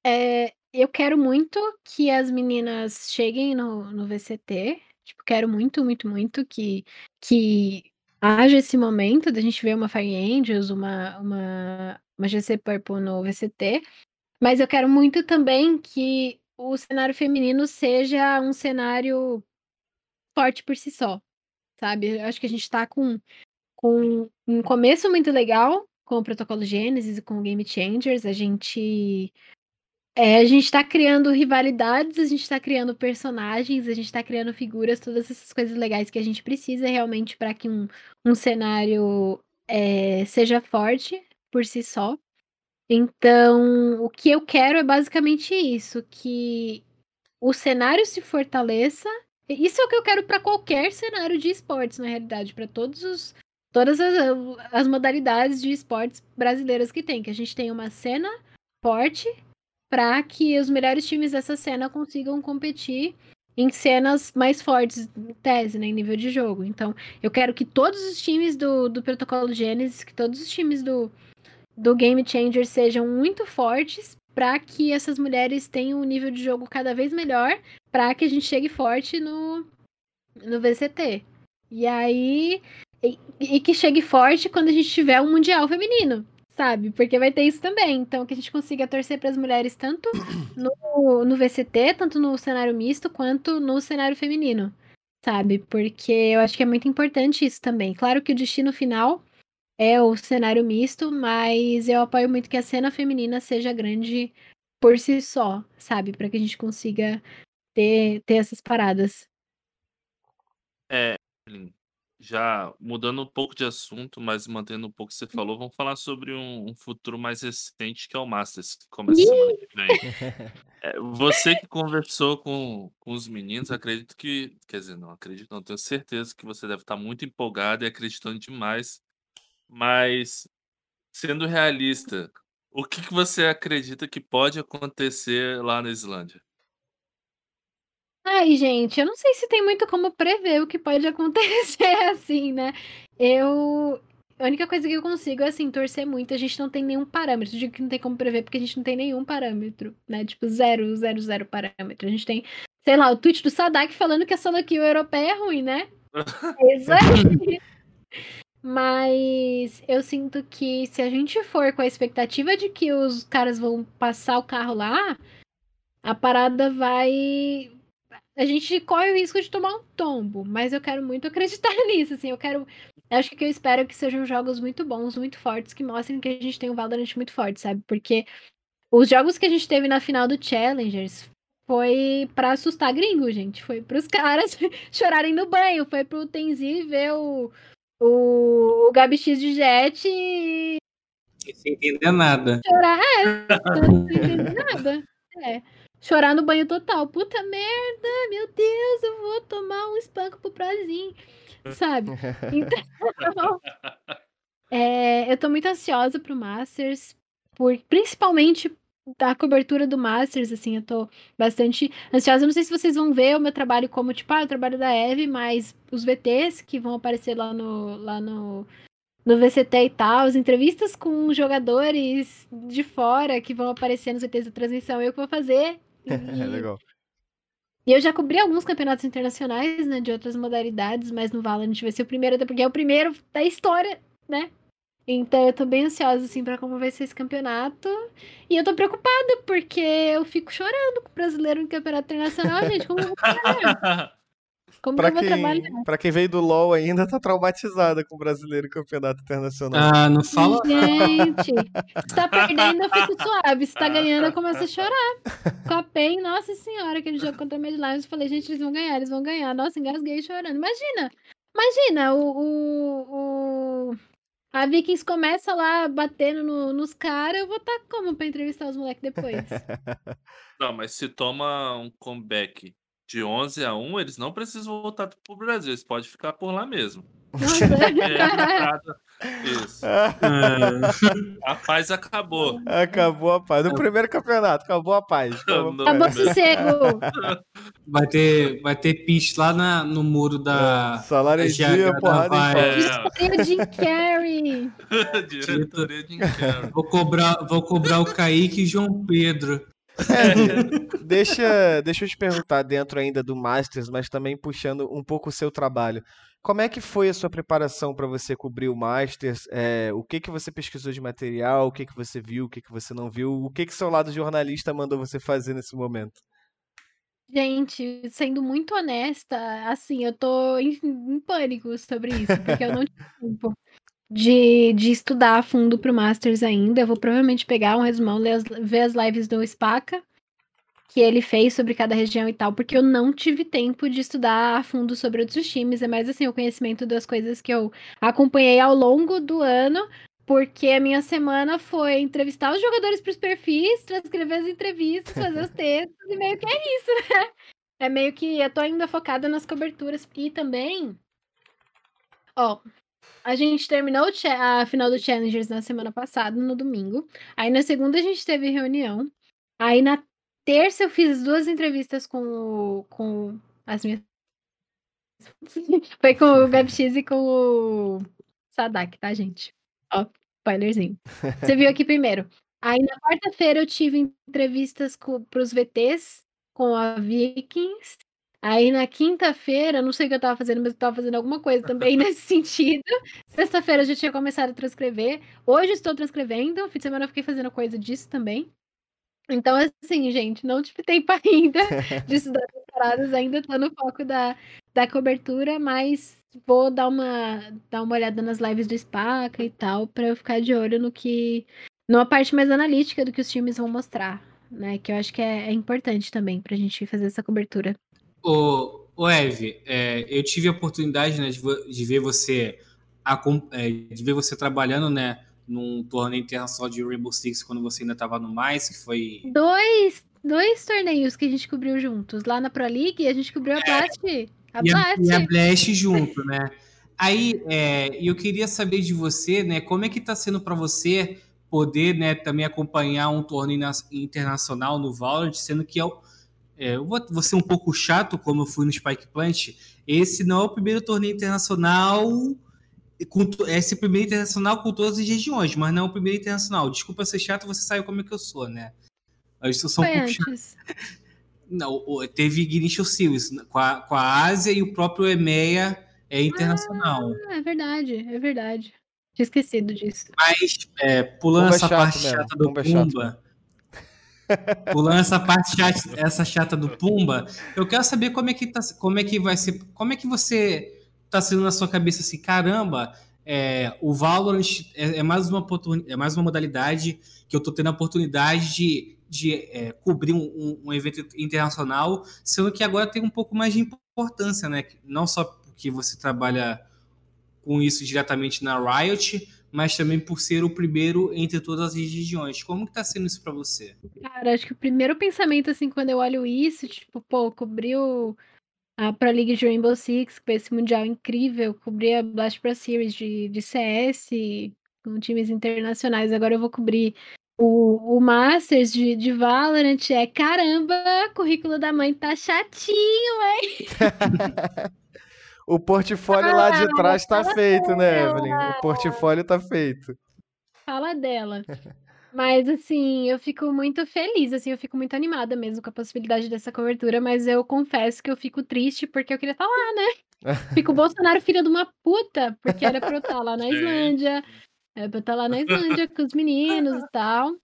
é, eu quero muito que as meninas cheguem no, no VCT. Tipo, quero muito, muito, muito que, que haja esse momento da gente ver uma Fire Angels, uma, uma, uma GC Purple no VCT. Mas eu quero muito também que o cenário feminino seja um cenário forte por si só, sabe? Eu acho que a gente tá com, com um começo muito legal com o protocolo Gênesis e com o Game Changers. A gente É, a gente tá criando rivalidades, a gente tá criando personagens, a gente tá criando figuras, todas essas coisas legais que a gente precisa realmente para que um, um cenário é, seja forte por si só. Então, o que eu quero é basicamente isso, que o cenário se fortaleça. Isso é o que eu quero para qualquer cenário de esportes, na realidade, para todos os todas as, as modalidades de esportes brasileiras que tem, que a gente tem uma cena forte para que os melhores times dessa cena consigam competir em cenas mais fortes, em tese, né, em nível de jogo. Então, eu quero que todos os times do, do Protocolo Genesis, que todos os times do, do Game Changer sejam muito fortes para que essas mulheres tenham um nível de jogo cada vez melhor, para que a gente chegue forte no, no VCT. E aí. E, e que chegue forte quando a gente tiver um Mundial Feminino sabe? Porque vai ter isso também. Então, que a gente consiga torcer para as mulheres tanto no, no VCT, tanto no cenário misto, quanto no cenário feminino, sabe? Porque eu acho que é muito importante isso também. Claro que o destino final é o cenário misto, mas eu apoio muito que a cena feminina seja grande por si só, sabe? Para que a gente consiga ter, ter essas paradas. É, já mudando um pouco de assunto, mas mantendo um pouco o que você falou, vamos falar sobre um, um futuro mais recente, que é o Masters, que começa semana que vem. É, você que conversou com, com os meninos, acredito que. Quer dizer, não acredito, não, tenho certeza que você deve estar muito empolgado e acreditando demais. Mas, sendo realista, o que, que você acredita que pode acontecer lá na Islândia? Ai, gente, eu não sei se tem muito como prever o que pode acontecer assim, né? Eu. A única coisa que eu consigo é assim, torcer muito. A gente não tem nenhum parâmetro. Eu digo que não tem como prever, porque a gente não tem nenhum parâmetro, né? Tipo, zero, zero, zero parâmetro. A gente tem, sei lá, o tweet do Sadak falando que a solo kill europeia é ruim, né? Exato. Mas eu sinto que se a gente for com a expectativa de que os caras vão passar o carro lá, a parada vai a gente corre o risco de tomar um tombo, mas eu quero muito acreditar nisso, assim, eu quero, acho que eu espero que sejam jogos muito bons, muito fortes, que mostrem que a gente tem um Valorant muito forte, sabe? Porque os jogos que a gente teve na final do Challengers foi para assustar gringo, gente, foi pros caras chorarem no banho, foi pro Tenzi ver o, o, o Gabi X de Jet e... Sem entender nada. Chorar, é, não entender nada, é chorar no banho total. Puta merda, meu Deus, eu vou tomar um espanco pro prazinho, sabe? Então, é, eu tô muito ansiosa pro Masters, por, principalmente da cobertura do Masters, assim, eu tô bastante ansiosa. Não sei se vocês vão ver o meu trabalho como, tipo, ah, o trabalho da Eve, mas os VTs que vão aparecer lá no, lá no, no VCT e tal, as entrevistas com jogadores de fora que vão aparecer nos VTs da transmissão, eu que vou fazer. É legal. E eu já cobri alguns campeonatos internacionais, né, de outras modalidades, mas no Valorant vai ser o primeiro, até porque é o primeiro da história, né? Então eu tô bem ansiosa, assim, pra como vai ser esse campeonato. E eu tô preocupada, porque eu fico chorando com o brasileiro no campeonato internacional, gente. Como eu vou como pra, quem, pra quem veio do LoL ainda, tá traumatizada com o brasileiro campeonato internacional. Ah, não fala. Gente, se tá perdendo, eu fico suave. Se tá ganhando, eu começo a chorar. Com a PEN, nossa senhora, aquele jogo contra a Mad Lions, eu falei, gente, eles vão ganhar, eles vão ganhar. Nossa, engasguei chorando. Imagina, imagina, o, o, o... A Vikings começa lá batendo no, nos caras, eu vou estar tá como pra entrevistar os moleques depois? Não, mas se toma um comeback de 11 a 1, eles não precisam voltar pro Brasil, eles podem ficar por lá mesmo. É, isso. a paz acabou. Acabou a paz. No primeiro campeonato, acabou a paz. Acabou, acabou sossego. Vai ter, vai ter pitch lá na, no muro da. É, salário em dia, porrada em Diretoria Jim Carrey. Diretoria Jim Carrey. Vou cobrar, vou cobrar o Kaique e João Pedro. É, deixa, deixa eu te perguntar, dentro ainda do Masters, mas também puxando um pouco o seu trabalho. Como é que foi a sua preparação para você cobrir o Masters? É, o que, que você pesquisou de material? O que, que você viu? O que, que você não viu? O que, que seu lado jornalista mandou você fazer nesse momento? Gente, sendo muito honesta, assim, eu tô em, em pânico sobre isso, porque eu não tive tempo. De, de estudar a fundo pro Masters ainda. Eu vou provavelmente pegar um resumão, ler as, ver as lives do Spaca que ele fez sobre cada região e tal, porque eu não tive tempo de estudar a fundo sobre outros times. É mais assim, o conhecimento das coisas que eu acompanhei ao longo do ano, porque a minha semana foi entrevistar os jogadores para os perfis, transcrever as entrevistas, fazer os textos, e meio que é isso, né? É meio que eu tô ainda focada nas coberturas. E também, ó, a gente terminou a final do Challengers na semana passada, no domingo. Aí na segunda a gente teve reunião. Aí na terça eu fiz duas entrevistas com, o, com as minhas. Foi com o GabX e com o Sadak, tá, gente? Ó, spoilerzinho. Você viu aqui primeiro. Aí na quarta-feira eu tive entrevistas para os VTs com a Vikings. Aí na quinta-feira, não sei o que eu tava fazendo, mas eu tava fazendo alguma coisa também nesse sentido. Sexta-feira eu já tinha começado a transcrever. Hoje estou transcrevendo. Fim de semana eu fiquei fazendo coisa disso também. Então, assim, gente, não tive tempo ainda de estudar as paradas, ainda tô no foco da, da cobertura, mas vou dar uma, dar uma olhada nas lives do Spaca e tal, para eu ficar de olho no que. numa parte mais analítica do que os times vão mostrar, né? Que eu acho que é, é importante também pra gente fazer essa cobertura. Ô, ô Eve, é, eu tive a oportunidade né, de, de ver você a, é, de ver você trabalhando, né? num torneio internacional de Rainbow Six quando você ainda estava no mais, que foi. Dois, dois torneios que a gente cobriu juntos. Lá na Pro League, a gente cobriu a Blast. A e, Blast. A, e a Blast junto, né? Aí, é, eu queria saber de você, né, como é que está sendo para você poder, né, também acompanhar um torneio internacional no Valorant, sendo que eu, é, eu vou, vou ser um pouco chato, como eu fui no Spike Plant, esse não é o primeiro torneio internacional com esse primeiro internacional com todas as regiões, mas não é o primeiro internacional. Desculpa ser chato, você sabe como é que eu sou, né? A sou um pouco chato. Não, teve Ignition Series com a, com a Ásia e o próprio EMEA é internacional. Ah, é verdade, é verdade. Tinha esquecido disso. Mas, é, pulando Pumba essa parte mesmo. chata do Pumba, Pumba pulando essa parte chata, essa chata do Pumba, eu quero saber como é que tá, como é que vai ser, como é que você tá sendo na sua cabeça assim, caramba, é, o Valorant é, é, mais uma é mais uma modalidade que eu tô tendo a oportunidade de, de é, cobrir um, um, evento internacional, sendo que agora tem um pouco mais de importância, né? Não só porque você trabalha com isso diretamente na Riot, mas também por ser o primeiro entre todas as regiões. Como que tá sendo isso para você? Cara, acho que o primeiro pensamento, assim, quando eu olho isso, tipo, pô, cobriu a Pro League de Rainbow Six, que foi esse mundial incrível, cobri a Blast Pro Series de, de CS com times internacionais. Agora eu vou cobrir o, o Masters de, de Valorant. É caramba, currículo da mãe tá chatinho, hein? o portfólio ah, lá de trás tá feito, né, Evelyn? O portfólio tá feito. Fala dela. Mas, assim, eu fico muito feliz, assim, eu fico muito animada mesmo com a possibilidade dessa cobertura, mas eu confesso que eu fico triste porque eu queria estar lá, né? Fico o Bolsonaro filho de uma puta, porque era pra eu estar lá na Islândia, era pra eu estar lá na Islândia com os meninos e tal.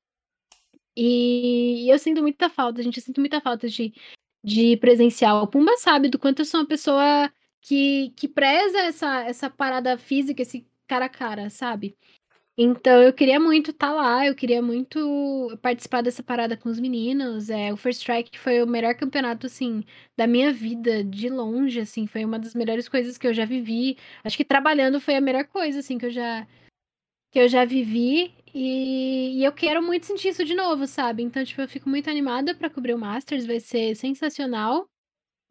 E, e eu sinto muita falta, gente, eu sinto muita falta de, de presencial. O Pumba sabe do quanto eu sou uma pessoa que, que preza essa, essa parada física, esse cara a cara, sabe? Então eu queria muito estar tá lá, eu queria muito participar dessa parada com os meninos. É, o First Strike foi o melhor campeonato, assim, da minha vida, de longe, assim, foi uma das melhores coisas que eu já vivi. Acho que trabalhando foi a melhor coisa, assim, que eu já, que eu já vivi. E, e eu quero muito sentir isso de novo, sabe? Então, tipo, eu fico muito animada para cobrir o Masters, vai ser sensacional.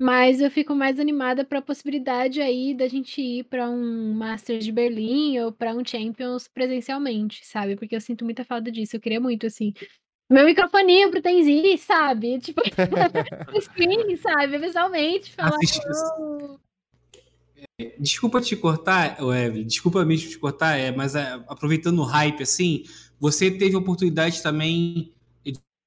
Mas eu fico mais animada para a possibilidade aí da gente ir para um Masters de Berlim ou para um Champions presencialmente, sabe? Porque eu sinto muita falta disso. Eu queria muito, assim, meu microfoninho pro Tenzi, sabe? Tipo, screen, sabe? Visualmente, falar. Desculpa te cortar, Evelyn, desculpa mesmo te cortar, é, mas é, aproveitando o hype, assim, você teve a oportunidade também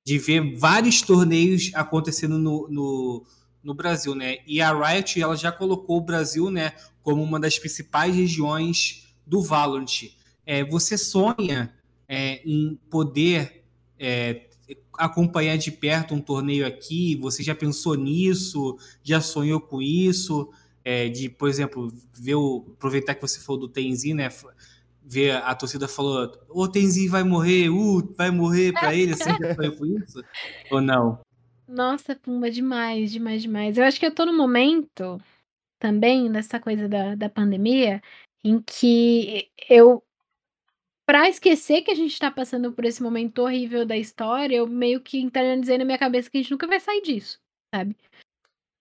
de ver vários torneios acontecendo no, no no Brasil, né? E a Riot ela já colocou o Brasil, né, como uma das principais regiões do Valorant. É, você sonha é, em poder é, acompanhar de perto um torneio aqui? Você já pensou nisso? Já sonhou com isso? É, de, por exemplo, ver o, aproveitar que você falou do Tenzi, né? ver a torcida falou, o Tenzi vai morrer, uh, vai morrer pra ele, assim, foi por isso? Ou não? Nossa, Pumba, demais, demais, demais. Eu acho que eu tô no momento também, nessa coisa da, da pandemia, em que eu, pra esquecer que a gente tá passando por esse momento horrível da história, eu meio que internalizei na minha cabeça que a gente nunca vai sair disso, sabe?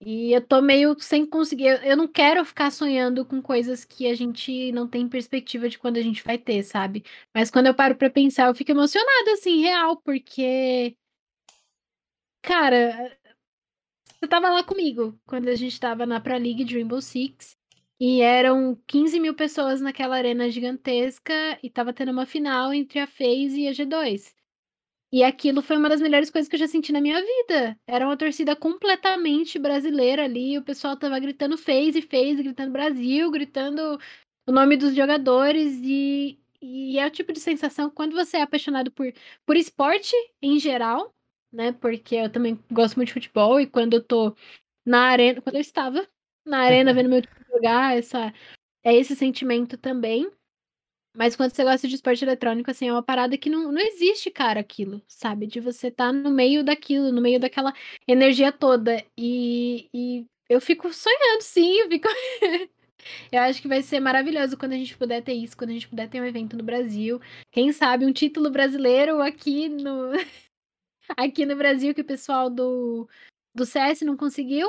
E eu tô meio sem conseguir. Eu não quero ficar sonhando com coisas que a gente não tem perspectiva de quando a gente vai ter, sabe? Mas quando eu paro pra pensar, eu fico emocionada, assim, real, porque. Cara, você tava lá comigo quando a gente tava na Pro League de Rainbow Six. E eram 15 mil pessoas naquela arena gigantesca e tava tendo uma final entre a FaZe e a G2. E aquilo foi uma das melhores coisas que eu já senti na minha vida. Era uma torcida completamente brasileira ali, o pessoal tava gritando FaZe, FaZe, gritando Brasil, gritando o nome dos jogadores e, e é o tipo de sensação quando você é apaixonado por, por esporte em geral, né? Porque eu também gosto muito de futebol e quando eu tô na arena, quando eu estava na arena vendo meu time jogar, essa é esse sentimento também. Mas quando você gosta de esporte eletrônico, assim, é uma parada que não, não existe, cara, aquilo, sabe? De você estar tá no meio daquilo, no meio daquela energia toda. E, e eu fico sonhando, sim, eu fico. eu acho que vai ser maravilhoso quando a gente puder ter isso, quando a gente puder ter um evento no Brasil. Quem sabe um título brasileiro aqui no. aqui no Brasil, que o pessoal do, do CS não conseguiu,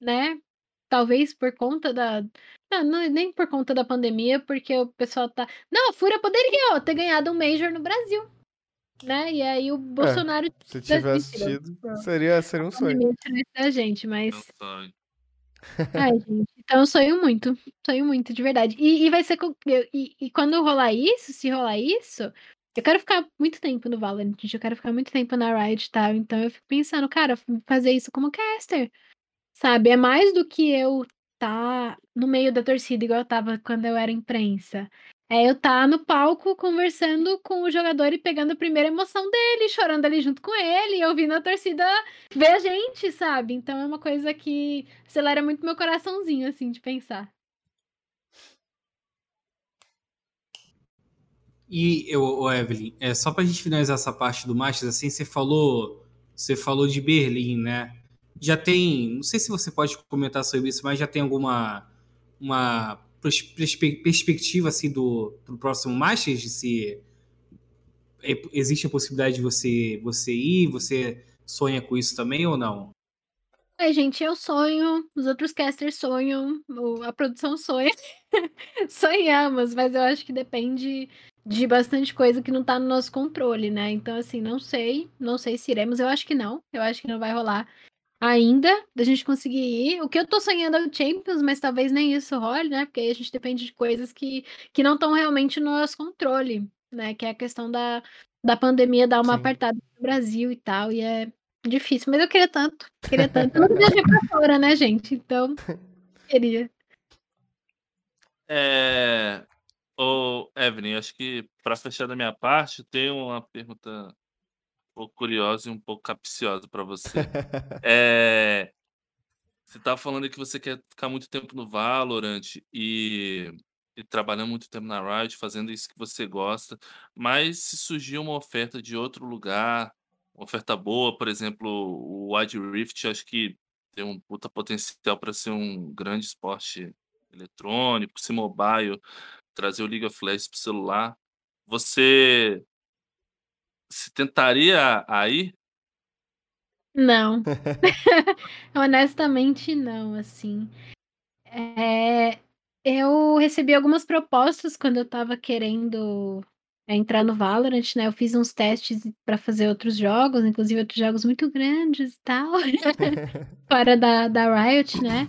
né? Talvez por conta da. Não, não, nem por conta da pandemia, porque o pessoal tá. Não, a Fúria poderia ó, ter ganhado um Major no Brasil. Né? E aí o Bolsonaro. É, se tivesse tido, seria, seria um sonho. Da gente, mas. Ai, gente. Então eu sonho muito. Sonho muito, de verdade. E, e vai ser. E, e quando rolar isso, se rolar isso, eu quero ficar muito tempo no Valorant, eu quero ficar muito tempo na Riot tal. Então eu fico pensando, cara, fazer isso como caster. Sabe, é mais do que eu tá no meio da torcida, igual eu tava quando eu era imprensa. É eu tá no palco conversando com o jogador e pegando a primeira emoção dele, chorando ali junto com ele, ouvindo a torcida ver a gente, sabe? Então é uma coisa que acelera muito meu coraçãozinho, assim, de pensar. E eu, Evelyn, é, só pra gente finalizar essa parte do Masters, assim, você falou, você falou de Berlim, né? já tem, não sei se você pode comentar sobre isso, mas já tem alguma uma perspectiva assim do, do próximo Masters, de se é, existe a possibilidade de você você ir, você sonha com isso também ou não? É, gente, eu sonho, os outros casters sonham, a produção sonha. Sonhamos, mas eu acho que depende de bastante coisa que não tá no nosso controle, né? Então, assim, não sei, não sei se iremos, eu acho que não, eu acho que não vai rolar ainda da gente conseguir ir. O que eu tô sonhando é o Champions, mas talvez nem isso role, né? Porque aí a gente depende de coisas que, que não estão realmente no nosso controle, né? Que é a questão da, da pandemia dar uma Sim. apertada no Brasil e tal, e é difícil. Mas eu queria tanto, queria tanto. Eu não viajei pra fora, né, gente? Então, queria. É... Ô, Evelyn, acho que para fechar da minha parte, tem uma pergunta pouco curiosa e um pouco capciosa para você. É, você estava falando que você quer ficar muito tempo no Valorant e, e trabalhando muito tempo na Riot, fazendo isso que você gosta, mas se surgir uma oferta de outro lugar, uma oferta boa, por exemplo, o Wide Rift, acho que tem um puta potencial para ser um grande esporte eletrônico, se mobile, trazer o League of Legends para o celular. Você se tentaria aí? Não. Honestamente, não, assim. É, eu recebi algumas propostas quando eu tava querendo entrar no Valorant, né? Eu fiz uns testes para fazer outros jogos, inclusive outros jogos muito grandes e tal, fora da, da Riot, né?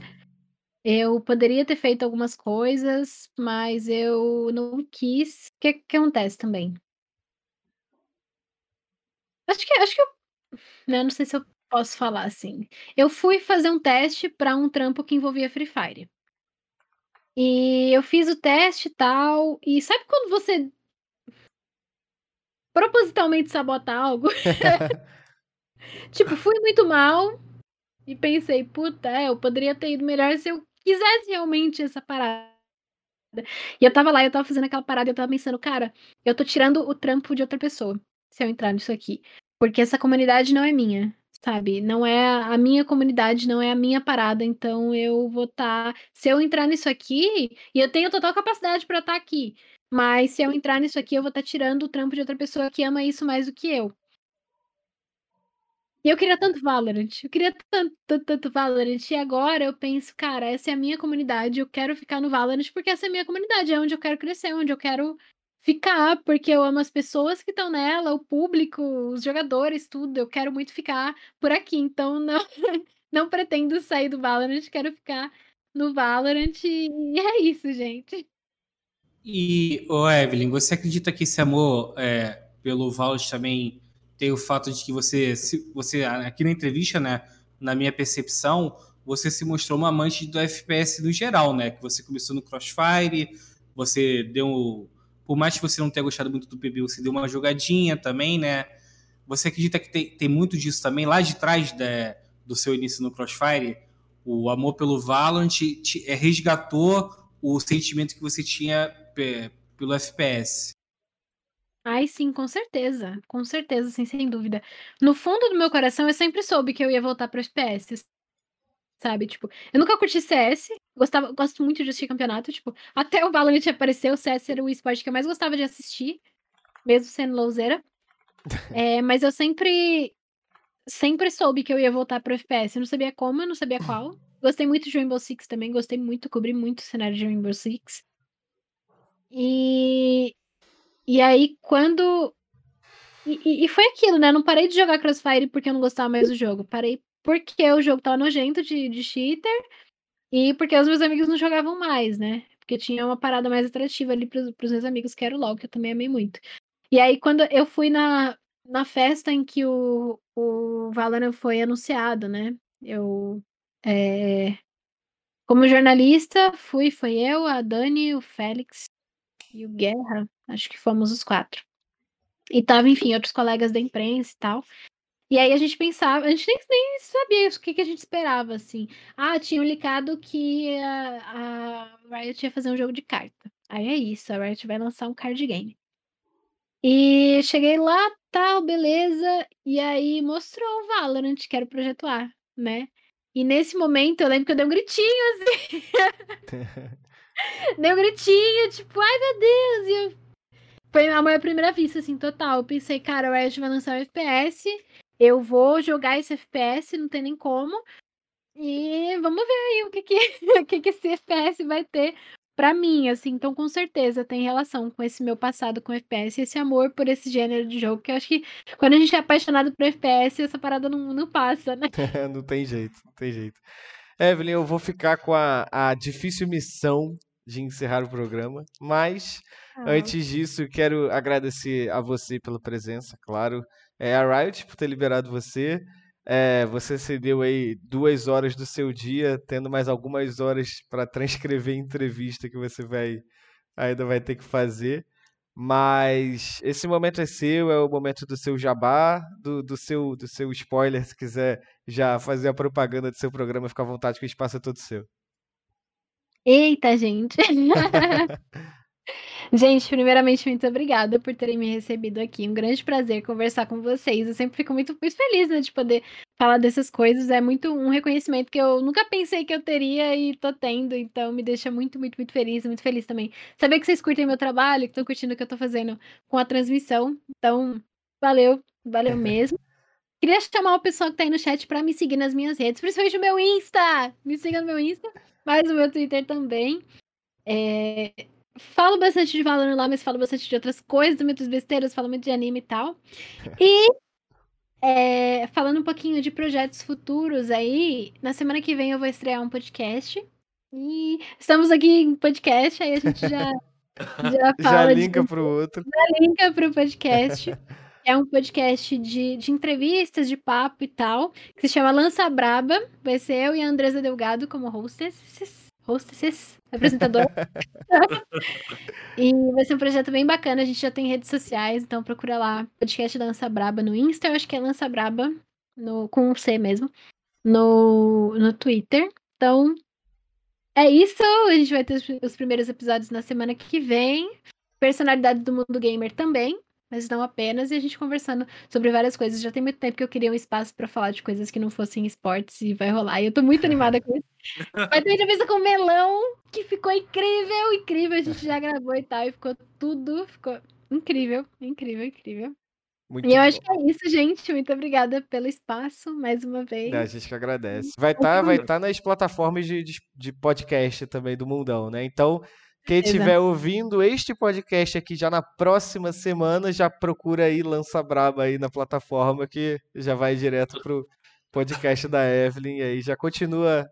Eu poderia ter feito algumas coisas, mas eu não quis. O que, que acontece também? Acho que acho que eu né, não sei se eu posso falar assim. Eu fui fazer um teste para um trampo que envolvia Free Fire. E eu fiz o teste e tal, e sabe quando você propositalmente sabota algo? Tipo, fui muito mal e pensei: "Puta, é, eu poderia ter ido melhor se eu quisesse realmente essa parada". E eu tava lá, eu tava fazendo aquela parada, eu tava pensando, cara, eu tô tirando o trampo de outra pessoa se eu entrar nisso aqui. Porque essa comunidade não é minha, sabe? Não é a minha comunidade, não é a minha parada, então eu vou estar. Tá... Se eu entrar nisso aqui, e eu tenho total capacidade para estar tá aqui, mas se eu entrar nisso aqui, eu vou estar tá tirando o trampo de outra pessoa que ama isso mais do que eu. E eu queria tanto Valorant, eu queria tanto, tanto, tanto Valorant, e agora eu penso, cara, essa é a minha comunidade, eu quero ficar no Valorant porque essa é a minha comunidade, é onde eu quero crescer, onde eu quero ficar, porque eu amo as pessoas que estão nela, o público, os jogadores, tudo, eu quero muito ficar por aqui, então não, não pretendo sair do Valorant, quero ficar no Valorant, e é isso, gente. E, ô Evelyn, você acredita que esse amor é, pelo Valorant também tem o fato de que você, você aqui na entrevista, né, na minha percepção, você se mostrou uma amante do FPS no geral, né? Que você começou no Crossfire, você deu, por mais que você não tenha gostado muito do PB, você deu uma jogadinha também, né? Você acredita que tem, tem muito disso também lá de trás da, do seu início no Crossfire? O amor pelo Valorant te, te, é, resgatou o sentimento que você tinha pelo FPS. Ai, sim, com certeza. Com certeza, sim, sem dúvida. No fundo do meu coração, eu sempre soube que eu ia voltar para FPS. Sabe? Tipo, eu nunca curti CS, gostava, gosto muito de assistir campeonato, tipo, até o Valorant apareceu, o CS era o esporte que eu mais gostava de assistir, mesmo sendo louzeira. É, mas eu sempre sempre soube que eu ia voltar pro FPS. Eu não sabia como, eu não sabia qual. Gostei muito de Rainbow Six também, gostei muito, cobri muito o cenário de Rainbow Six. E e aí, quando. E, e, foi aquilo, né? Não parei de jogar Crossfire porque eu não gostava mais do jogo. Parei porque o jogo tava nojento de, de cheater e porque os meus amigos não jogavam mais, né? Porque tinha uma parada mais atrativa ali pros, pros meus amigos, que era o LoL, que eu também amei muito. E aí, quando eu fui na, na festa em que o, o Valorant foi anunciado, né? Eu. É... Como jornalista, fui, foi eu, a Dani, o Félix e o Guerra. Acho que fomos os quatro. E tava, enfim, outros colegas da imprensa e tal. E aí a gente pensava, a gente nem, nem sabia o que, que a gente esperava, assim. Ah, tinham licado que a, a Riot ia fazer um jogo de carta. Aí é isso, a Riot vai lançar um card game. E cheguei lá, tal, beleza. E aí mostrou o Valorant, que era o projeto A, né? E nesse momento eu lembro que eu dei um gritinho assim. dei um gritinho, tipo, ai meu Deus! E eu foi a minha primeira vista, assim, total. Eu pensei, cara, o Riot vai lançar um FPS, eu vou jogar esse FPS, não tem nem como. E vamos ver aí o que que, o que, que esse FPS vai ter para mim, assim. Então, com certeza, tem relação com esse meu passado com FPS esse amor por esse gênero de jogo, que eu acho que quando a gente é apaixonado por FPS, essa parada não, não passa, né? não tem jeito, não tem jeito. Evelyn, eu vou ficar com a, a difícil missão de encerrar o programa, mas ah. antes disso, quero agradecer a você pela presença, claro. É, a Riot por ter liberado você. É, você cedeu aí duas horas do seu dia, tendo mais algumas horas para transcrever a entrevista que você vai ainda vai ter que fazer. Mas esse momento é seu, é o momento do seu jabá, do, do, seu, do seu spoiler. Se quiser já fazer a propaganda do seu programa, fica à vontade que o espaço é todo seu. Eita, gente. Gente, primeiramente, muito obrigada por terem me recebido aqui. Um grande prazer conversar com vocês. Eu sempre fico muito, muito feliz, né, de poder falar dessas coisas. É muito um reconhecimento que eu nunca pensei que eu teria e tô tendo. Então, me deixa muito, muito, muito feliz. Muito feliz também. Saber que vocês curtem meu trabalho, que estão curtindo o que eu tô fazendo com a transmissão. Então, valeu, valeu mesmo. Queria chamar o pessoal que tá aí no chat para me seguir nas minhas redes, principalmente no meu Insta. Me siga no meu Insta mas o meu Twitter também. É... Falo bastante de Valorant lá, mas falo bastante de outras coisas, muitas besteiras, falo muito de anime e tal. E é, falando um pouquinho de projetos futuros aí, na semana que vem eu vou estrear um podcast. E estamos aqui em podcast, aí a gente já, já fala. Já linka de, pro outro. Já linka pro podcast. É um podcast de, de entrevistas, de papo e tal, que se chama Lança Braba. Vai ser eu e a Andresa Delgado como hostesses, hostesses apresentador. e vai ser um projeto bem bacana. A gente já tem redes sociais, então procura lá podcast Lança Braba no Insta, eu acho que é Lança Braba, no, com um C mesmo, no, no Twitter. Então, é isso. A gente vai ter os, os primeiros episódios na semana que vem. Personalidades do mundo gamer também, mas não apenas. E a gente conversando sobre várias coisas. Já tem muito tempo que eu queria um espaço pra falar de coisas que não fossem esportes e vai rolar. E eu tô muito animada com isso. Vai ter entrevista com o Melão, que ficou incrível, incrível. A gente já gravou e tal, e ficou tudo, ficou incrível, incrível, incrível. Muito E eu bom. acho que é isso, gente. Muito obrigada pelo espaço, mais uma vez. A gente que agradece. Vai estar vai tá nas plataformas de, de, de podcast também do Mundão, né? Então, quem estiver ouvindo este podcast aqui já na próxima semana, já procura aí Lança Braba aí na plataforma que já vai direto pro podcast da Evelyn e aí já continua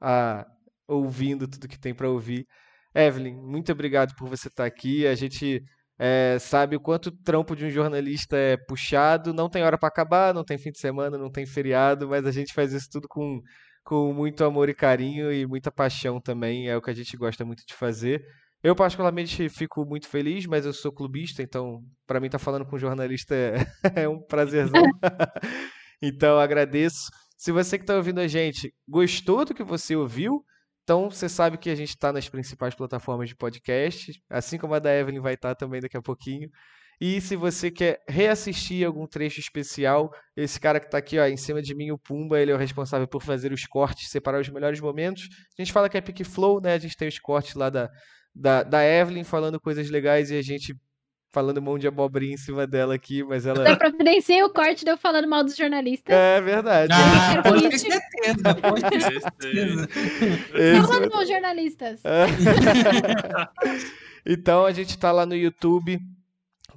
a, ouvindo tudo que tem para ouvir. Evelyn, muito obrigado por você estar aqui. A gente é, sabe o quanto o trampo de um jornalista é puxado. Não tem hora para acabar, não tem fim de semana, não tem feriado, mas a gente faz isso tudo com, com muito amor e carinho e muita paixão também. É o que a gente gosta muito de fazer. Eu, particularmente, fico muito feliz, mas eu sou clubista, então, para mim, estar falando com jornalista é, é um prazerzão. então, agradeço. Se você que está ouvindo a gente gostou do que você ouviu, então você sabe que a gente está nas principais plataformas de podcast, assim como a da Evelyn vai estar também daqui a pouquinho. E se você quer reassistir algum trecho especial, esse cara que está aqui ó, em cima de mim, o Pumba, ele é o responsável por fazer os cortes, separar os melhores momentos. A gente fala que é Pick Flow, né? A gente tem os cortes lá da, da, da Evelyn falando coisas legais e a gente falando um monte de abobrinha em cima dela aqui, mas ela. Da providenciei o corte de eu falando mal dos jornalistas. É verdade. Ah, pode ter certeza, pode ter certeza. Falando mal, jornalistas. então a gente tá lá no YouTube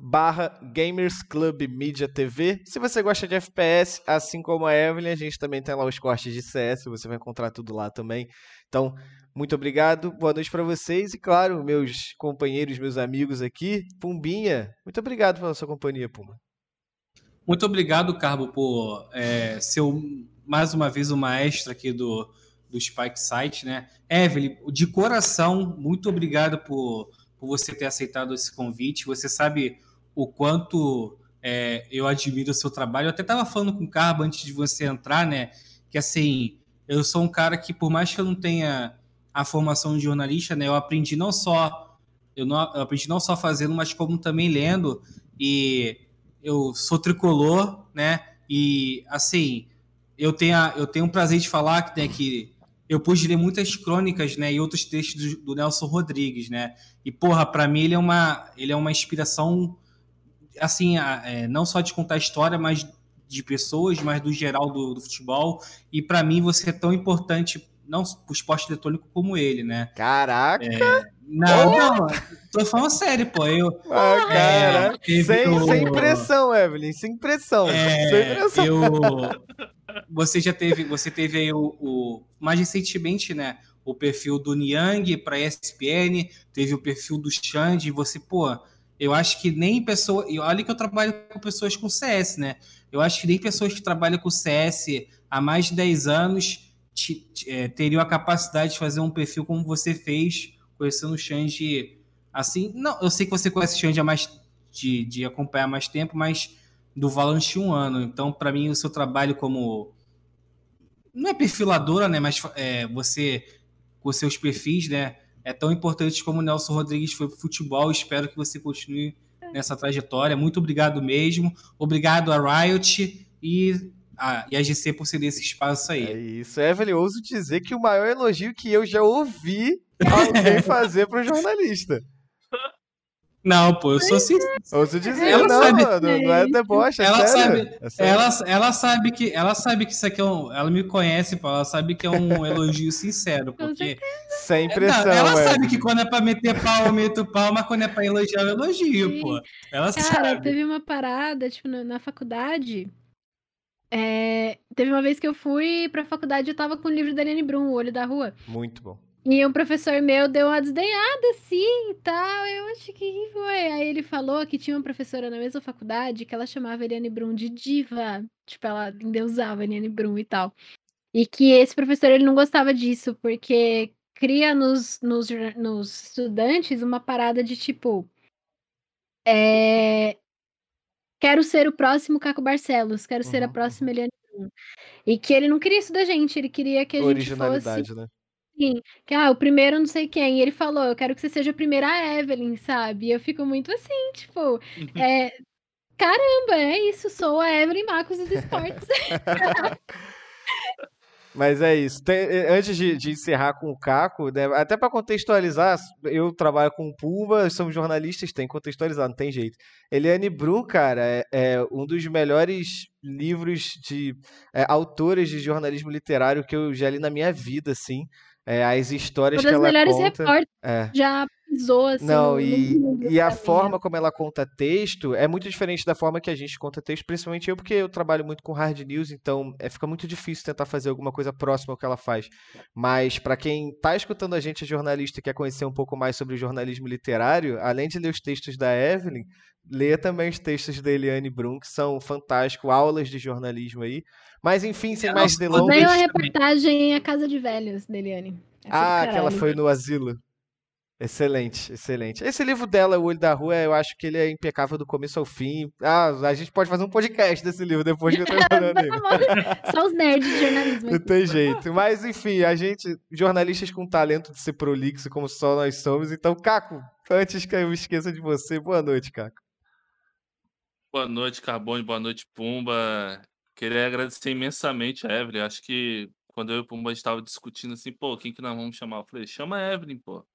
barra Gamers Club Media TV. Se você gosta de FPS, assim como a Evelyn, a gente também tem lá os cortes de CS, você vai encontrar tudo lá também. Então, muito obrigado, boa noite pra vocês e claro, meus companheiros, meus amigos aqui, Pumbinha, muito obrigado pela sua companhia, Pumba. Muito obrigado, Carbo, por é, ser mais uma vez o maestro aqui do, do Spike Site, né? Evelyn, de coração, muito obrigado por, por você ter aceitado esse convite. Você sabe o quanto é, eu admiro o seu trabalho. Eu até estava falando com o Carbo antes de você entrar, né? Que assim, eu sou um cara que, por mais que eu não tenha a formação de jornalista, né? Eu aprendi não só eu, não, eu aprendi não só fazendo, mas como também lendo. E eu sou tricolor, né? E assim, eu tenho, a- eu tenho o prazer de falar né, que eu pude ler muitas crônicas, né, e outros textos do, do Nelson Rodrigues, né? E porra, para mim ele é uma, ele é uma inspiração, assim, é, não só de contar história, mas de pessoas, mas do geral do, do futebol. E para mim você é tão importante não pro esporte eletrônico como ele, né? Caraca, Não, não, tô falando sério, pô. Eu, ah, cara. teve Sem, o- sem pressão, Evelyn, sem pressão. sem É, pressão. eu, você já teve, você teve aí o, o- mais recentemente, né? O perfil do Niang para ESPN, teve o perfil do Xande. Você, pô, eu acho que nem pessoa, e olha que eu trabalho com pessoas com CS, né? Eu acho que nem pessoas que trabalham com CS há mais de 10 anos ti- ti- é, teriam a capacidade de fazer um perfil como você fez, conhecendo o Xande assim. Não, eu sei que você conhece o Xande há mais de, de acompanhar mais tempo, mas do Valorant um ano. Então, para mim, o seu trabalho como não é perfiladora, né, mas é, você com seus perfis, né, é tão importante como o Nelson Rodrigues foi pro futebol. Espero que você continue nessa trajetória. Muito obrigado mesmo. Obrigado a Riot e a, e a GC por ceder esse espaço É aí. isso, Evelyn, ouso dizer que o maior elogio que eu já ouvi alguém fazer para um jornalista. Não, pô, eu sou sincero. Ouso dizer, Ela não, sabe- mano, não é deboche, é Ela sério. sabe- é sério. Ela, ela sabe que ela sabe que isso aqui é um, ela me conhece, pô, ela sabe que é um elogio sincero, porque Sem Não, pressão, ela sabe Evelyn. que quando é pra meter pau, eu meto pau, mas quando é pra elogiar, eu elogio, Sim. pô. Ela Cara, sabe. teve uma parada, tipo, na, na faculdade. é, teve uma vez que eu fui pra faculdade e eu tava com o livro da Eliane Brum, O Olho da Rua. Muito bom. E um professor meu deu uma desdenhada assim e tal. Eu acho que foi. Aí ele falou que tinha uma professora na mesma faculdade que ela chamava Eliane Brum de diva. Tipo, ela endeusava Eliane Brum e tal. E que esse professor ele não gostava disso, porque cria nos, nos, nos estudantes uma parada de tipo. é, Quero ser o próximo Caco Barcelos, quero ser a Uhum, próxima Eliane Brum. E que ele não queria isso da gente, ele queria que a gente fosse Originalidade, né? Assim, que ah, o primeiro não sei quem, e ele falou, eu quero que você seja a primeira Evelyn, sabe? E eu fico muito assim, tipo, é, caramba, é isso, sou a Evelyn Marcos dos esportes. Mas é isso. Tem, eh, antes de, de, encerrar com o Caco, né, até para contextualizar, eu trabalho com o Pumba, somos jornalistas, tem que contextualizar, não tem jeito. Eliane Brum, cara, é, é um dos melhores livros de é, autores de jornalismo literário que eu já li na minha vida, assim. É, as histórias Uma das que ela melhores conta. Repórteres é. Já pisou assim. Não, e, e a forma como ela conta texto é muito diferente da forma que a gente conta texto, principalmente eu, porque eu trabalho muito com hard news, então é, fica muito difícil tentar fazer alguma coisa próxima ao que ela faz. Mas para quem está escutando a gente, é jornalista e quer conhecer um pouco mais sobre o jornalismo literário, além de ler os textos da Evelyn, lê também os textos da Eliane Brum, que são fantásticos, aulas de jornalismo aí. Mas enfim, sem mais delongas. Veio a reportagem A Casa de Velhos da Eliane. ah, que ela foi no asilo. Excelente, excelente. Esse livro dela, O Olho da Rua, eu acho que ele é impecável do começo ao fim. Ah, a gente pode fazer um podcast desse livro depois que eu tô falando ele. Só os nerds de jornalismo. Não tem jeito. Mas, enfim, a gente, jornalistas com talento de ser prolixo, como só nós somos. Então, Caco, antes que eu esqueça de você, boa noite, Caco. Boa noite, Carbone, boa noite, Pumba. Queria agradecer imensamente a Evelyn. Acho que quando eu e o Pumba estava discutindo assim, pô, quem que nós vamos chamar? Eu falei, chama a Evelyn, pô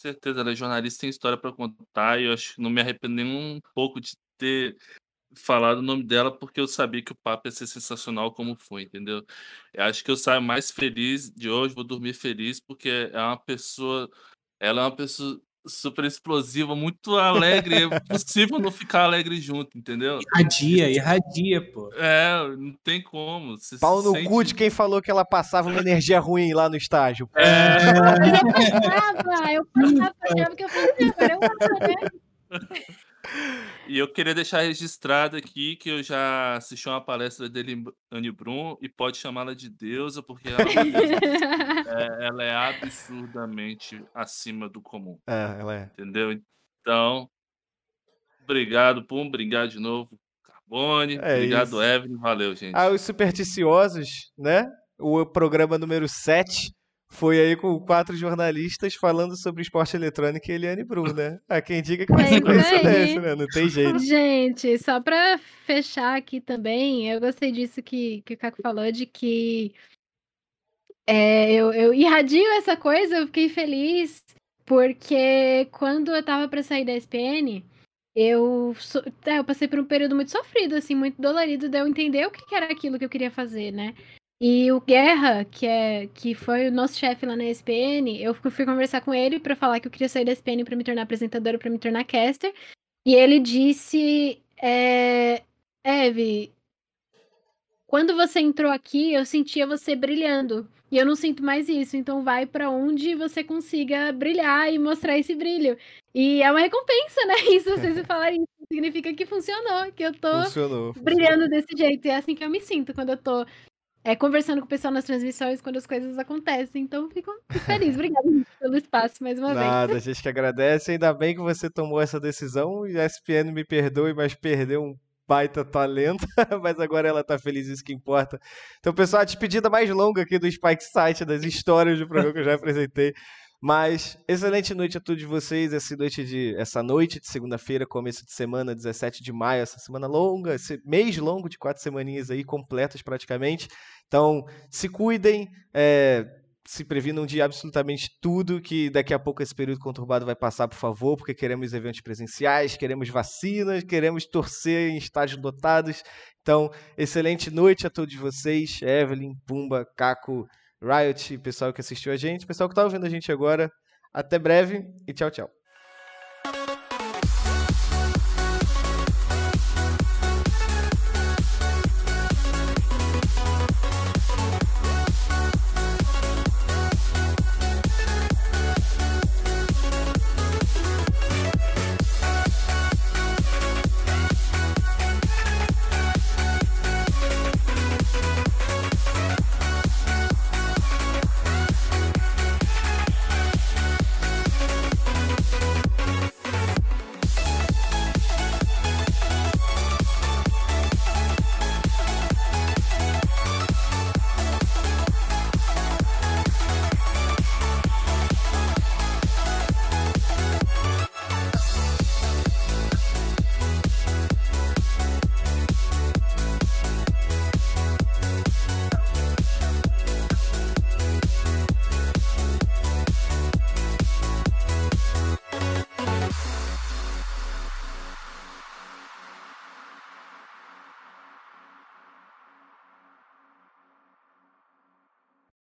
certeza, ela é jornalista, tem história para contar e eu acho que não me arrependo nem um pouco de ter falado o nome dela porque eu sabia que o papo ia ser sensacional como foi, entendeu? Eu acho que eu saio mais feliz de hoje, vou dormir feliz porque é uma pessoa, ela é uma pessoa super explosiva, muito alegre. É possível não ficar alegre junto, entendeu? Irradia, irradia, pô. É, não tem como. Você Pau no sente... cu de quem falou que ela passava uma energia ruim lá no estágio. É. Eu passava, eu passava, achava que eu fazia, agora eu passo, né? E eu queria deixar registrado aqui que eu já assisti uma palestra dele, Anne Brum, e pode chamá-la de deusa, porque ela é, ela é absurdamente acima do comum. É, ela é. Entendeu? Então, obrigado, Pum, obrigado de novo, Carbone, é obrigado, isso. Evelyn, valeu, gente. Ah, os supersticiosos, né? O programa número 7 foi aí com quatro jornalistas falando sobre esporte eletrônico e Eliane Brum, né? A quem diga que vai ser coincidência, né? Não tem jeito. Gente, só para fechar aqui também, eu gostei disso que, que o Caco falou, de que é, eu, eu irradio essa coisa, eu fiquei feliz, porque quando eu tava para sair da SPN, eu, é, eu passei por um período muito sofrido, assim, muito dolorido, de eu entender o que era aquilo que eu queria fazer, né? E o Guerra, que é que foi o nosso chefe lá na ESPN, eu fui conversar com ele para falar que eu queria sair da ESPN para me tornar apresentadora, para me tornar caster. E ele disse: é, Eve, quando você entrou aqui, eu sentia você brilhando. E eu não sinto mais isso. Então vai para onde você consiga brilhar e mostrar esse brilho. E é uma recompensa, né? Isso vocês falarem isso significa que funcionou, que eu tô funcionou, brilhando funcionou. desse jeito. E é assim que eu me sinto quando eu tô é, conversando com o pessoal nas transmissões quando as coisas acontecem. Então, fico, feliz. Obrigada pelo espaço mais uma Nada, vez. Nada, a gente que agradece. Ainda bem que você tomou essa decisão. E a SPN me perdoe, mas perdeu um baita talento. mas agora ela tá feliz, isso que importa. Então, pessoal, a despedida mais longa aqui do Spike Site, das histórias do programa que eu já apresentei. Mas excelente noite a todos vocês. Essa noite de, essa noite de segunda-feira, começo de semana, 17 de maio, essa semana longa, esse mês longo de quatro semaninhas aí, completas praticamente. Então, se cuidem, é, se previnam de absolutamente tudo que daqui a pouco esse período conturbado vai passar, por favor, porque queremos eventos presenciais, queremos vacinas, queremos torcer em estádios lotados. Então, excelente noite a todos vocês, Evelyn, Pumba, Caco. Riot, pessoal que assistiu a gente, pessoal que está ouvindo a gente agora. Até breve e tchau, tchau.